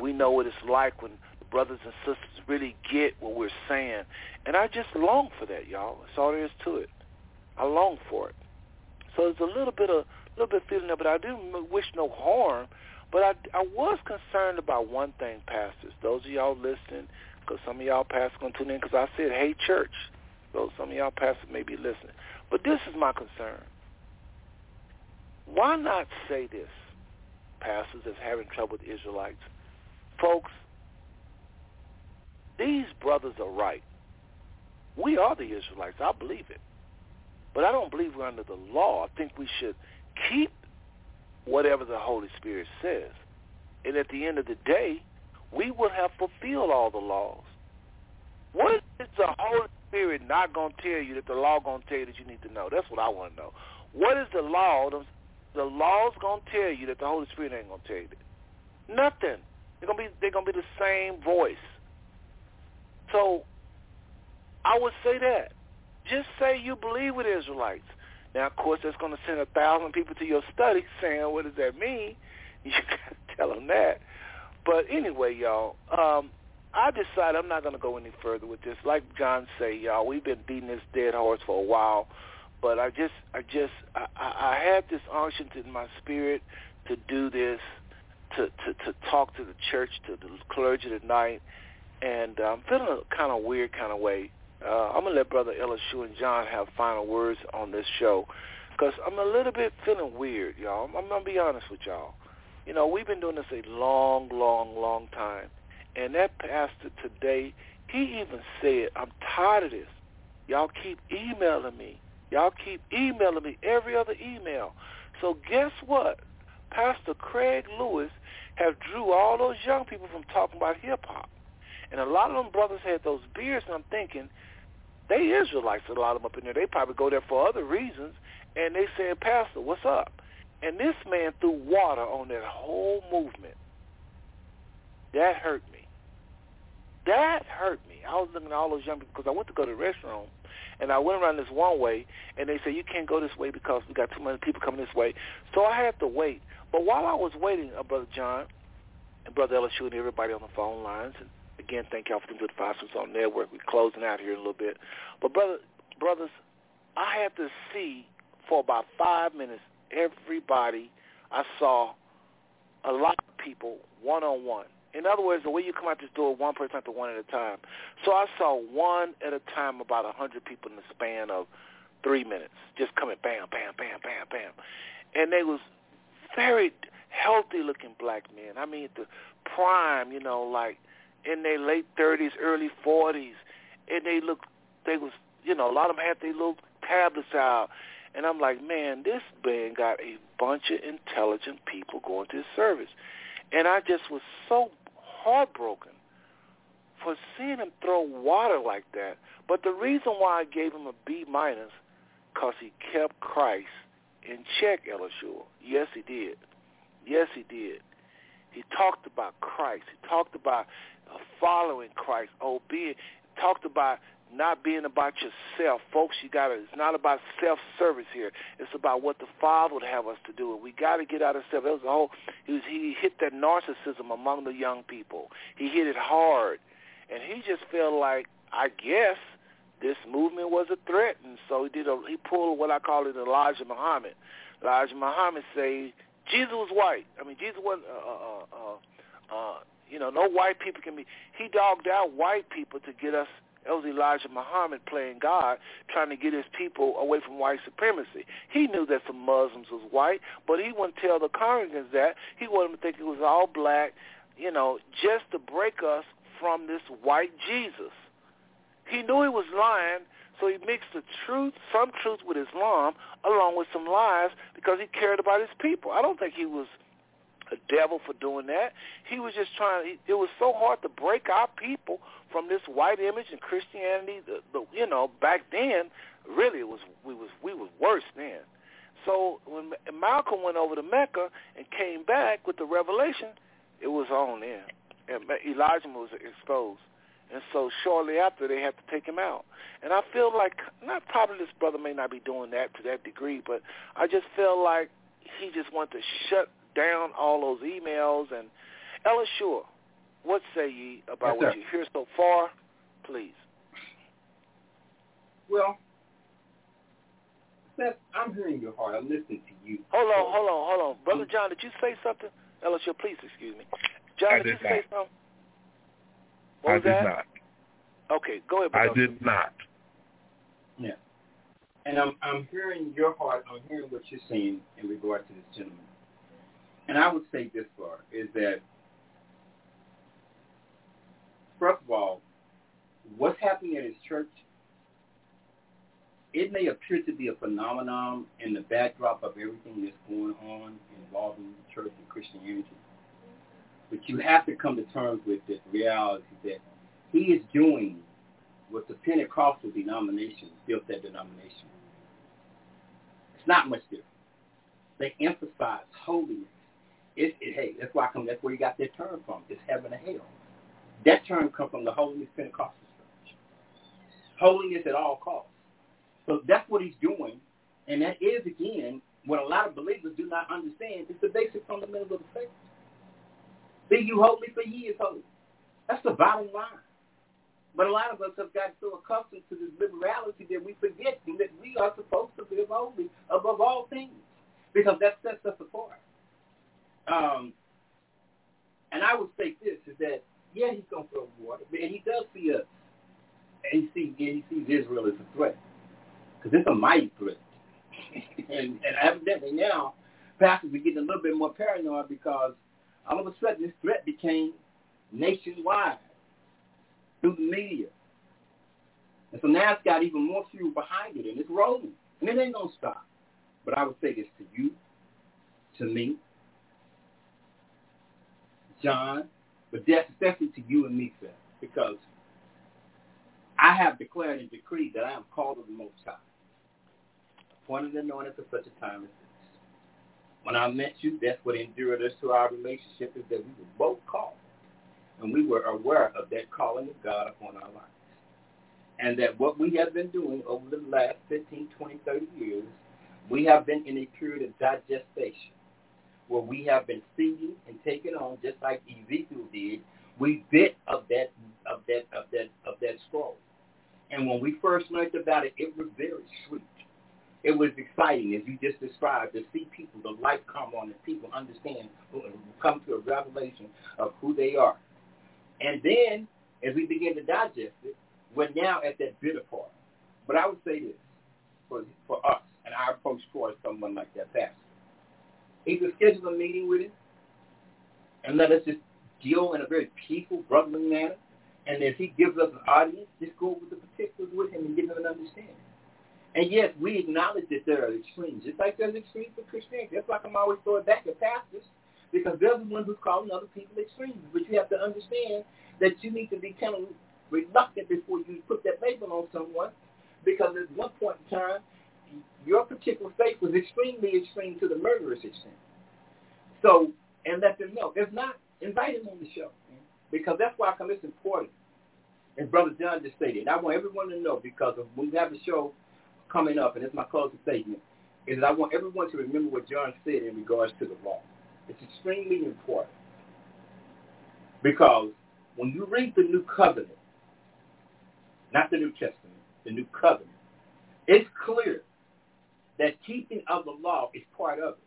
We know what it's like when brothers and sisters really get what we're saying. And I just long for that, y'all. That's all there is to it. I long for it. So there's a little bit of little bit of feeling there, but I didn't wish no harm. But I, I was concerned about one thing, pastors. Those of y'all listening, because some of y'all pastors going to tune in because I said, hey, church. So some of y'all pastors may be listening. But this is my concern. Why not say this? pastors that's having trouble with Israelites. Folks, these brothers are right. We are the Israelites. I believe it. But I don't believe we're under the law. I think we should keep whatever the Holy Spirit says. And at the end of the day, we will have fulfilled all the laws. What is the Holy Spirit not going to tell you that the law going to tell you that you need to know? That's what I want to know. What is the law? The law's going to tell you that the Holy Spirit ain't going to tell you that. Nothing. They're going to be they're going to be the same voice. So I would say that. Just say you believe with Israelites. Now, of course, that's going to send a thousand people to your study saying, what does that mean? You got to tell them that. But anyway, y'all, um, I decided I'm not going to go any further with this. Like John say, y'all, we've been beating this dead horse for a while, but I just, I just, I, I had this unction in my spirit to do this, to to to talk to the church, to the clergy tonight, and uh, I'm feeling a kind of weird kind of way uh, I'm gonna let Brother Elishua and John have final words on this show, because I'm a little bit feeling weird, y'all. I'm, I'm gonna be honest with y'all. You know, we've been doing this a long, long, long time, and that pastor today, he even said, "I'm tired of this. Y'all keep emailing me. Y'all keep emailing me every other email." So guess what? Pastor Craig Lewis have drew all those young people from talking about hip hop. And a lot of them brothers had those beards, and I'm thinking, they Israelites, a lot of them up in there. They probably go there for other reasons. And they said, Pastor, what's up? And this man threw water on that whole movement. That hurt me. That hurt me. I was looking at all those young people because I went to go to the restroom, and I went around this one way, and they said you can't go this way because we got too many people coming this way. So I had to wait. But while I was waiting, uh, Brother John and Brother Elishua and everybody on the phone lines, and Again, thank y'all for the good Five Smooth Stones Network. We're closing out here in a little bit. But brother, brothers, I had to see for about five minutes everybody. I saw a lot of people one-on-one. In other words, the way you come out this door, one person after one at a time. So I saw one at a time, about a hundred people in the span of three minutes, just coming bam, bam, bam, bam, bam. And they was very healthy-looking black men. I mean, the prime, you know, like in their late thirties, early forties, and they look, they was, you know, a lot of them had their little tablets out, and I'm like, man, this band got a bunch of intelligent people going to his service, and I just was so heartbroken for seeing him throw water like that. But the reason why I gave him a B minus, cause he kept Christ in check, Elishua. Yes, he did. Yes, he did. He talked about Christ. He talked about following Christ, obeying. Talked about not being about yourself. Folks, you got to, it's not about self-service here. It's about what the Father would have us to do. And we got to get out of self. It was a whole, he, was, he hit that narcissism among the young people. He hit it hard. And he just felt like, I guess, this movement was a threat. And so he did a, he pulled what I call it Elijah Muhammad. Elijah Muhammad say, Jesus was white. I mean, Jesus wasn't, uh, uh, uh, uh you know, no white people can be. He dogged out white people to get us. It was Elijah Muhammad playing God, trying to get his people away from white supremacy. He knew that some Muslims was white, but he wouldn't tell the congregants that. He wanted them to think it was all black, you know, just to break us from this white Jesus. He knew he was lying, so he mixed the truth, some truth with Islam, along with some lies because he cared about his people. I don't think he was a devil for doing that. He was just trying. It was so hard to break our people from this white image and Christianity. The, the you know back then, really it was we was we was worse then. So when Malcolm went over to Mecca and came back with the revelation, it was on then, and Elijah was exposed. And so shortly after, they had to take him out. And I feel like, not probably this brother may not be doing that to that degree, but I just feel like he just wanted to shut down all those emails. And Ella Shore, what say ye about yes, what you hear so far? Please. Well, Seth, I'm hearing your heart. I'm listening to you. Hold on, hold on, hold on. Brother John, did you say something? Elishua, please excuse me. John, I did, did you not. say something? What I was did that? not. Okay, go ahead. Brother. I did not. Yeah. And I'm I'm hearing your heart. I'm hearing what you're saying in regard to this gentleman. And I would say this far is that, first of all, what's happening in his church, it may appear to be a phenomenon in the backdrop of everything that's going on involving the church and Christianity. But you have to come to terms with the reality that he is doing what the Pentecostal denomination built that denomination. It's not much different. They emphasize holiness. It, it, hey, that's why I come. That's where you got that term from. It's heaven and hell. That term comes from the Holiness Pentecostal Church. Holiness at all costs. So that's what he's doing, and that is again what a lot of believers do not understand. It's the basic fundamentals of the faith. Be you holy, for ye is holy. That's the bottom line. But a lot of us have gotten so accustomed to this liberality that we forget that we are supposed to live holy above all things because that sets us apart. Um, and I would say this is that yeah, he's going to throw water, and he does see us, and he sees and he sees Israel as a threat because it's a mighty threat. and, and evidently now, pastors are getting a little bit more paranoid because all of a sudden this threat became nationwide through the media. And so now it's got even more fuel behind it, and it's rolling. And it ain't to stop. But I would say this to you, to me, John, but that's especially to you and me, sir, because I have declared and decreed that I am called of the Most High, appointed and anointed for such a time as this. When I met you, that's what endured us to our relationship is that we were both called and we were aware of that calling of God upon our lives. And that what we have been doing over the last 15, 20, 30 years, we have been in a period of digestation where we have been feeding and taking on, just like Ezekiel did, we bit of that of that of that of that scroll. And when we first learned about it, it was very sweet. It was exciting, as you just described, to see people, the light come on, and people understand, come to a revelation of who they are. And then, as we begin to digest it, we're now at that bitter part. But I would say this for, for us and our approach towards someone like that pastor. Either schedule a meeting with him and let us just deal in a very peaceful, brotherly manner. And if he gives us an audience, just go over the particulars with him and give him an understanding. And yes, we acknowledge that there are extremes, just like there's extremes for Christianity. That's like I'm always throwing back at pastors because they're the ones who's calling other people extreme. But you have to understand that you need to be kind of reluctant before you put that label on someone because at one point in time, your particular faith was extremely extreme to the murderous extent. So, and let them know. If not, invite them on the show because that's why I come. It's important. And Brother John just stated, I want everyone to know because of we have the show coming up, and it's my closing statement, is that I want everyone to remember what John said in regards to the law. It's extremely important. Because when you read the New Covenant, not the New Testament, the New Covenant, it's clear that keeping of the law is part of it.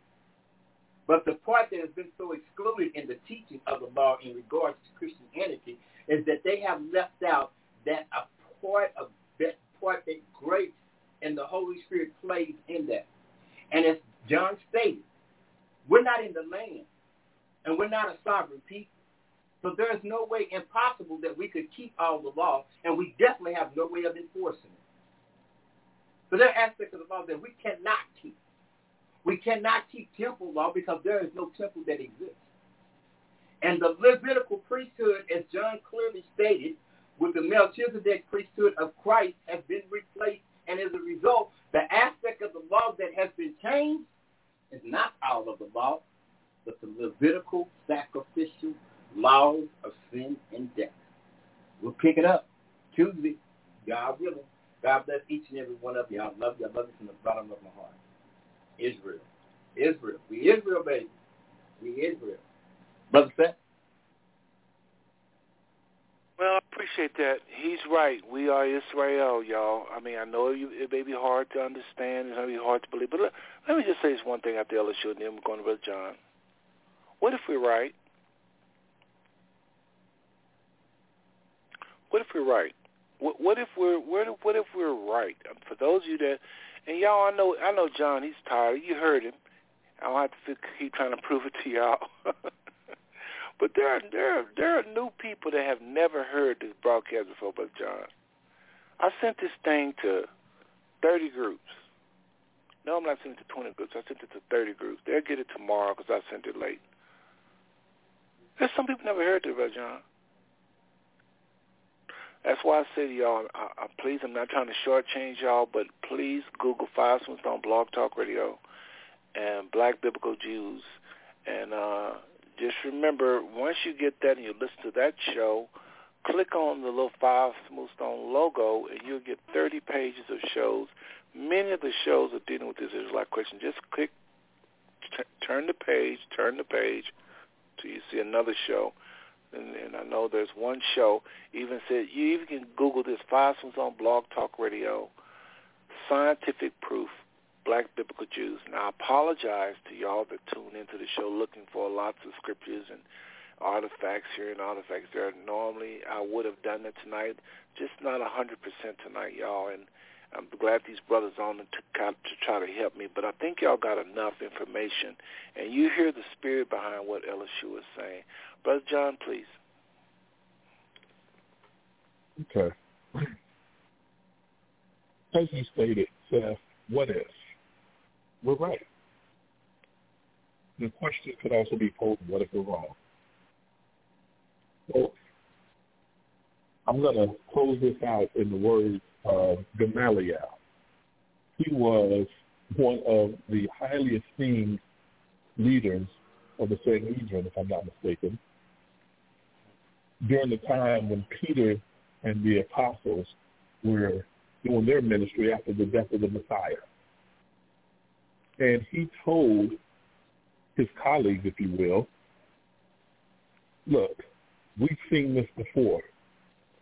But the part that has been so excluded in the teaching of the law in regards to Christianity is that they have left out that a part of that part that grace and the Holy Spirit plays in that. And as John stated, we're not in the land, and we're not a sovereign people. So there is no way impossible that we could keep all the law, and we definitely have no way of enforcing it. So there are aspects of the law that we cannot keep. We cannot keep temple law because there is no temple that exists. And the Levitical priesthood, as John clearly stated, with the Melchizedek priesthood of Christ has been replaced. And as a result, the aspect of the law that has been changed is not all of the law, but the Levitical sacrificial laws of sin and death. We'll pick it up Tuesday, God willing. God bless each and every one of you. I love you. I love you from the bottom of my heart. Israel. Israel. We Israel, baby. We Israel. Brother Seth? Well, I appreciate that. He's right. We are Israel, y'all. I mean, I know you, it may be hard to understand. It may be hard to believe. But let, let me just say this one thing after Elishua, and then we're going to Brother John. What if we're right? What if we're right? What, what if we're what if, what if we're right? For those of you that, and y'all, I know I know John. He's tired. You heard him. I don't have to keep trying to prove it to y'all. but there are there are there are new people that have never heard this broadcast before, Brother John. I sent this thing to thirty groups. No, I'm not sending it to twenty groups. I sent it to thirty groups. They'll get it tomorrow because I sent it late. There's some people never heard it, Brother John. That's why I say to y'all, I, I, please, I'm not trying to shortchange y'all, but please Google Five Smooth Stone Blog Talk Radio and Black Biblical Jews. And uh, just remember, once you get that and you listen to that show, click on the little Five Smooth Stone logo, and you'll get 30 pages of shows. Many of the shows are dealing with this Israelite question. Just click, t- turn the page, turn the page, till you see another show and, and I know there's one show even said you even can Google this Five Smooth Stone Blog Talk Radio, scientific proof, Black Biblical Jews. And I apologize to y'all that tune into the show looking for lots of scriptures and artifacts here and artifacts there. Normally I would have done it tonight, just not a hundred percent tonight, y'all. And I'm glad these brothers on to, to try to help me, but I think y'all got enough information, and you hear the spirit behind what Elishua is saying. Brother John, please. Okay. As you stated, Seth, what if? We're right. The question could also be posed, what if we're wrong? So I'm going to close this out in the words of Gamaliel. He was one of the highly esteemed leaders of the Sanhedrin, if I'm not mistaken during the time when Peter and the apostles were doing their ministry after the death of the Messiah. And he told his colleagues, if you will, look, we've seen this before,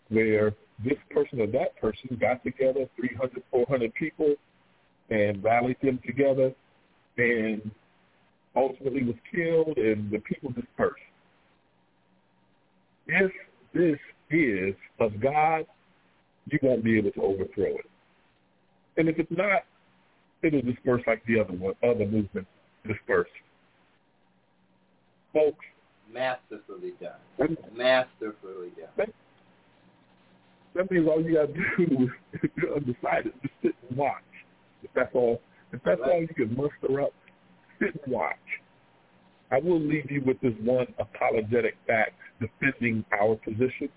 where this person or that person got together, 300, 400 people, and rallied them together, and ultimately was killed, and the people dispersed if this is of God, you won't be able to overthrow it. And if it's not, it'll disperse like the other one, other movements disperse. Folks. Masterfully done. Masterfully done. That, means all you got to do is you're undecided. Just sit and watch. If that's all, if that's all you can muster up, sit and watch. I will leave you with this one apologetic fact defending our position.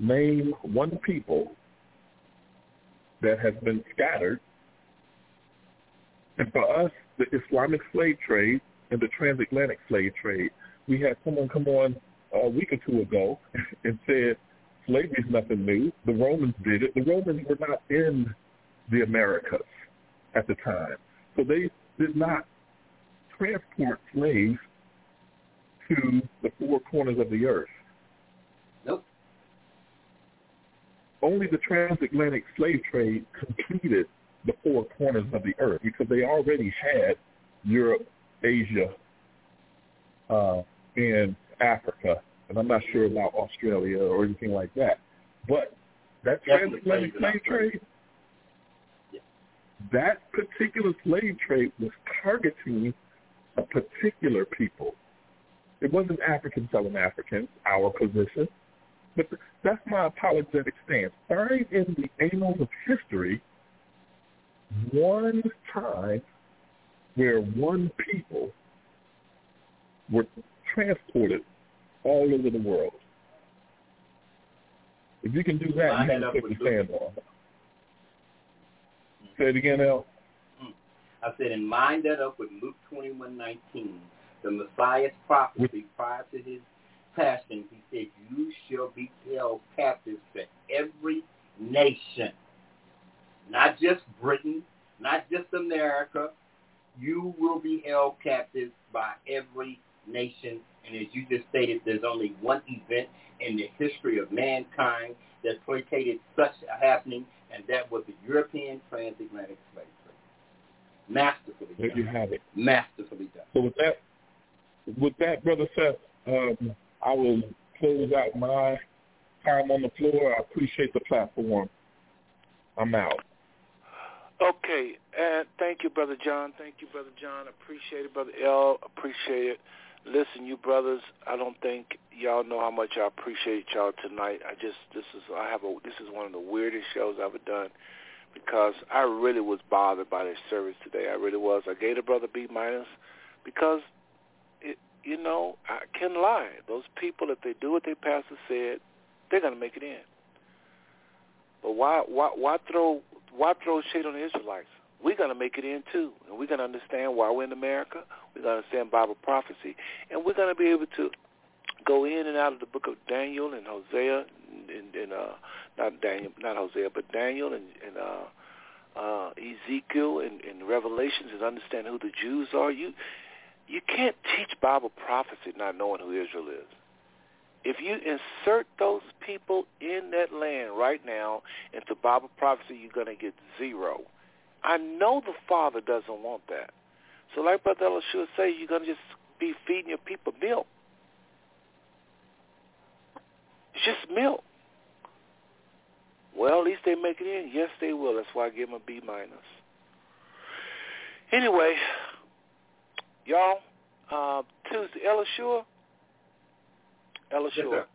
Name one people that has been scattered. And for us, the Islamic slave trade and the transatlantic slave trade, we had someone come on a week or two ago and said slavery is nothing new. The Romans did it. The Romans were not in the Americas at the time. So they did not transport slaves to the four corners of the earth. Nope. Only the transatlantic slave trade completed the four corners of the earth because they already had Europe, Asia, uh, and Africa, and I'm not sure about Australia or anything like that. But that transatlantic slave trade, that particular slave trade was targeting a particular people. It wasn't African selling Africans, our position. But that's my apologetic stance. Find in the annals of history one time where one people were transported all over the world. If you can do that, you can put your stand on. Say it again, El. Mm. I said, and mind that up with Luke 21:19, the Messiah's prophecy prior to his passion. He said, you shall be held captive to every nation, not just Britain, not just America. You will be held captive by every nation. And as you just stated, there's only one event in the history of mankind that placated such a happening, and that was the European transatlantic slave trade. Masterfully there done. you have it. Masterfully done. So with that, with that, brother Seth, um, I will close out my time on the floor. I appreciate the platform. I'm out. Okay, and thank you, Brother John. Thank you, Brother John. Appreciate it, Brother L. Appreciate it. Listen, you brothers, I don't think y'all know how much I appreciate y'all tonight. I just this is I have a this is one of the weirdest shows I've ever done because I really was bothered by this service today. I really was. I gave the brother B minus because it you know, I can lie. Those people if they do what their pastor said, they're gonna make it in. But why why why throw why throw shade on the Israelites? We're going to make it in too, and we're going to understand why we're in America. We're going to understand Bible prophecy, and we're going to be able to go in and out of the book of Daniel and Hosea, and, and uh, not Daniel, not Hosea, but Daniel and, and uh, uh, Ezekiel and, and Revelations, and understand who the Jews are. You you can't teach Bible prophecy not knowing who Israel is. If you insert those people in that land right now into Bible prophecy, you're going to get zero. I know the Father doesn't want that. So like Brother Elishua say, you're going to just be feeding your people milk. It's just milk. Well, at least they make it in. Yes, they will. That's why I give them a B minus. Anyway, y'all, uh, Tuesday, Elishua, Elishua. Yes, sir.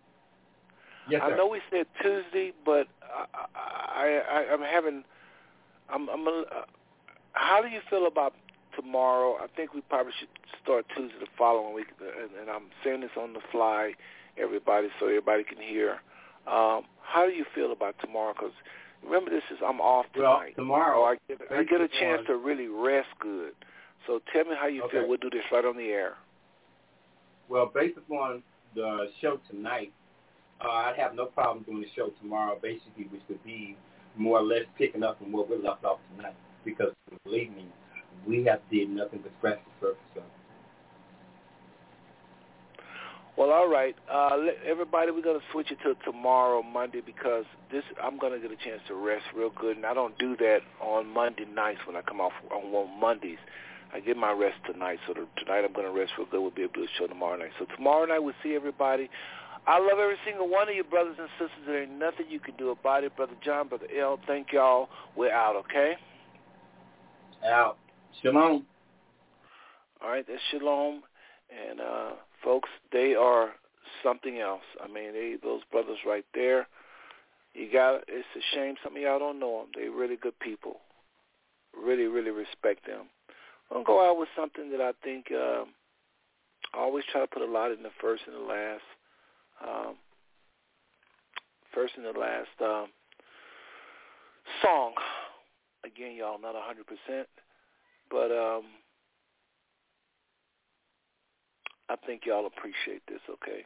Yes, sir. I know we said Tuesday, but I, I, I I'm having. I'm. I'm. A, uh, how do you feel about tomorrow? I think we probably should start Tuesday the following week, and, and I'm saying this on the fly, everybody, so everybody can hear. Um, how do you feel about tomorrow? Because remember, this is I'm off tonight. well, tomorrow, so I get I get a chance on, to really rest good. So tell me how you okay. feel. We'll do this right on the air. Well, based upon the show tonight, uh, I'd have no problem doing the show tomorrow, basically, which would be more or less picking up from where we left off tonight. Because believe me, we have did nothing but scratch the surface of. Well, all right, uh, everybody. We're gonna switch it to tomorrow, Monday, because this I'm gonna get a chance to rest real good, and I don't do that on Monday nights when I come off on, on Mondays. I get my rest tonight, so tonight I'm to rest real good. We'll be able to do a show tomorrow night. So tomorrow night we'll see everybody. I love every single one of you, brothers and sisters. There ain't nothing you can do about it. Brother John, Brother L, thank y'all. We're out, okay? Out. Shalom. All right, that's shalom. And, uh, folks, they are something else. I mean, they those brothers right there, you got it's a shame some of y'all don't know them. They're really good people. Really, really respect them. I'm gonna go out with something that I think uh, I always try to put a lot in the first and the last. Um, first and the last um, song. Again, y'all, not a hundred percent, but um, I think y'all appreciate this. Okay.